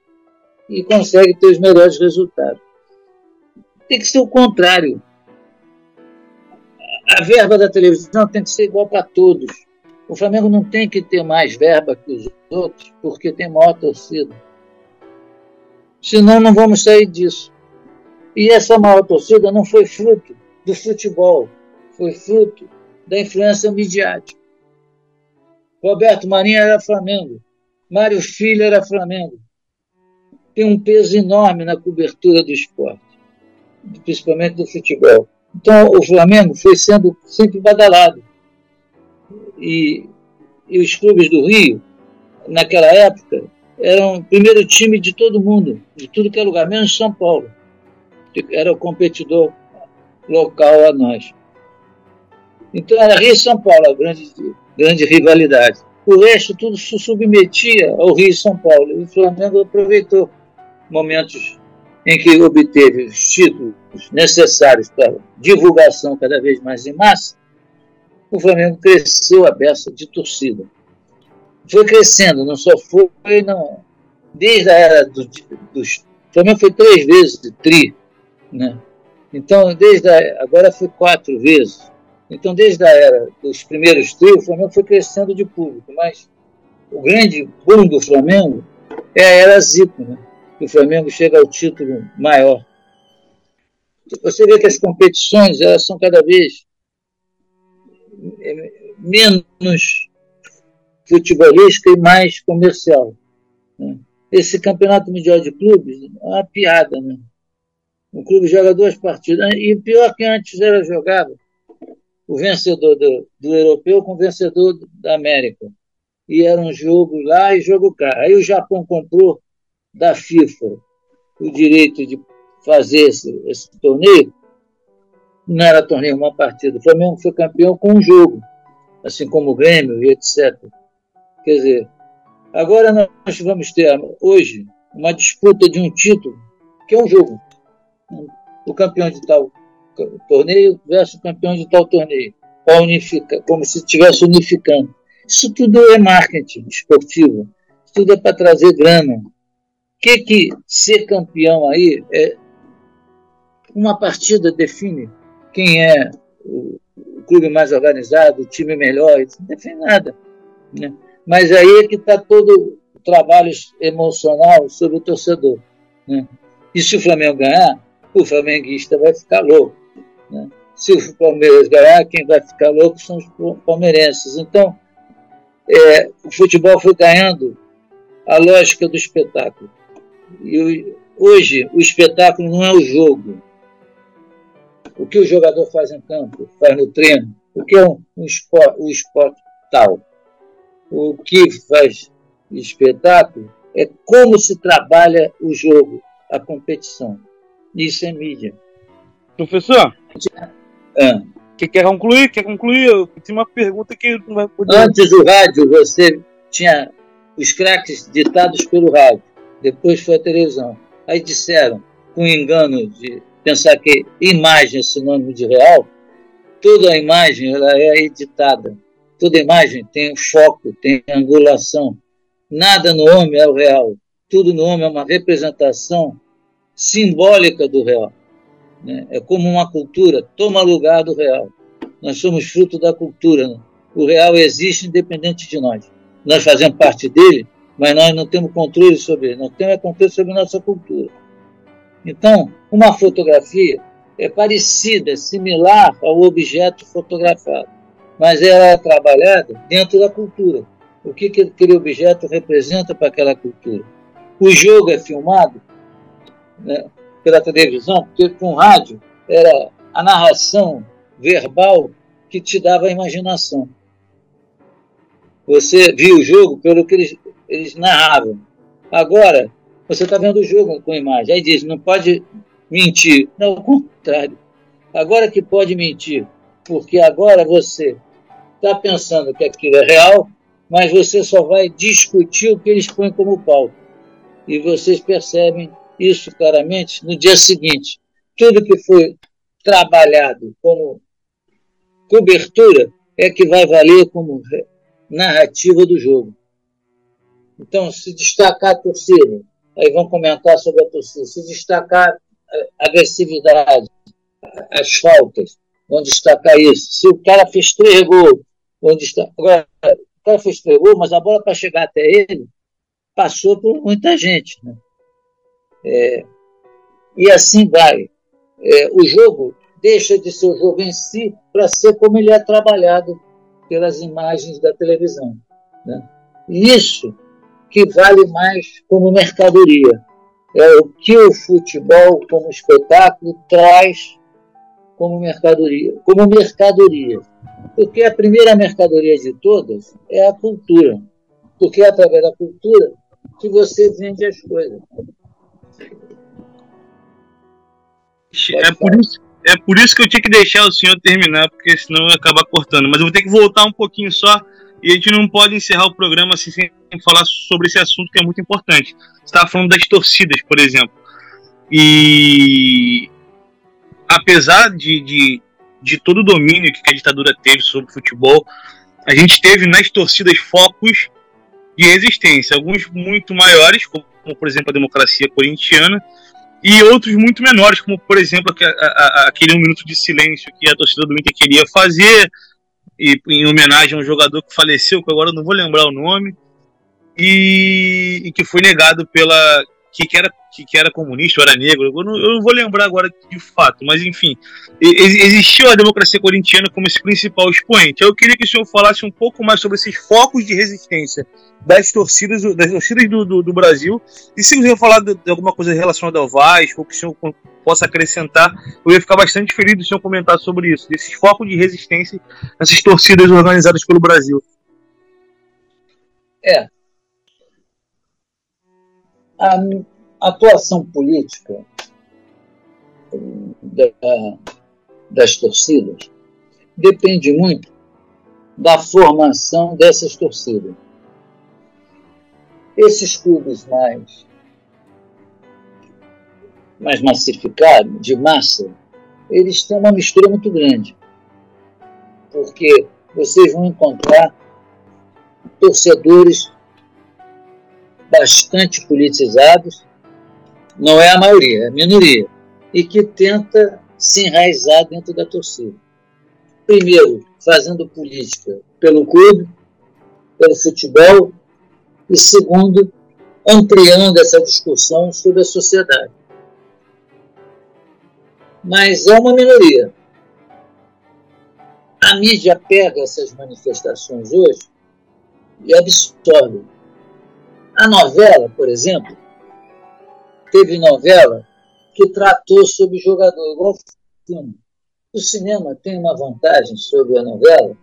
e conseguem ter os melhores resultados. Tem que ser o contrário. A verba da televisão tem que ser igual para todos. O Flamengo não tem que ter mais verba que os outros porque tem maior torcida. Senão não vamos sair disso. E essa maior torcida não foi fruto do futebol, foi fruto da influência midiática. Roberto Marinho era Flamengo, Mário Filho era Flamengo. Tem um peso enorme na cobertura do esporte, principalmente do futebol. Então o Flamengo foi sendo sempre badalado. E, e os clubes do Rio, naquela época, eram o primeiro time de todo mundo, de tudo que é lugar, menos São Paulo. Era o competidor local a nós. Então era Rio e São Paulo a grande, grande rivalidade. O resto tudo se submetia ao Rio e São Paulo. E o Flamengo aproveitou momentos em que obteve os títulos necessários para divulgação cada vez mais em massa. O Flamengo cresceu a beça de torcida foi crescendo, não só foi, não. Desde a era do, dos. Flamengo foi três vezes de tri, né? Então, desde a, agora foi quatro vezes. Então, desde a era dos primeiros tri, o Flamengo foi crescendo de público, mas o grande boom do Flamengo é a era Zico, né? o Flamengo chega ao título maior. Você vê que as competições elas são cada vez menos futebolística e mais comercial. Né? Esse campeonato mundial de clubes é uma piada, né? O clube joga duas partidas. E pior que antes era jogava o vencedor do, do europeu com o vencedor da América. E era um jogo lá e jogo cá. Aí o Japão comprou da FIFA o direito de fazer esse, esse torneio. Não era torneio, uma partida. O Flamengo foi campeão com um jogo, assim como o Grêmio e etc. Quer dizer, agora nós vamos ter hoje uma disputa de um título, que é um jogo. O campeão de tal torneio versus o campeão de tal torneio. Para unificar, como se estivesse unificando. Isso tudo é marketing esportivo. Isso tudo é para trazer grana. O que, que ser campeão aí é. Uma partida define quem é o, clube mais organizado, o time melhor, isso não define nada. Né? Mas aí é que está todo o trabalho emocional sobre o torcedor. Né? E se o Flamengo ganhar, o flamenguista vai ficar louco. Né? Se o Palmeiras ganhar, quem vai ficar louco são os palmeirenses. Então, é, o futebol foi ganhando a lógica do espetáculo. E hoje, o espetáculo não é o jogo. O que o jogador faz em campo, faz no treino, o que é um, um esporte, um esporte tal o que faz espetáculo é como se trabalha o jogo, a competição. Isso é mídia. Professor, Ah, que quer concluir? Quer concluir? Eu tinha uma pergunta que não vai poder. Antes do rádio, você tinha os craques ditados pelo rádio. Depois foi a televisão. Aí disseram, com engano de pensar que imagem é sinônimo de real, toda a imagem ela é editada. Toda imagem tem foco, tem angulação. Nada no homem é o real. Tudo no homem é uma representação simbólica do real. né? É como uma cultura, toma lugar do real. Nós somos fruto da cultura. né? O real existe independente de nós. Nós fazemos parte dele, mas nós não temos controle sobre ele. Nós temos controle sobre nossa cultura. Então, uma fotografia é parecida, similar ao objeto fotografado, mas ela é trabalhada dentro da cultura. O que aquele objeto representa para aquela cultura? O jogo é filmado né, pela televisão, porque com rádio era a narração verbal que te dava a imaginação. Você via o jogo pelo que eles, eles narravam. Agora, você está vendo o jogo com imagem. Aí diz, não pode mentir. Não, ao contrário. Agora que pode mentir, porque agora você está pensando que aquilo é real, mas você só vai discutir o que eles põem como pauta. E vocês percebem isso claramente no dia seguinte. Tudo que foi trabalhado como cobertura é que vai valer como narrativa do jogo. Então, se destacar a torcida, aí vão comentar sobre a torcida, se destacar a agressividade, as faltas, vão destacar isso. Se o cara fez três gols, vão destacar. Agora, o cara fez três gols, mas a bola para chegar até ele passou por muita gente. Né? É, e assim vai. É, o jogo deixa de ser o jogo em si para ser como ele é trabalhado pelas imagens da televisão. Né? Isso que vale mais como mercadoria. É o que o futebol, como espetáculo, traz como mercadoria. Como mercadoria. Porque a primeira mercadoria de todas é a cultura. Porque é através da cultura que você vende as coisas. É por, isso, é por isso que eu tinha que deixar o senhor terminar, porque senão eu ia acabar cortando. Mas eu vou ter que voltar um pouquinho só, e a gente não pode encerrar o programa assim, sem falar sobre esse assunto que é muito importante. Você estava falando das torcidas, por exemplo. E apesar de, de, de todo o domínio que a ditadura teve sobre o futebol, a gente teve nas torcidas focos de resistência, alguns muito maiores, como, como, por exemplo a democracia corintiana, e outros muito menores, como por exemplo a, a, aquele um minuto de silêncio que a torcida do Inter queria fazer, e, em homenagem a um jogador que faleceu, que agora eu não vou lembrar o nome, e, e que foi negado pela. Que, que, era, que, que era comunista ou era negro, eu não, eu não vou lembrar agora de fato, mas enfim, existiu a democracia corintiana como esse principal expoente. Eu queria que o senhor falasse um pouco mais sobre esses focos de resistência das torcidas, das torcidas do, do, do Brasil. E se você falar de, de, alguma coisa relacionada ao Vasco, ou que o senhor possa acrescentar, eu ia ficar bastante feliz do senhor comentar sobre isso, desses focos de resistência nessas torcidas organizadas pelo Brasil. É. A atuação política da, das torcidas depende muito da formação dessas torcidas esses clubes mais, mais massificados, de massa, eles têm uma mistura muito grande. Porque vocês vão encontrar torcedores bastante politizados, não é a maioria, é a minoria, e que tenta se enraizar dentro da torcida. Primeiro, fazendo política pelo clube, pelo futebol, e segundo, ampliando essa discussão sobre a sociedade. Mas é uma minoria. A mídia pega essas manifestações hoje e absorve. A novela, por exemplo, teve novela que tratou sobre jogador, igual filme. O cinema tem uma vantagem sobre a novela,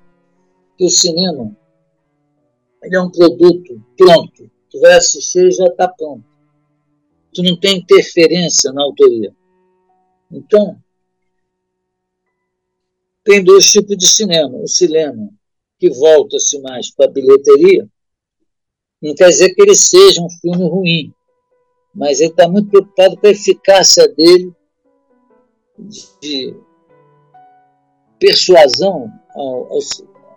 que o cinema ele é um produto pronto. Tu vai assistir e já está pronto. Tu não tem interferência na autoria. Então, tem dois tipos de cinema. O cinema que volta-se mais para a bilheteria, não quer dizer que ele seja um filme ruim, mas ele está muito preocupado com a eficácia dele de persuasão ao, ao,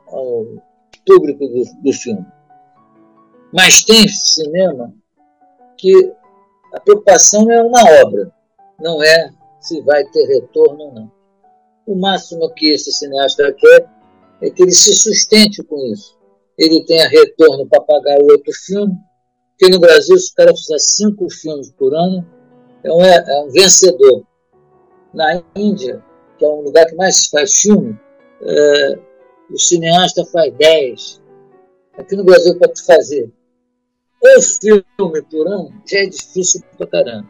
ao público do, do filme. Mas tem cinema que a preocupação é uma obra, não é se vai ter retorno ou não. O máximo que esse cineasta quer é que ele se sustente com isso. Ele tenha retorno para pagar outro filme, porque no Brasil, se o cara fizer cinco filmes por ano, é um, é um vencedor. Na Índia, que é um lugar que mais faz filme, é, o cineasta faz dez. Aqui no Brasil, para tu fazer um filme por ano, já é difícil pra caramba.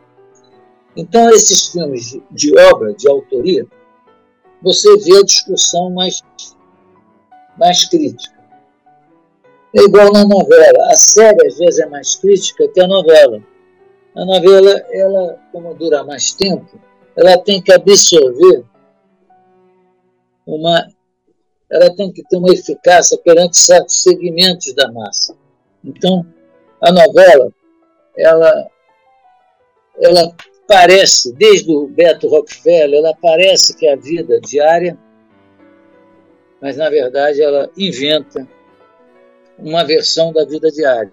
Então, esses filmes de, de obra, de autoria, você vê a discussão mais, mais crítica. É igual na novela. A série, às vezes, é mais crítica que a novela. A novela, ela, como dura mais tempo, ela tem que absorver uma. Ela tem que ter uma eficácia perante certos segmentos da massa. Então, a novela, ela, ela parece, desde o Beto Rockefeller, ela parece que é a vida diária, mas na verdade ela inventa uma versão da vida diária.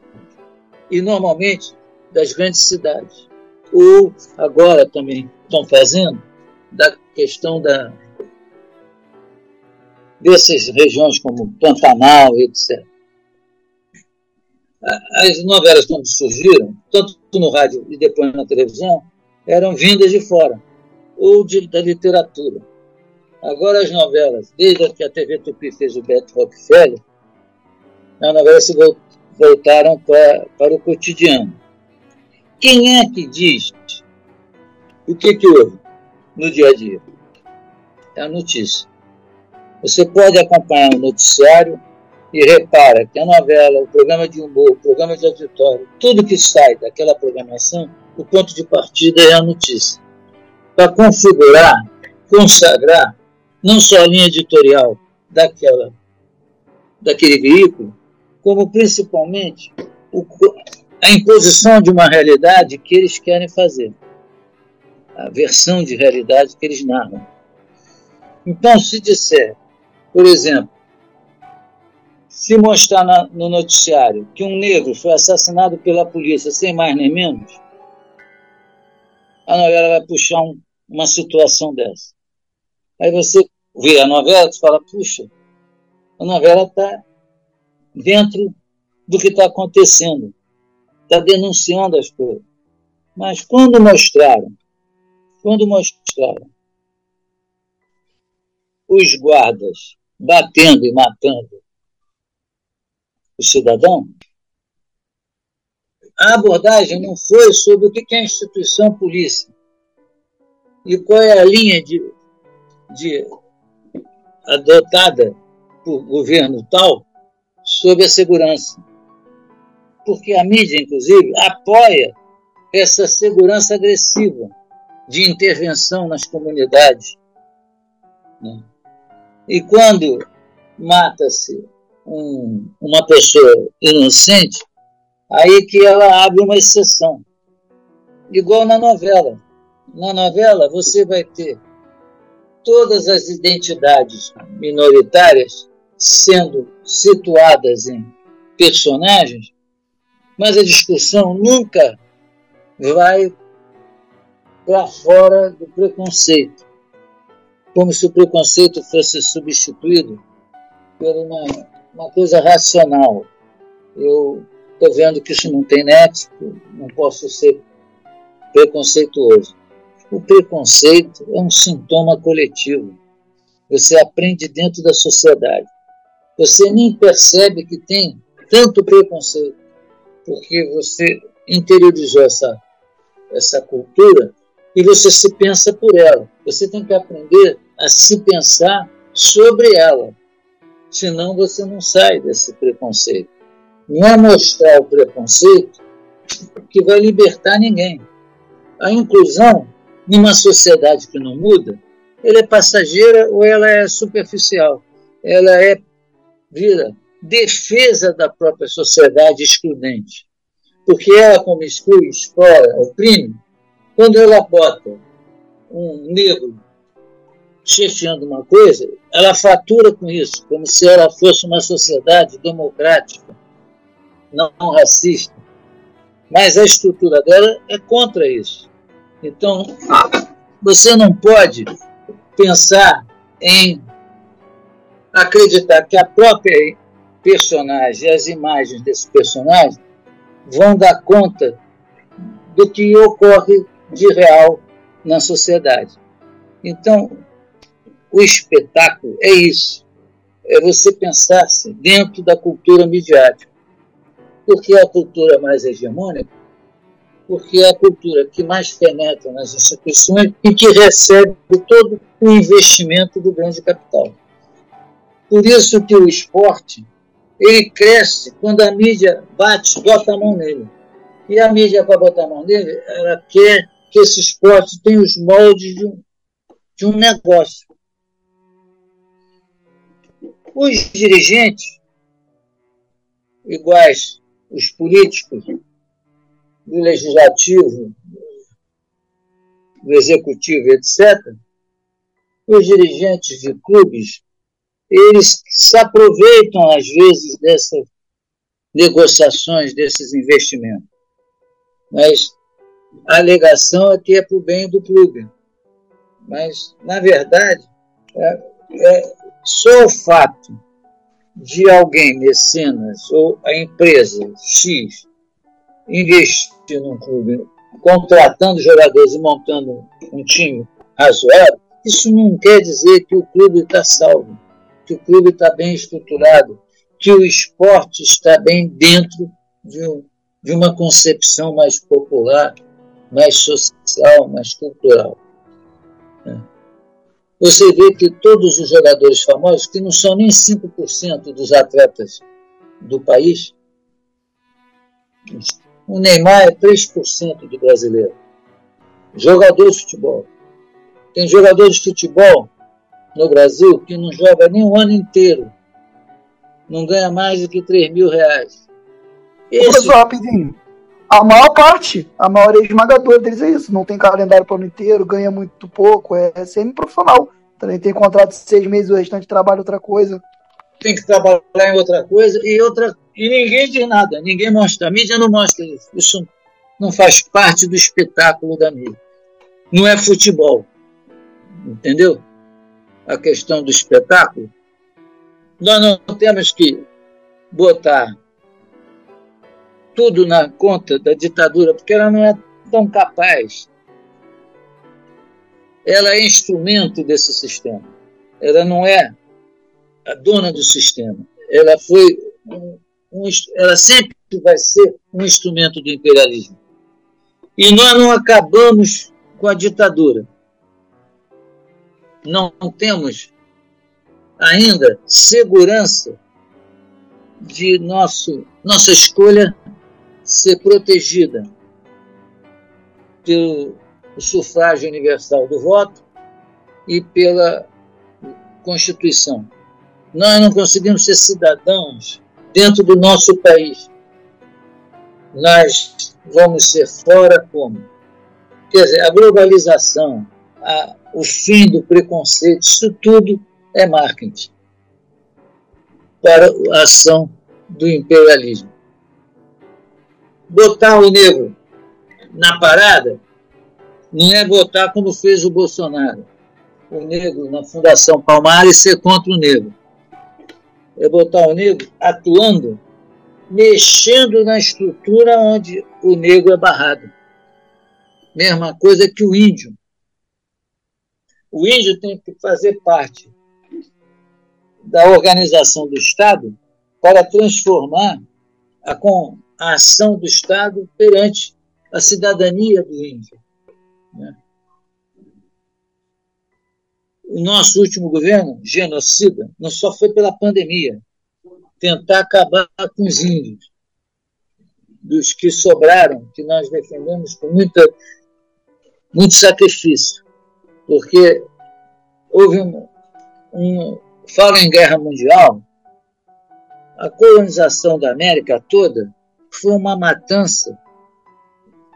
E normalmente das grandes cidades. Ou agora também estão fazendo da questão da dessas regiões como Pantanal, etc. As novelas quando surgiram, tanto no rádio e depois na televisão, eram vindas de fora, ou de, da literatura. Agora as novelas, desde que a TV Tupi fez o Beto Rockefeller, as novelas se voltaram para, para o cotidiano. Quem é que diz o que, que houve no dia a dia? É a notícia. Você pode acompanhar o noticiário e repara que a novela, o programa de humor, o programa de auditório, tudo que sai daquela programação o ponto de partida é a notícia. Para configurar, consagrar, não só a linha editorial daquela, daquele veículo, como principalmente o, a imposição de uma realidade que eles querem fazer. A versão de realidade que eles narram. Então, se disser, por exemplo, se mostrar na, no noticiário que um negro foi assassinado pela polícia sem mais nem menos, a novela vai puxar um, uma situação dessa. Aí você vê a novela e fala, puxa, a novela está dentro do que está acontecendo, está denunciando as coisas. Mas quando mostraram, quando mostraram os guardas batendo e matando o cidadão, a abordagem não foi sobre o que é a instituição polícia e qual é a linha de, de adotada por governo tal sobre a segurança. Porque a mídia, inclusive, apoia essa segurança agressiva de intervenção nas comunidades. Né? E quando mata-se um, uma pessoa inocente, Aí que ela abre uma exceção. Igual na novela. Na novela você vai ter todas as identidades minoritárias sendo situadas em personagens, mas a discussão nunca vai para fora do preconceito, como se o preconceito fosse substituído por uma, uma coisa racional. Eu Estou vendo que isso não tem nexo, não posso ser preconceituoso. O preconceito é um sintoma coletivo. Você aprende dentro da sociedade. Você nem percebe que tem tanto preconceito, porque você interiorizou essa, essa cultura e você se pensa por ela. Você tem que aprender a se pensar sobre ela. Senão você não sai desse preconceito. Não é mostrar o preconceito que vai libertar ninguém. A inclusão, numa sociedade que não muda, ela é passageira ou ela é superficial. Ela é, vira, defesa da própria sociedade excludente. Porque ela, como exclui, explora, oprime, quando ela bota um negro chefiando uma coisa, ela fatura com isso, como se ela fosse uma sociedade democrática, não racista. Mas a estrutura dela é contra isso. Então, você não pode pensar em acreditar que a própria personagem, as imagens desse personagem, vão dar conta do que ocorre de real na sociedade. Então, o espetáculo é isso. É você pensar-se dentro da cultura midiática. Porque é a cultura mais hegemônica, porque é a cultura que mais penetra nas instituições e que recebe todo o investimento do grande capital. Por isso que o esporte ele cresce quando a mídia bate, bota a mão nele. E a mídia, para botar a mão nele, ela quer que esse esporte tenha os moldes de um, de um negócio. Os dirigentes, iguais os políticos, do legislativo, do executivo, etc., os dirigentes de clubes, eles se aproveitam, às vezes, dessas negociações, desses investimentos. Mas a alegação é que é para o bem do clube. Mas, na verdade, é, é só o fato de alguém, mecenas, ou a empresa X, investir num clube, contratando jogadores e montando um time razoável, isso não quer dizer que o clube está salvo, que o clube está bem estruturado, que o esporte está bem dentro de, um, de uma concepção mais popular, mais social, mais cultural. É. Você vê que todos os jogadores famosos, que não são nem 5% dos atletas do país, o Neymar é 3% do brasileiro. Jogador de futebol. Tem jogador de futebol no Brasil que não joga nem um ano inteiro. Não ganha mais do que 3 mil reais. Esse... rapidinho. A maior parte, a maioria esmagadora deles é isso. Não tem calendário para o ano inteiro, ganha muito pouco, é, é semi-profissional. Também tem contrato de seis meses, o restante trabalha outra coisa. Tem que trabalhar em outra coisa e outra e ninguém diz nada, ninguém mostra. A mídia não mostra isso. Isso não faz parte do espetáculo da mídia. Não é futebol. Entendeu? A questão do espetáculo. Nós não temos que botar tudo na conta da ditadura, porque ela não é tão capaz. Ela é instrumento desse sistema. Ela não é a dona do sistema. Ela foi um, um, ela sempre vai ser um instrumento do imperialismo. E nós não acabamos com a ditadura. Não temos ainda segurança de nosso, nossa escolha ser protegida pelo sufrágio universal do voto e pela Constituição. Nós não conseguimos ser cidadãos dentro do nosso país. Nós vamos ser fora como? Quer dizer, a globalização, a, o fim do preconceito, isso tudo é marketing para a ação do imperialismo. Botar o negro na parada não é botar como fez o Bolsonaro, o negro na Fundação Palmares ser contra o negro é botar o negro atuando, mexendo na estrutura onde o negro é barrado. Mesma coisa que o índio. O índio tem que fazer parte da organização do Estado para transformar a, com a ação do Estado perante a cidadania do índio. Né? o nosso último governo, genocida, não só foi pela pandemia, tentar acabar com os índios, dos que sobraram, que nós defendemos com muita, muito sacrifício, porque houve um, um. Fala em guerra mundial, a colonização da América toda foi uma matança.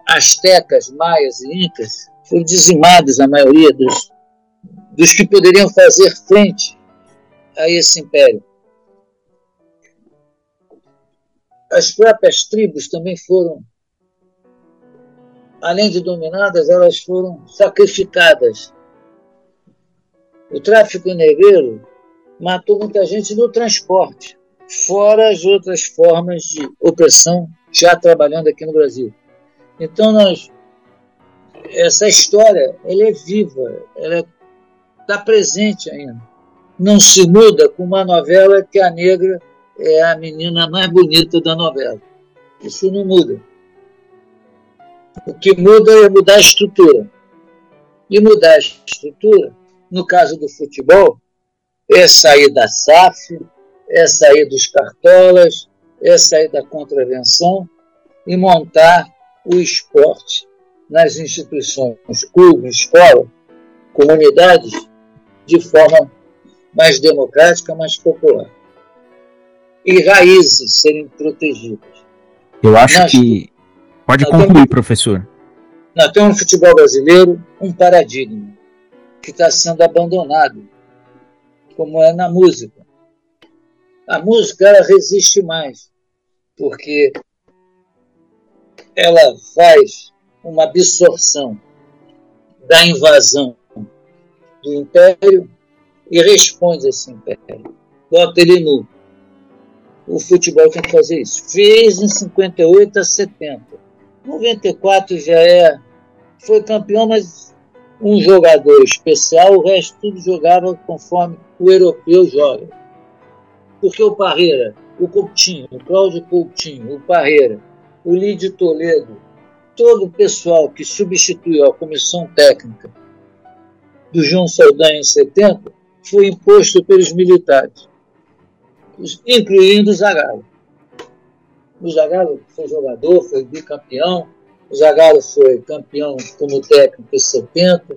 Astecas, maias e incas foram dizimados, a maioria dos, dos que poderiam fazer frente a esse império. As próprias tribos também foram, além de dominadas, elas foram sacrificadas. O tráfico negreiro matou muita gente no transporte, fora as outras formas de opressão já trabalhando aqui no Brasil. Então nós essa história ela é viva, ela está presente ainda. Não se muda com uma novela que a negra é a menina mais bonita da novela. Isso não muda. O que muda é mudar a estrutura. E mudar a estrutura, no caso do futebol, é sair da SAF, é sair dos cartolas, é sair da contravenção e montar o esporte nas instituições, clubes, escola, comunidades, de forma mais democrática, mais popular. E raízes serem protegidas. Eu acho nós, que. Pode concluir, temos, professor. Nós temos no futebol brasileiro um paradigma que está sendo abandonado, como é na música. A música ela resiste mais, porque ela faz uma absorção da invasão do império e responde a esse império. Bota ele nu. O futebol tem que fazer isso. Fez em 58 a 70. 94 já é. Foi campeão, mas um jogador especial, o resto tudo jogava conforme o europeu joga. Porque o Parreira, o Coutinho, o Cláudio Coutinho, o Parreira, o Lídio Toledo, todo o pessoal que substituiu a comissão técnica do João Saldanha em 70 foi imposto pelos militares, incluindo o Zagallo. O Zagallo foi jogador, foi bicampeão, o Zagallo foi campeão como técnico em 70,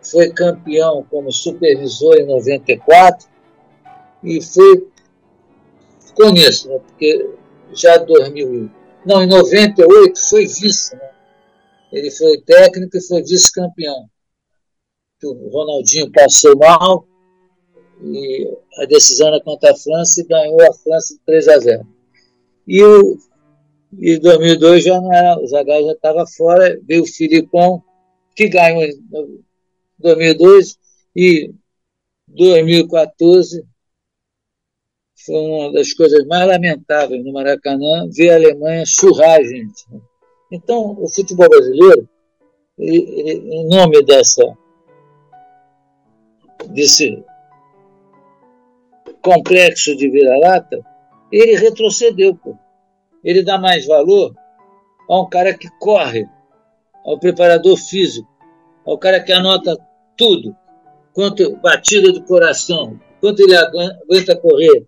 foi campeão como supervisor em 94 e foi, ficou nisso, né, porque já 2000 não, em 98 foi vice. Né? Ele foi técnico e foi vice-campeão. O Ronaldinho passou mal e a decisão era contra a França e ganhou a França de 3 a 0. E o em 2002 já não era, o Zagallo já estava fora, veio o Filipão, que ganhou em 2002 e 2014 foi uma das coisas mais lamentáveis no Maracanã ver a Alemanha surrar a gente. Então, o futebol brasileiro, em nome dessa desse complexo de vira-lata, ele retrocedeu. Pô. Ele dá mais valor a um cara que corre, ao preparador físico, ao cara que anota tudo, quanto batida do coração, quanto ele aguenta correr,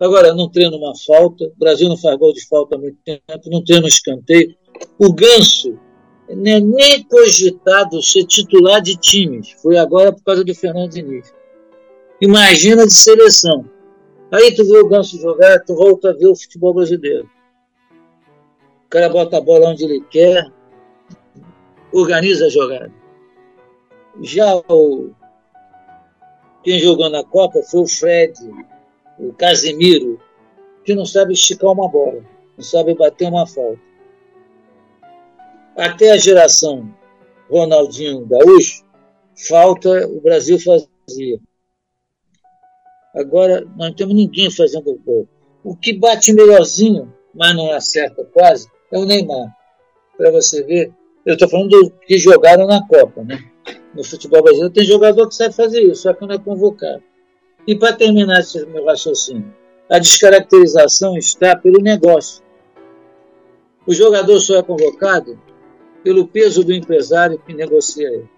Agora, não treina uma falta, o Brasil não faz gol de falta há muito tempo, não treina um escanteio. O Ganso não é nem cogitado ser titular de times, foi agora por causa do Fernando Diniz. Imagina de seleção. Aí tu vê o Ganso jogar, tu volta a ver o futebol brasileiro. Cara bota a bola onde ele quer, organiza a jogada. Já o quem jogou na Copa foi o Fred, o Casemiro, que não sabe esticar uma bola, não sabe bater uma falta. Até a geração Ronaldinho Gaúcho, falta o Brasil fazia. Agora não temos ninguém fazendo gol. O que bate melhorzinho, mas não acerta quase, é o Neymar. Para você ver, eu estou falando do que jogaram na Copa, né? No futebol brasileiro tem jogador que sabe fazer isso, só que não é convocado. E para terminar esse meu raciocínio, a descaracterização está pelo negócio. O jogador só é convocado pelo peso do empresário que negocia ele.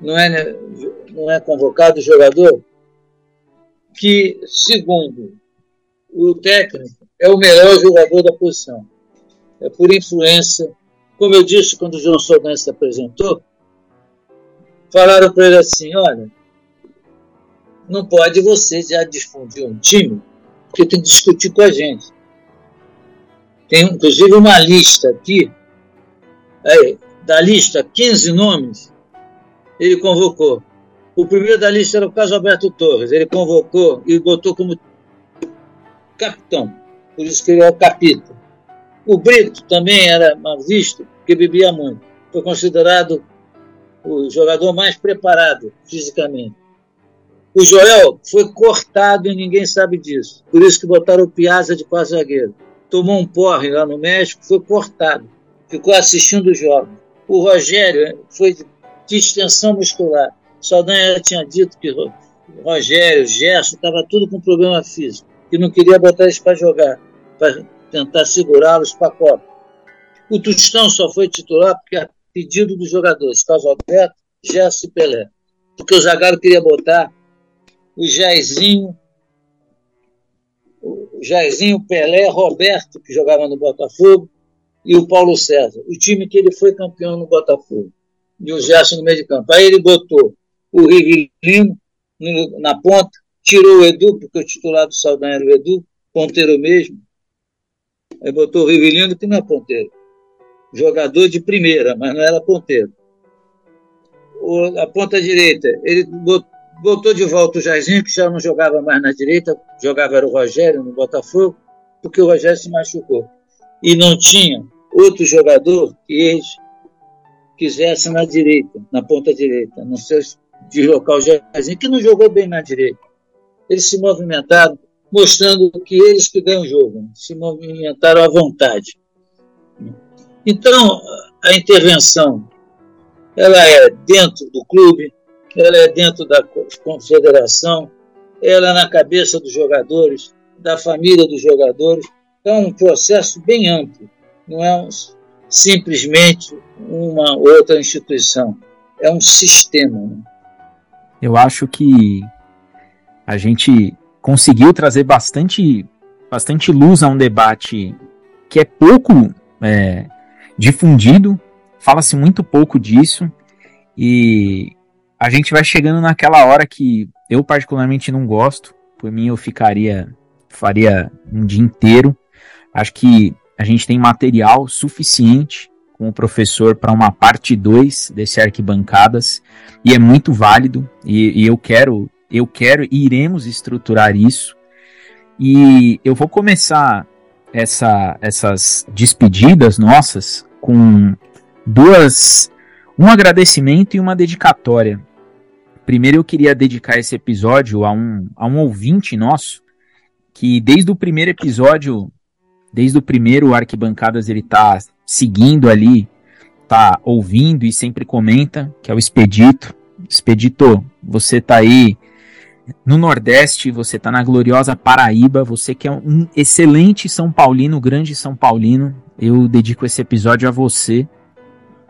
Não é, não é convocado o jogador que, segundo o técnico, é o melhor jogador da posição. É por influência. Como eu disse quando o João Sodan se apresentou, falaram para ele assim: olha, não pode você já difundir um time, porque tem que discutir com a gente. Tem inclusive uma lista aqui, aí, da lista, 15 nomes, ele convocou. O primeiro da lista era o Carlos Alberto Torres, ele convocou e botou como capitão, por isso que ele é o capítulo. O Brito também era mal visto, porque bebia muito. Foi considerado o jogador mais preparado fisicamente. O Joel foi cortado e ninguém sabe disso. Por isso que botaram o Piazza de quase zagueiro. Tomou um porre lá no México, foi cortado. Ficou assistindo o jogo. O Rogério foi de extensão muscular. Saldanha tinha dito que Rogério, Gerson, estava tudo com problema físico. E não queria botar eles para jogar, para tentar segurá-los para a Copa. O Tostão só foi titular porque a pedido dos jogadores, Carlos Alberto, Gerson e Pelé. Porque o Zagallo queria botar o Jairzinho, o Jairzinho, Pelé, Roberto, que jogava no Botafogo, e o Paulo César, o time que ele foi campeão no Botafogo, e o Gerson no meio de campo. Aí ele botou o Rivelino na ponta, tirou o Edu, porque o titular do Saldanha era o Edu, ponteiro mesmo. Aí botou o Rivelino, que não é ponteiro. Jogador de primeira, mas não era ponteiro. O, a ponta direita, ele botou Voltou de volta o Jairzinho, que já não jogava mais na direita, jogava era o Rogério no Botafogo, porque o Rogério se machucou. E não tinha outro jogador que eles quisessem na direita, na ponta direita, não sei deslocar o Jairzinho, que não jogou bem na direita. Eles se movimentaram, mostrando que eles que ganham o jogo, né? se movimentaram à vontade. Então, a intervenção ela é dentro do clube, ela é dentro da confederação, ela é na cabeça dos jogadores, da família dos jogadores. É um processo bem amplo, não é simplesmente uma outra instituição, é um sistema. Né? Eu acho que a gente conseguiu trazer bastante, bastante luz a um debate que é pouco é, difundido, fala-se muito pouco disso, e a gente vai chegando naquela hora que eu particularmente não gosto. Por mim eu ficaria, faria um dia inteiro. Acho que a gente tem material suficiente com o professor para uma parte 2 desse arquibancadas e é muito válido e, e eu quero, eu quero e iremos estruturar isso. E eu vou começar essa, essas despedidas nossas com duas um agradecimento e uma dedicatória. Primeiro eu queria dedicar esse episódio a um, a um ouvinte nosso, que desde o primeiro episódio, desde o primeiro Arquibancadas, ele tá seguindo ali, tá ouvindo e sempre comenta, que é o Expedito. Expedito, você tá aí no Nordeste, você tá na gloriosa Paraíba, você que é um excelente São Paulino, grande São Paulino. Eu dedico esse episódio a você,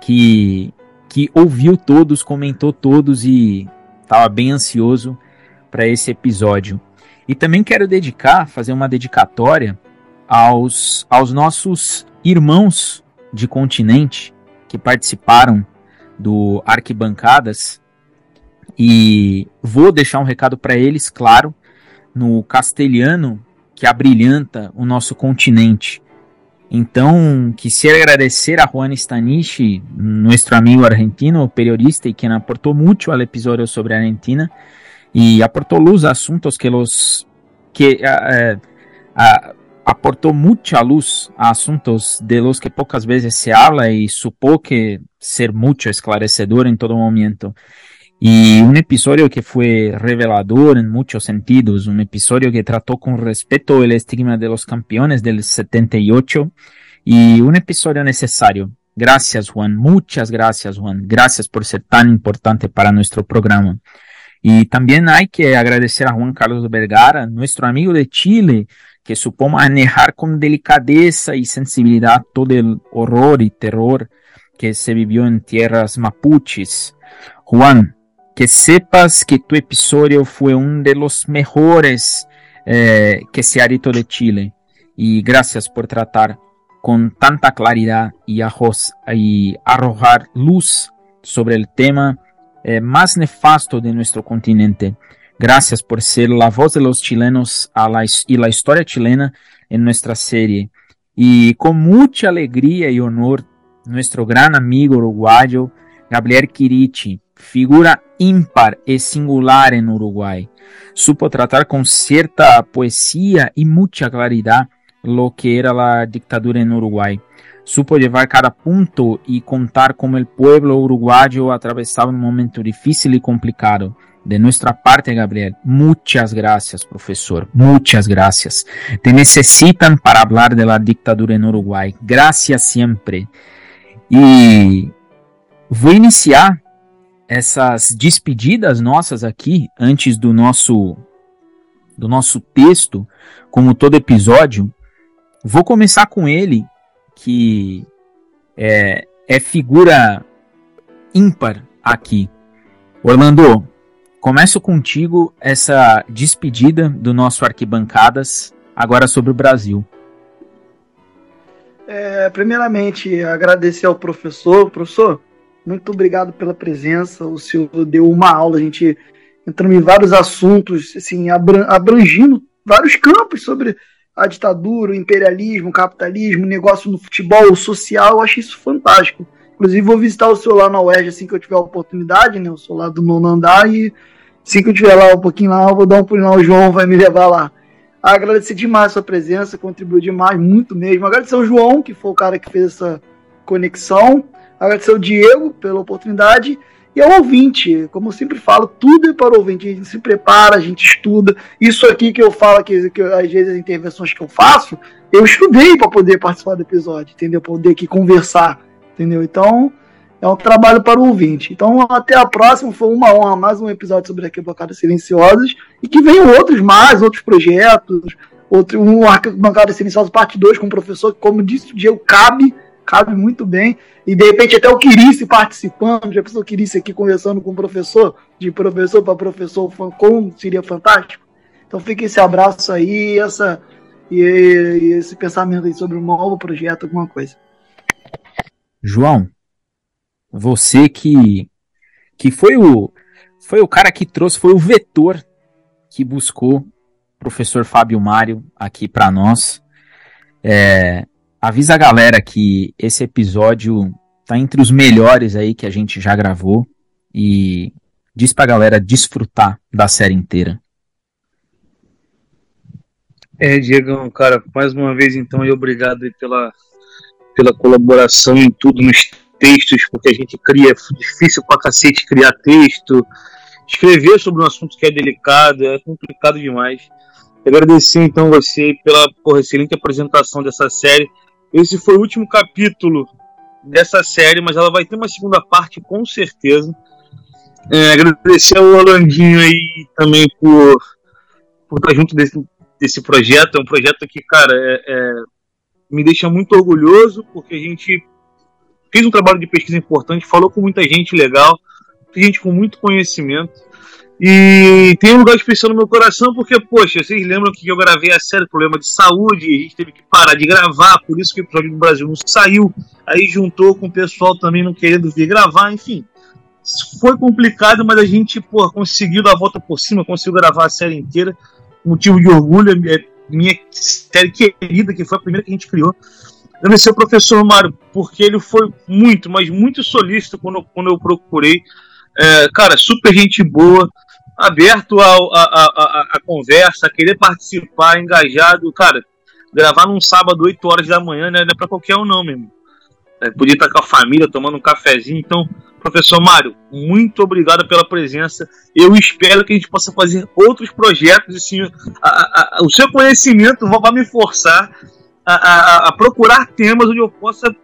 que, que ouviu todos, comentou todos e Estava bem ansioso para esse episódio. E também quero dedicar, fazer uma dedicatória aos, aos nossos irmãos de continente que participaram do Arquibancadas. E vou deixar um recado para eles, claro, no castelhano que abrilhanta o nosso continente. Então, quisiera agradecer a Juan Stanichi, nuestro amigo argentino, periodista y quien aportó mucho al episodio sobre Argentina y aportó luz a asuntos que los que uh, uh, aportó mucha luz a asuntos de los que pocas veces se habla y supo que ser mucho esclarecedor en todo momento. Y un episodio que fue revelador en muchos sentidos, un episodio que trató con respeto el estigma de los campeones del 78 y un episodio necesario. Gracias Juan, muchas gracias Juan, gracias por ser tan importante para nuestro programa. Y también hay que agradecer a Juan Carlos Vergara, nuestro amigo de Chile, que supo manejar con delicadeza y sensibilidad todo el horror y terror que se vivió en tierras mapuches. Juan, que sepas que tu episodio fue uno de los mejores eh, que se ha dicho de Chile. Y gracias por tratar con tanta claridad y, arroz, y arrojar luz sobre el tema eh, nefasto de nuestro continente. Gracias por ser la voz de los chilenos a la, y chilena en nuestra serie. Y con mucha alegría y honor, nuestro gran amigo uruguayo, Gabriel Quirichi, figura ímpar y singular en Uruguay. Supo tratar con cierta poesía y mucha claridad lo que era la dictadura en Uruguay. Supo llevar cada punto y contar cómo el pueblo uruguayo atravesaba un momento difícil y complicado. De nuestra parte, Gabriel, muchas gracias, profesor. Muchas gracias. Te necesitan para hablar de la dictadura en Uruguay. Gracias siempre. E vou iniciar essas despedidas nossas aqui antes do nosso do nosso texto, como todo episódio. Vou começar com ele, que é, é figura ímpar aqui. Orlando, começo contigo essa despedida do nosso Arquibancadas, agora sobre o Brasil. É, primeiramente, agradecer ao professor. Professor, muito obrigado pela presença. O senhor deu uma aula, a gente entrou em vários assuntos, assim, abrangindo vários campos sobre a ditadura, o imperialismo, o capitalismo, negócio no futebol, o social. Eu acho isso fantástico. Inclusive, vou visitar o senhor lá na UERJ assim que eu tiver a oportunidade, né? Eu sou lá do nono andar e assim que eu tiver lá um pouquinho lá, eu vou dar um pulinho lá, o João vai me levar lá. Agradecer demais a sua presença, contribuiu demais, muito mesmo. Agradecer ao João, que foi o cara que fez essa conexão. Agradecer ao Diego pela oportunidade. E ao ouvinte, como eu sempre falo, tudo é para o ouvinte. A gente se prepara, a gente estuda. Isso aqui que eu falo, que, que às vezes as intervenções que eu faço, eu estudei para poder participar do episódio, entendeu? Para poder aqui conversar, entendeu? Então, é um trabalho para o ouvinte. Então, até a próxima. Foi uma honra mais um episódio sobre Arquibancadas Silenciosas. E que venham outros mais, outros projetos. Outro, um Arquibancadas Silenciosas parte 2 com o professor, que, como disse o Diego, cabe, cabe muito bem. E de repente até o Quirice participando, já pensou o Quirice aqui conversando com o professor, de professor para professor, como seria fantástico. Então fica esse abraço aí, essa, e, e esse pensamento aí sobre um novo projeto, alguma coisa. João, você que que foi o foi o cara que trouxe, foi o vetor que buscou o professor Fábio Mário aqui para nós. É, avisa a galera que esse episódio tá entre os melhores aí que a gente já gravou e diz pra galera desfrutar da série inteira. É, Diego, cara, mais uma vez então, e obrigado pela, pela colaboração em tudo nos textos, porque a gente cria, é difícil pra cacete criar texto, escrever sobre um assunto que é delicado, é complicado demais. Agradecer então você pela porra, excelente apresentação dessa série. Esse foi o último capítulo dessa série, mas ela vai ter uma segunda parte com certeza. É, agradecer ao Orlandinho aí também por, por estar junto desse, desse projeto. É um projeto que, cara, é, é, me deixa muito orgulhoso, porque a gente fez um trabalho de pesquisa importante, falou com muita gente legal, gente com muito conhecimento. E tem um lugar especial no meu coração porque, poxa, vocês lembram que eu gravei a série Problema de Saúde, a gente teve que parar de gravar, por isso que o episódio do Brasil não saiu. Aí juntou com o pessoal também não querendo vir gravar, enfim. Foi complicado, mas a gente, pô, conseguiu dar a volta por cima, conseguiu gravar a série inteira. Motivo de orgulho, é minha série querida, que foi a primeira que a gente criou agradecer ao professor Mário, porque ele foi muito, mas muito solícito quando, quando eu procurei. É, cara, super gente boa, aberto a, a, a, a, conversa, a querer participar, engajado. Cara, gravar num sábado, 8 horas da manhã, né, não é pra qualquer um, não, mesmo. É, podia estar com a família tomando um cafezinho. Então, professor Mário, muito obrigado pela presença. Eu espero que a gente possa fazer outros projetos. Assim, o seu conhecimento vai me forçar a, a, procurar temas onde eu possa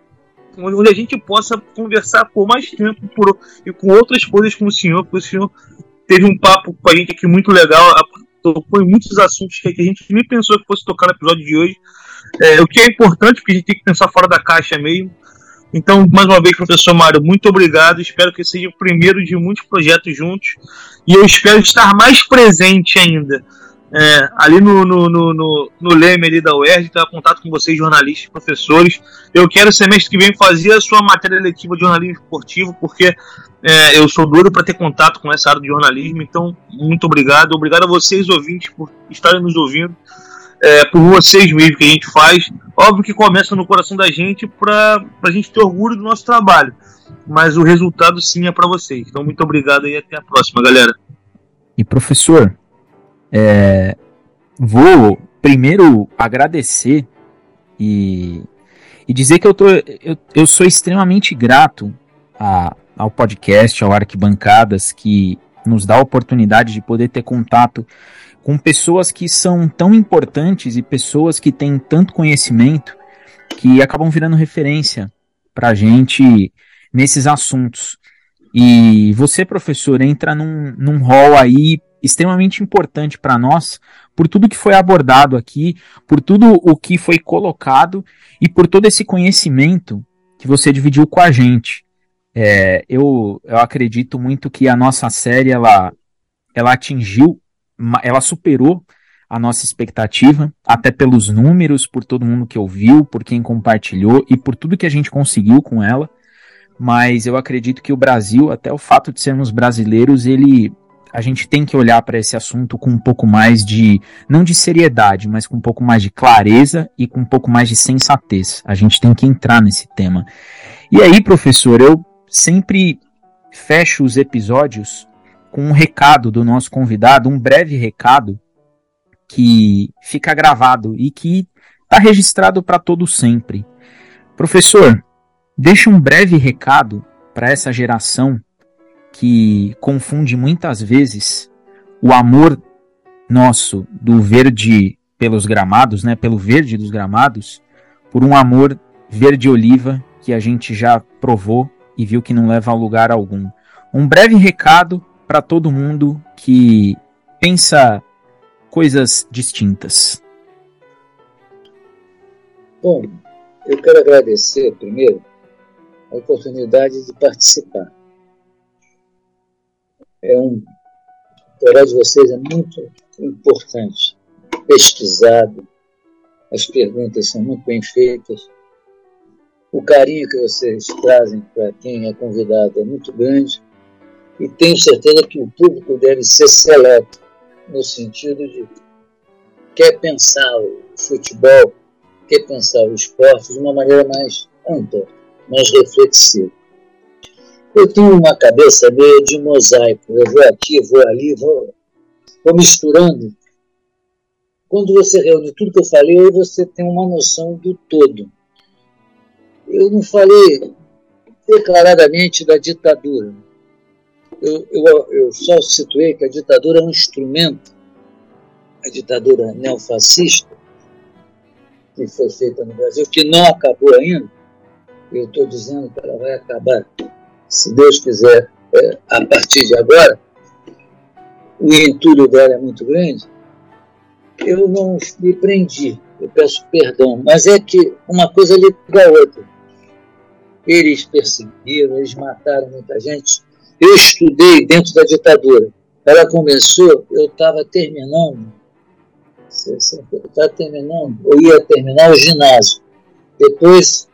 onde a gente possa conversar por mais tempo por, e com outras coisas com o senhor, porque o senhor teve um papo com a gente aqui muito legal, tocou em muitos assuntos que a gente nem pensou que fosse tocar no episódio de hoje. É, o que é importante, porque a gente tem que pensar fora da caixa mesmo. Então, mais uma vez, professor Mário, muito obrigado. Espero que seja o primeiro de muitos projetos juntos. E eu espero estar mais presente ainda é, ali no, no, no, no, no Leme ali da UERJ, ter contato com vocês, jornalistas, professores. Eu quero semestre que vem fazer a sua matéria letiva de jornalismo esportivo, porque é, eu sou doido para ter contato com essa área de jornalismo. Então, muito obrigado. Obrigado a vocês, ouvintes, por estarem nos ouvindo. É, por vocês mesmo que a gente faz. Óbvio que começa no coração da gente para a gente ter orgulho do nosso trabalho. Mas o resultado sim é para vocês. Então, muito obrigado e até a próxima, galera. E professor, é, vou primeiro agradecer e, e dizer que eu, tô, eu, eu sou extremamente grato a, ao podcast, ao Arquibancadas, que nos dá a oportunidade de poder ter contato com pessoas que são tão importantes e pessoas que têm tanto conhecimento que acabam virando referência para a gente nesses assuntos. E você, professor, entra num, num hall aí extremamente importante para nós, por tudo que foi abordado aqui, por tudo o que foi colocado e por todo esse conhecimento que você dividiu com a gente. É, eu, eu acredito muito que a nossa série ela, ela atingiu, ela superou a nossa expectativa, até pelos números, por todo mundo que ouviu, por quem compartilhou e por tudo que a gente conseguiu com ela. Mas eu acredito que o Brasil, até o fato de sermos brasileiros, ele a gente tem que olhar para esse assunto com um pouco mais de, não de seriedade, mas com um pouco mais de clareza e com um pouco mais de sensatez. A gente tem que entrar nesse tema. E aí, professor, eu sempre fecho os episódios com um recado do nosso convidado, um breve recado que fica gravado e que está registrado para todo sempre. Professor, deixe um breve recado para essa geração que confunde muitas vezes o amor nosso do verde pelos gramados, né, pelo verde dos gramados, por um amor verde oliva que a gente já provou e viu que não leva a lugar algum. Um breve recado para todo mundo que pensa coisas distintas. Bom, eu quero agradecer primeiro a oportunidade de participar é um, o trabalho de vocês é muito importante, pesquisado, as perguntas são muito bem feitas, o carinho que vocês trazem para quem é convidado é muito grande e tenho certeza que o público deve ser seleto, no sentido de quer pensar o futebol, quer pensar o esporte de uma maneira mais ampla, mais reflexiva. Eu tenho uma cabeça meio de mosaico. Eu vou aqui, vou ali, vou, vou misturando. Quando você reúne tudo que eu falei, aí você tem uma noção do todo. Eu não falei declaradamente da ditadura. Eu, eu, eu só situei que a ditadura é um instrumento, a ditadura neofascista, que foi feita no Brasil, que não acabou ainda. Eu estou dizendo que ela vai acabar se Deus quiser, é, a partir de agora, o entulho dela é muito grande, eu não me prendi, eu peço perdão, mas é que uma coisa liga a outra. Eles perseguiram, eles mataram muita gente. Eu estudei dentro da ditadura. Ela começou, eu estava terminando, estava terminando, eu ia terminar o ginásio. Depois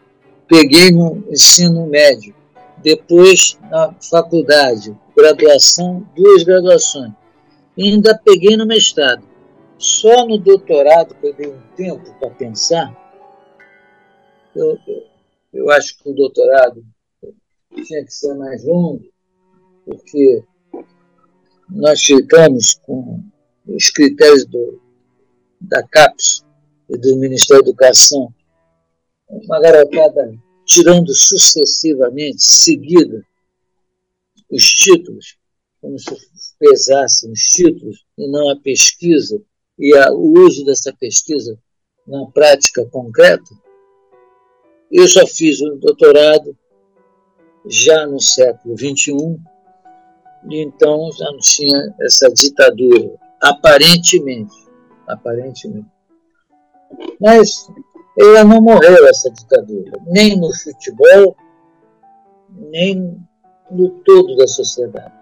peguei no ensino médio depois na faculdade, graduação, duas graduações. E ainda peguei no mestrado. Só no doutorado que eu dei um tempo para pensar, eu, eu, eu acho que o doutorado tinha que ser mais longo, porque nós ficamos com os critérios do, da CAPES e do Ministério da Educação, uma garotada tirando sucessivamente, seguida, os títulos, como se pesassem os títulos e não a pesquisa e a, o uso dessa pesquisa na prática concreta, eu só fiz um doutorado já no século XXI, e então já não tinha essa ditadura, aparentemente, aparentemente. Mas ela não morreu, essa ditadura, nem no futebol, nem no todo da sociedade.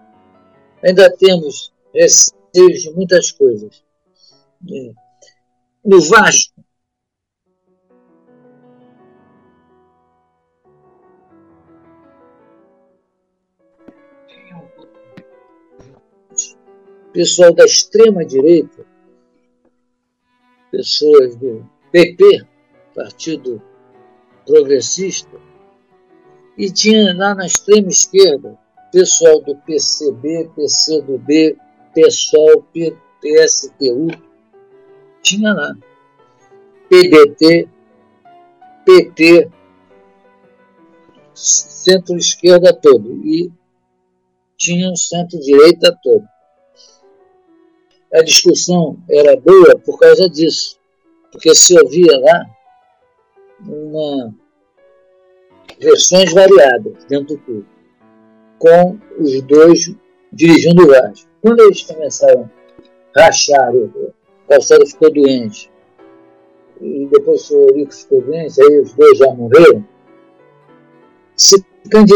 Ainda temos receios de muitas coisas. É. No Vasco, pessoal da extrema-direita, pessoas do PP, Partido Progressista, e tinha lá na extrema esquerda pessoal do PCB, PCdoB, PSOL, PSTU, tinha lá. PDT, PT, centro-esquerda todo. E tinha o centro-direita todo. A discussão era boa por causa disso, porque se ouvia lá uma versões variadas dentro do clube, com os dois dirigindo o Vasco. Quando eles começaram a rachar, o Calçado ficou doente, e depois o Eurico ficou doente, aí os dois já morreram, se,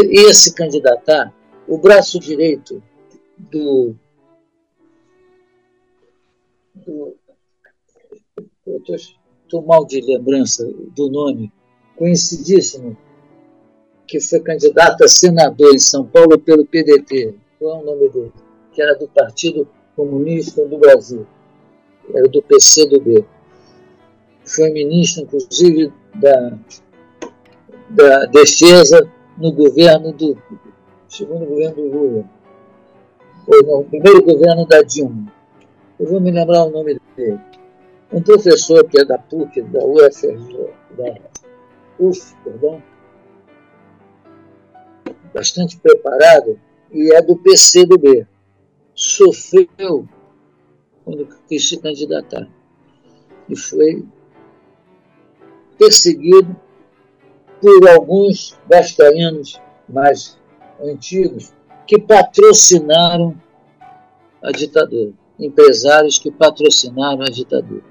ia se candidatar o braço direito do estou mal de lembrança do nome, conhecidíssimo, que foi candidato a senador em São Paulo pelo PDT. Qual é o nome dele? Que era do Partido Comunista do Brasil. Era do PCdoB. Foi ministro, inclusive, da, da Defesa no governo do segundo governo do Lula. Ou no primeiro governo da Dilma. Eu vou me lembrar o nome dele um professor que é da PUC, da UFRJ, da UF, perdão, bastante preparado, e é do PCdoB. Sofreu quando quis se candidatar. E foi perseguido por alguns vascaínos mais antigos que patrocinaram a ditadura, empresários que patrocinaram a ditadura.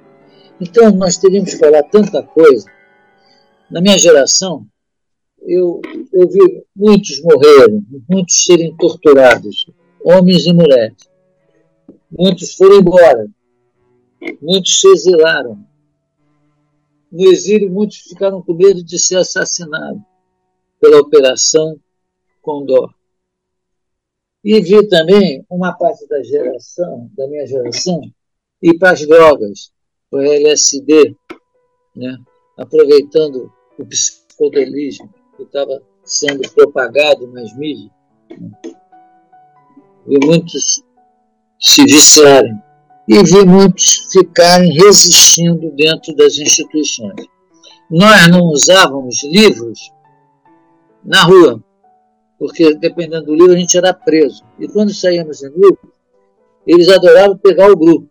Então, nós teríamos que falar tanta coisa. Na minha geração, eu, eu vi muitos morrerem, muitos serem torturados, homens e mulheres. Muitos foram embora, muitos se exilaram. No exílio, muitos ficaram com medo de ser assassinados pela Operação Condor. E vi também uma parte da geração, da minha geração, ir para as drogas, o LSD, né? aproveitando o psicodelismo que estava sendo propagado nas mídias, né? vi muitos se viciarem e vi muitos ficarem resistindo dentro das instituições. Nós não usávamos livros na rua, porque dependendo do livro a gente era preso. E quando saíamos em grupo, eles adoravam pegar o grupo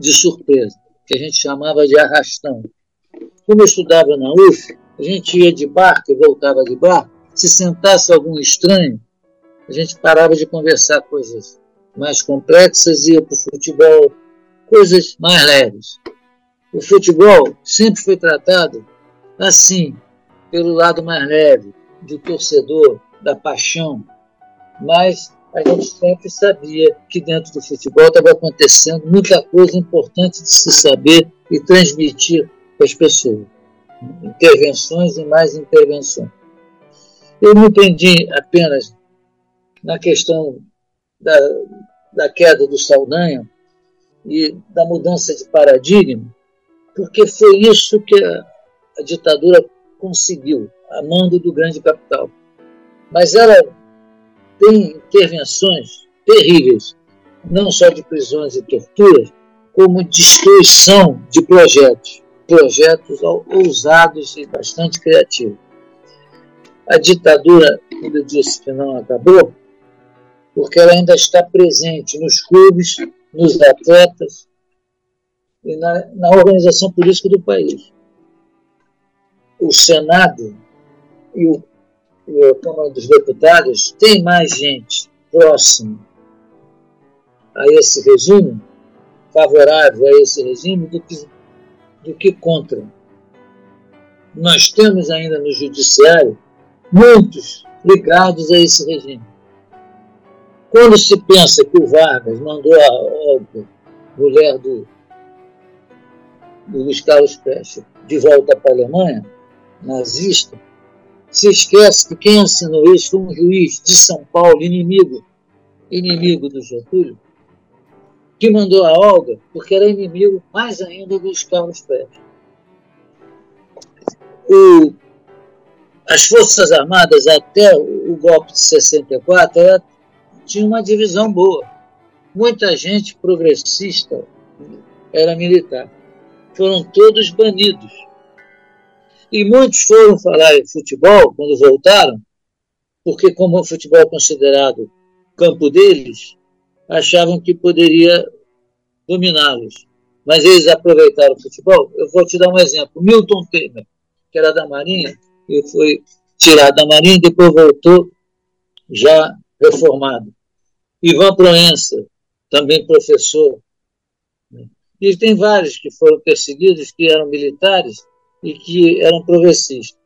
de surpresa que a gente chamava de arrastão. Como eu estudava na UF, a gente ia de barco e voltava de barco. Se sentasse algum estranho, a gente parava de conversar coisas mais complexas ia para o futebol, coisas mais leves. O futebol sempre foi tratado assim, pelo lado mais leve, do torcedor, da paixão, mas a gente sempre sabia que dentro do futebol estava acontecendo muita coisa importante de se saber e transmitir para as pessoas. Intervenções e mais intervenções. Eu me prendi apenas na questão da, da queda do Saldanha e da mudança de paradigma, porque foi isso que a, a ditadura conseguiu, a mando do grande capital. Mas ela tem intervenções terríveis, não só de prisões e torturas, como destruição de projetos, projetos ousados e bastante criativos. A ditadura, como eu disse que não acabou, porque ela ainda está presente nos clubes, nos atletas e na, na organização política do país. O Senado e o a Câmara dos Deputados tem mais gente próxima a esse regime, favorável a esse regime, do que, do que contra. Nós temos ainda no Judiciário muitos ligados a esse regime. Quando se pensa que o Vargas mandou a mulher do, do Luiz Carlos Prestes de volta para a Alemanha, nazista, se esquece que quem assinou isso foi um juiz de São Paulo, inimigo, inimigo do Getúlio, que mandou a Olga porque era inimigo mais ainda dos Carlos Prestes. O, as Forças Armadas, até o golpe de 64, era, tinha uma divisão boa. Muita gente progressista era militar. Foram todos banidos. E muitos foram falar em futebol quando voltaram, porque, como o futebol é considerado campo deles, achavam que poderia dominá-los. Mas eles aproveitaram o futebol. Eu vou te dar um exemplo. Milton Temer, que era da Marinha, e foi tirado da Marinha e depois voltou já reformado. Ivan Proença, também professor. E tem vários que foram perseguidos, que eram militares e que eram progressistas.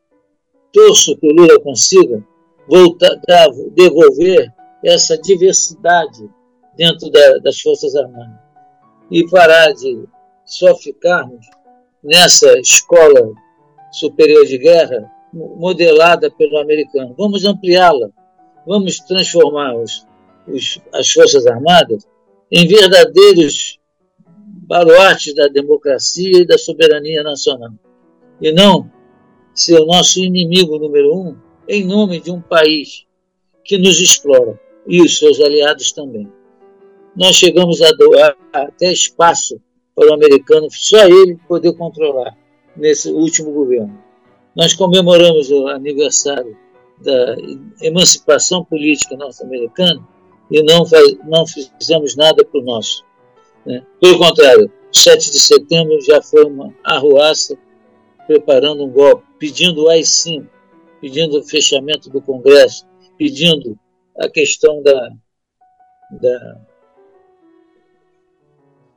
Torço que o Lula consiga voltar, devolver essa diversidade dentro da, das Forças Armadas e parar de só ficarmos nessa escola superior de guerra modelada pelo americano. Vamos ampliá-la, vamos transformar os, os, as Forças Armadas em verdadeiros baluartes da democracia e da soberania nacional. E não ser o nosso inimigo número um em nome de um país que nos explora e os seus aliados também nós chegamos a doar até espaço para o americano, só ele poder controlar nesse último governo. Nós comemoramos o aniversário da emancipação política norte-americana e não, faz, não fizemos nada para o nosso. Né? Pelo contrário, 7 de setembro já foi uma arruaça preparando um golpe, pedindo o AI-5, pedindo o fechamento do Congresso, pedindo a questão da, da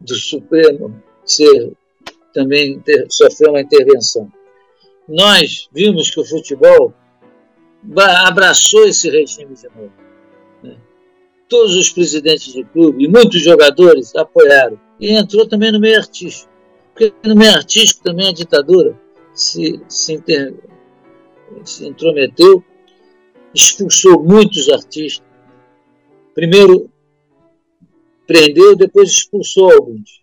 do Supremo ser também ter, sofreu uma intervenção. Nós vimos que o futebol abraçou esse regime de novo. Né? Todos os presidentes do clube e muitos jogadores apoiaram. E entrou também no meio artístico. Porque no meio artístico também a ditadura se, se, inter, se intrometeu, expulsou muitos artistas. Primeiro prendeu, depois expulsou alguns,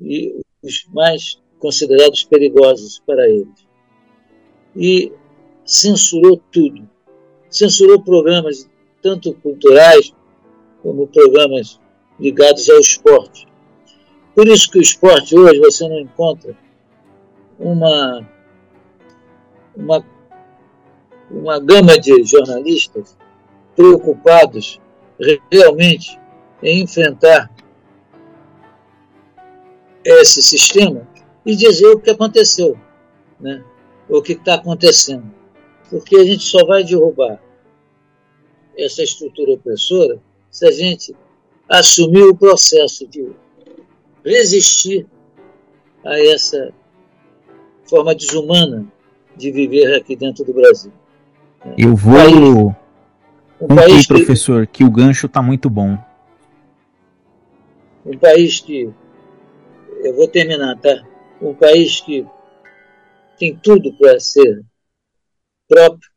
e os mais considerados perigosos para eles. E censurou tudo. Censurou programas tanto culturais como programas ligados ao esporte. Por isso que o esporte hoje você não encontra uma, uma, uma gama de jornalistas preocupados realmente em enfrentar esse sistema e dizer o que aconteceu, né? o que está acontecendo. Porque a gente só vai derrubar essa estrutura opressora se a gente assumir o processo de resistir a essa forma desumana de viver aqui dentro do Brasil. Eu vou. Um país, um professor, que... que o gancho está muito bom um país que, eu vou terminar, tá? Um país que tem tudo para ser próprio,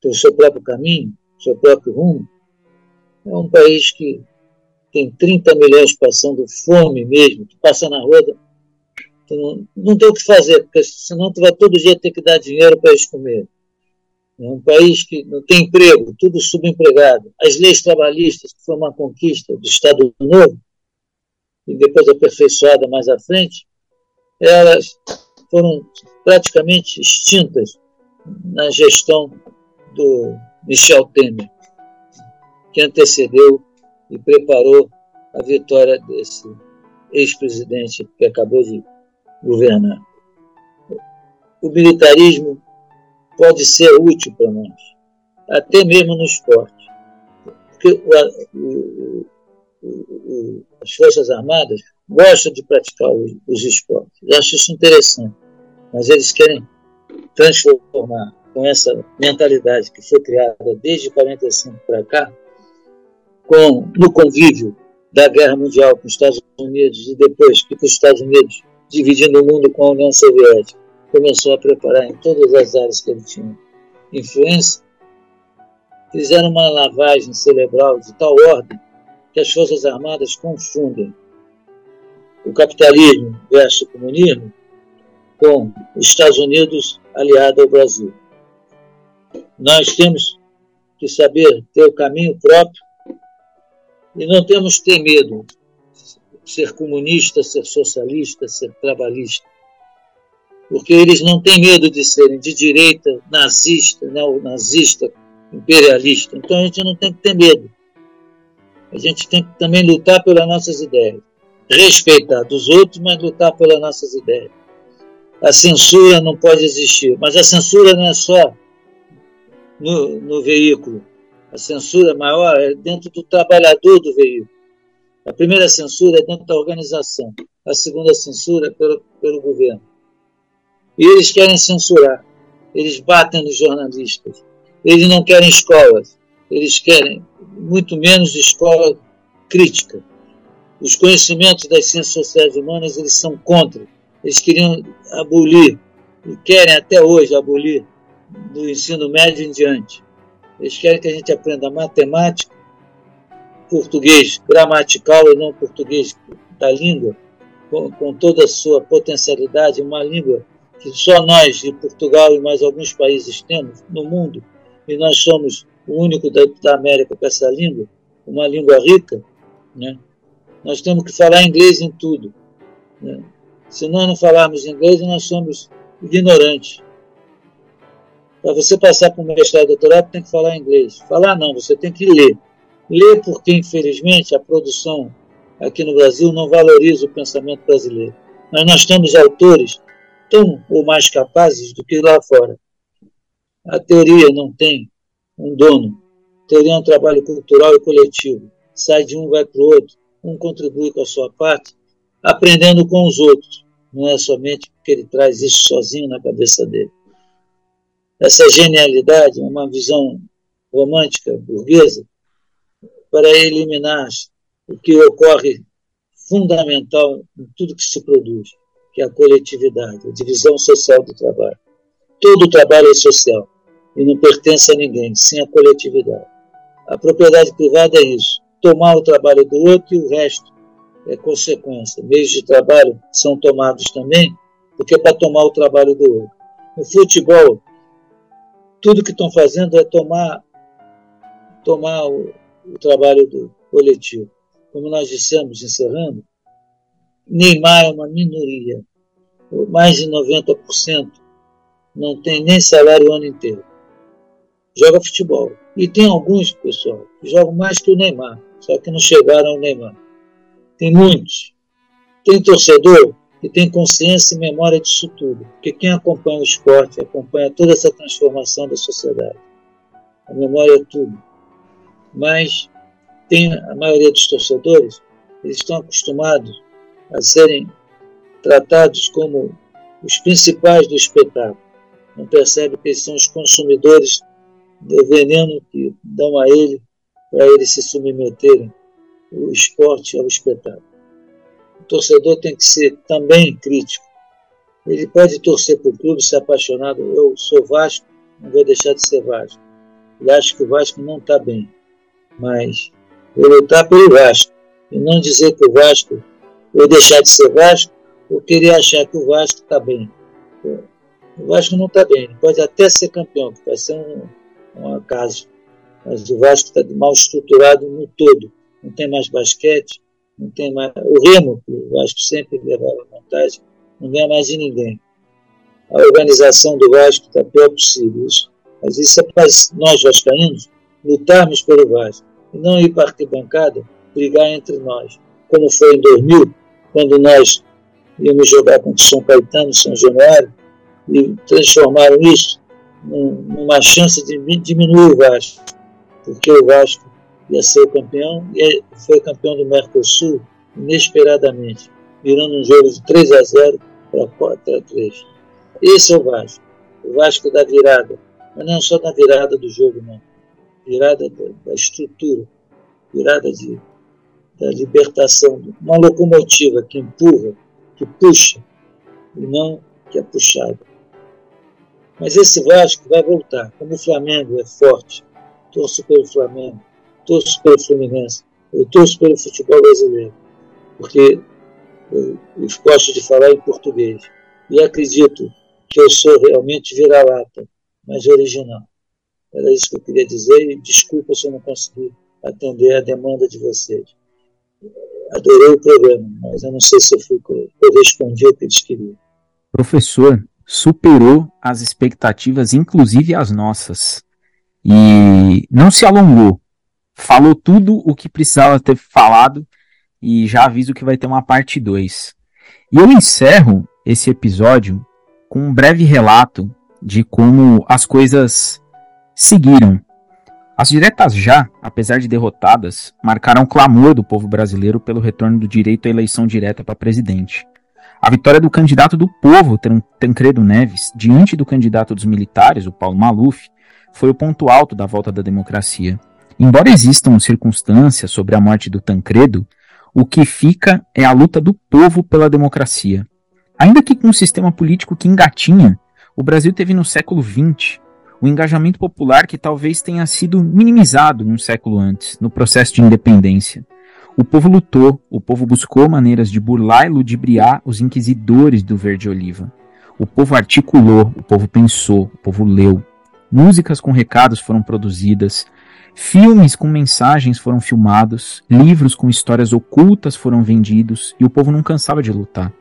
ter o seu próprio caminho, seu próprio rumo. É um país que tem 30 milhões passando fome mesmo, tu passa na rua, não, não tem o que fazer, porque senão tu vai todo dia ter que dar dinheiro para eles comer. É um país que não tem emprego, tudo subempregado. As leis trabalhistas, que foi uma conquista do Estado Novo, e depois aperfeiçoada mais à frente, elas foram praticamente extintas na gestão do Michel Temer, que antecedeu e preparou a vitória desse ex-presidente que acabou de governar. O militarismo pode ser útil para nós, até mesmo no esporte. Porque o, o, as Forças Armadas gostam de praticar os, os esportes. Eu acho isso interessante. Mas eles querem transformar com essa mentalidade que foi criada desde 45 para cá, com, no convívio da guerra mundial com os Estados Unidos e depois que os Estados Unidos dividindo o mundo com a União Soviética, começou a preparar em todas as áreas que ele tinha influência, fizeram uma lavagem cerebral de tal ordem que as Forças Armadas confundem o capitalismo versus o comunismo com os Estados Unidos aliado ao Brasil. Nós temos que saber ter o caminho próprio e não temos que ter medo ser comunista, ser socialista, ser trabalhista. Porque eles não têm medo de serem de direita, nazista, neonazista, imperialista. Então a gente não tem que ter medo. A gente tem que também lutar pelas nossas ideias. Respeitar dos outros, mas lutar pelas nossas ideias. A censura não pode existir. Mas a censura não é só no, no veículo. A censura maior é dentro do trabalhador do veículo. A primeira censura é dentro da organização. A segunda censura é pelo, pelo governo. E eles querem censurar. Eles batem nos jornalistas. Eles não querem escolas. Eles querem muito menos escola crítica. Os conhecimentos das ciências sociais humanas eles são contra. Eles queriam abolir e querem até hoje abolir do ensino médio em diante. Eles querem que a gente aprenda matemática, português gramatical e não português da língua, com, com toda a sua potencialidade, uma língua que só nós de Portugal e mais alguns países temos no mundo, e nós somos o único da, da América com essa língua, uma língua rica, né? nós temos que falar inglês em tudo. Né? Se nós não falarmos inglês, nós somos ignorantes. Para você passar para o mestrado e doutorado, tem que falar inglês. Falar não, você tem que ler. Ler porque, infelizmente, a produção aqui no Brasil não valoriza o pensamento brasileiro. Mas nós temos autores tão ou mais capazes do que lá fora. A teoria não tem um dono. A teoria é um trabalho cultural e coletivo. Sai de um, vai para o outro. Um contribui com a sua parte, aprendendo com os outros. Não é somente porque ele traz isso sozinho na cabeça dele. Essa genialidade, uma visão romântica, burguesa, para eliminar o que ocorre fundamental em tudo que se produz, que é a coletividade, a divisão social do trabalho. Todo trabalho é social e não pertence a ninguém, sem a coletividade. A propriedade privada é isso, tomar o trabalho do outro e o resto é consequência. Meios de trabalho são tomados também, porque é para tomar o trabalho do outro. No futebol, tudo que estão fazendo é tomar, tomar o, o trabalho do coletivo. Como nós dissemos, encerrando, Neymar é uma minoria. Mais de 90% não tem nem salário o ano inteiro joga futebol. E tem alguns, pessoal, que jogam mais que o Neymar, só que não chegaram ao Neymar. Tem muitos. Tem torcedor que tem consciência e memória disso tudo, porque quem acompanha o esporte acompanha toda essa transformação da sociedade. A memória é tudo. Mas tem a maioria dos torcedores, eles estão acostumados a serem tratados como os principais do espetáculo. Não percebe que eles são os consumidores do veneno que dão a ele para eles se submeterem o esporte ao espetáculo. O torcedor tem que ser também crítico. Ele pode torcer para o clube, ser apaixonado. Eu sou Vasco, não vou deixar de ser Vasco. E acho que o Vasco não está bem. Mas vou lutar pelo Vasco. E não dizer que o Vasco, vou deixar de ser Vasco, ou querer achar que o Vasco está bem. O Vasco não está bem. Ele pode até ser campeão, que vai ser um, um acaso. Mas o Vasco está mal estruturado no todo. Não tem mais basquete, não tem mais. O Remo, que o Vasco sempre levava vantagem, não ganha mais de ninguém. A organização do Vasco está pior possível. Mas isso é para nós, vascaínos, lutarmos pelo Vasco. E não ir para a arquibancada brigar entre nós. Como foi em 2000, quando nós íamos jogar contra São Caetano, São Januário, e transformaram isso numa chance de diminuir o Vasco, porque o Vasco ia ser o campeão e foi campeão do Mercosul inesperadamente, virando um jogo de 3 a 0 para 4 a 3. Esse é o Vasco, o Vasco da virada, mas não só da virada do jogo, não. Virada da, da estrutura, virada de, da libertação, uma locomotiva que empurra, que puxa e não que é puxado. Mas esse Vasco vai voltar. Como o Flamengo é forte, torço pelo Flamengo, torço pelo Fluminense, eu torço pelo futebol brasileiro, porque eu, eu gosto de falar em português. E acredito que eu sou realmente vira-lata, mas original. Era isso que eu queria dizer e desculpa se eu não consegui atender a demanda de vocês. Adorei o programa, mas eu não sei se eu, fui, eu respondi o que eles queriam. Professor, superou as expectativas, inclusive as nossas. E não se alongou. Falou tudo o que precisava ter falado e já aviso que vai ter uma parte 2. E eu encerro esse episódio com um breve relato de como as coisas seguiram. As diretas já, apesar de derrotadas, marcaram o clamor do povo brasileiro pelo retorno do direito à eleição direta para presidente. A vitória do candidato do povo, Tancredo Neves, diante do candidato dos militares, o Paulo Maluf, foi o ponto alto da volta da democracia. Embora existam circunstâncias sobre a morte do Tancredo, o que fica é a luta do povo pela democracia. Ainda que com um sistema político que engatinha, o Brasil teve no século XX o engajamento popular que talvez tenha sido minimizado um século antes, no processo de independência. O povo lutou, o povo buscou maneiras de burlar e ludibriar os inquisidores do verde oliva. O povo articulou, o povo pensou, o povo leu. Músicas com recados foram produzidas, filmes com mensagens foram filmados, livros com histórias ocultas foram vendidos e o povo não cansava de lutar.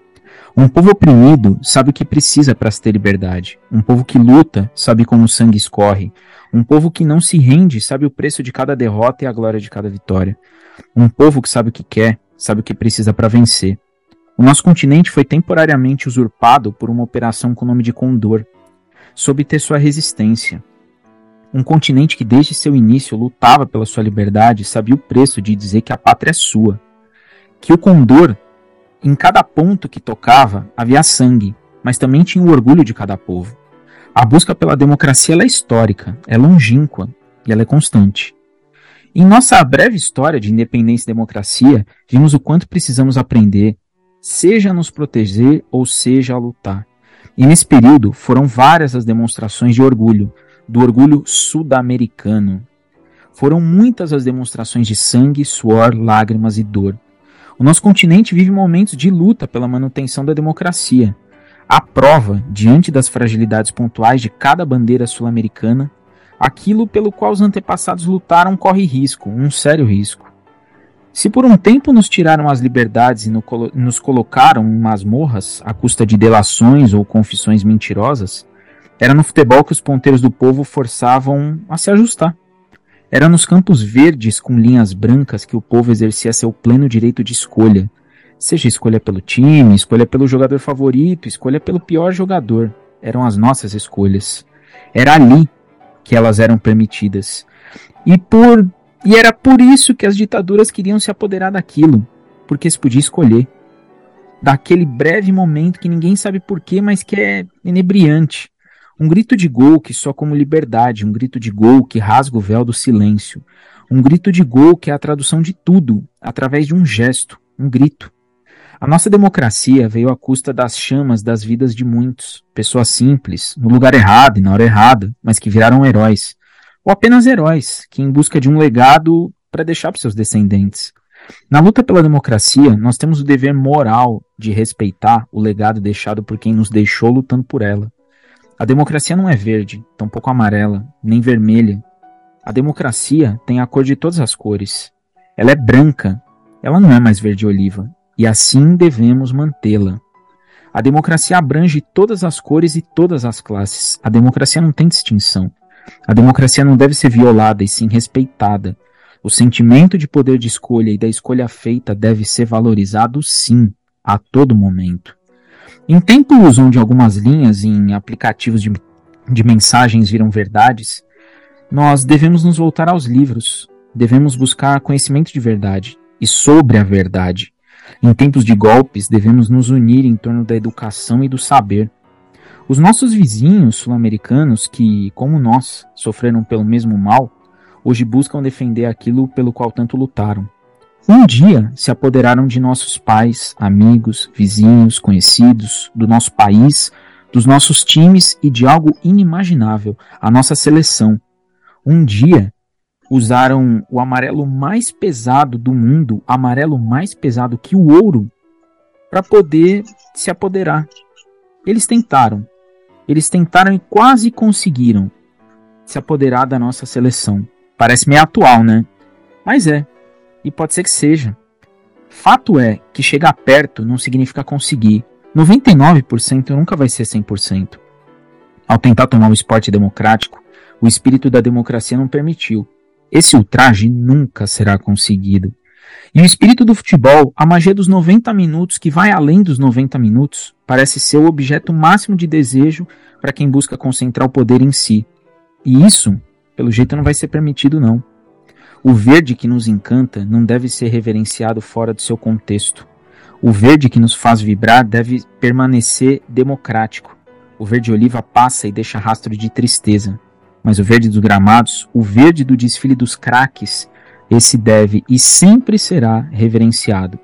Um povo oprimido sabe o que precisa para se ter liberdade. Um povo que luta sabe como o sangue escorre. Um povo que não se rende sabe o preço de cada derrota e a glória de cada vitória. Um povo que sabe o que quer, sabe o que precisa para vencer. O nosso continente foi temporariamente usurpado por uma operação com o nome de Condor, sob ter sua resistência. Um continente que desde seu início lutava pela sua liberdade sabia o preço de dizer que a pátria é sua. Que o Condor em cada ponto que tocava havia sangue, mas também tinha o orgulho de cada povo. A busca pela democracia é histórica, é longínqua e ela é constante. Em nossa breve história de independência e democracia, vimos o quanto precisamos aprender, seja a nos proteger ou seja a lutar. E nesse período foram várias as demonstrações de orgulho, do orgulho sul-americano. Foram muitas as demonstrações de sangue, suor, lágrimas e dor. O nosso continente vive momentos de luta pela manutenção da democracia. A prova, diante das fragilidades pontuais de cada bandeira sul-americana, aquilo pelo qual os antepassados lutaram corre risco, um sério risco. Se por um tempo nos tiraram as liberdades e nos colocaram em masmorras à custa de delações ou confissões mentirosas, era no futebol que os ponteiros do povo forçavam a se ajustar. Era nos campos verdes com linhas brancas que o povo exercia seu pleno direito de escolha. Seja escolha pelo time, escolha pelo jogador favorito, escolha pelo pior jogador. Eram as nossas escolhas. Era ali que elas eram permitidas. E por e era por isso que as ditaduras queriam se apoderar daquilo, porque se podia escolher. Daquele breve momento que ninguém sabe porquê, mas que é inebriante. Um grito de gol que só como liberdade, um grito de gol que rasga o véu do silêncio. Um grito de gol que é a tradução de tudo, através de um gesto, um grito. A nossa democracia veio à custa das chamas das vidas de muitos, pessoas simples, no lugar errado e na hora errada, mas que viraram heróis. Ou apenas heróis, que em busca de um legado para deixar para seus descendentes. Na luta pela democracia, nós temos o dever moral de respeitar o legado deixado por quem nos deixou lutando por ela. A democracia não é verde, tampouco amarela, nem vermelha. A democracia tem a cor de todas as cores. Ela é branca, ela não é mais verde oliva, e assim devemos mantê-la. A democracia abrange todas as cores e todas as classes. A democracia não tem distinção. A democracia não deve ser violada e sim respeitada. O sentimento de poder de escolha e da escolha feita deve ser valorizado sim, a todo momento. Em tempos onde algumas linhas em aplicativos de, de mensagens viram verdades, nós devemos nos voltar aos livros, devemos buscar conhecimento de verdade e sobre a verdade. Em tempos de golpes, devemos nos unir em torno da educação e do saber. Os nossos vizinhos sul-americanos, que, como nós, sofreram pelo mesmo mal, hoje buscam defender aquilo pelo qual tanto lutaram. Um dia se apoderaram de nossos pais, amigos, vizinhos, conhecidos, do nosso país, dos nossos times e de algo inimaginável, a nossa seleção. Um dia usaram o amarelo mais pesado do mundo, amarelo mais pesado que o ouro, para poder se apoderar. Eles tentaram. Eles tentaram e quase conseguiram se apoderar da nossa seleção. Parece meio atual, né? Mas é. E pode ser que seja. Fato é que chegar perto não significa conseguir. 99% nunca vai ser 100%. Ao tentar tomar o esporte democrático, o espírito da democracia não permitiu. Esse ultraje nunca será conseguido. E o espírito do futebol, a magia dos 90 minutos, que vai além dos 90 minutos, parece ser o objeto máximo de desejo para quem busca concentrar o poder em si. E isso, pelo jeito, não vai ser permitido, não. O verde que nos encanta não deve ser reverenciado fora do seu contexto. O verde que nos faz vibrar deve permanecer democrático. O verde oliva passa e deixa rastro de tristeza. Mas o verde dos gramados, o verde do desfile dos craques, esse deve e sempre será reverenciado.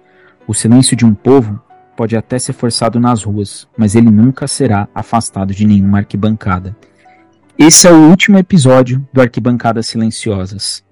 O silêncio de um povo pode até ser forçado nas ruas, mas ele nunca será afastado de nenhuma arquibancada. Esse é o último episódio do Arquibancadas Silenciosas.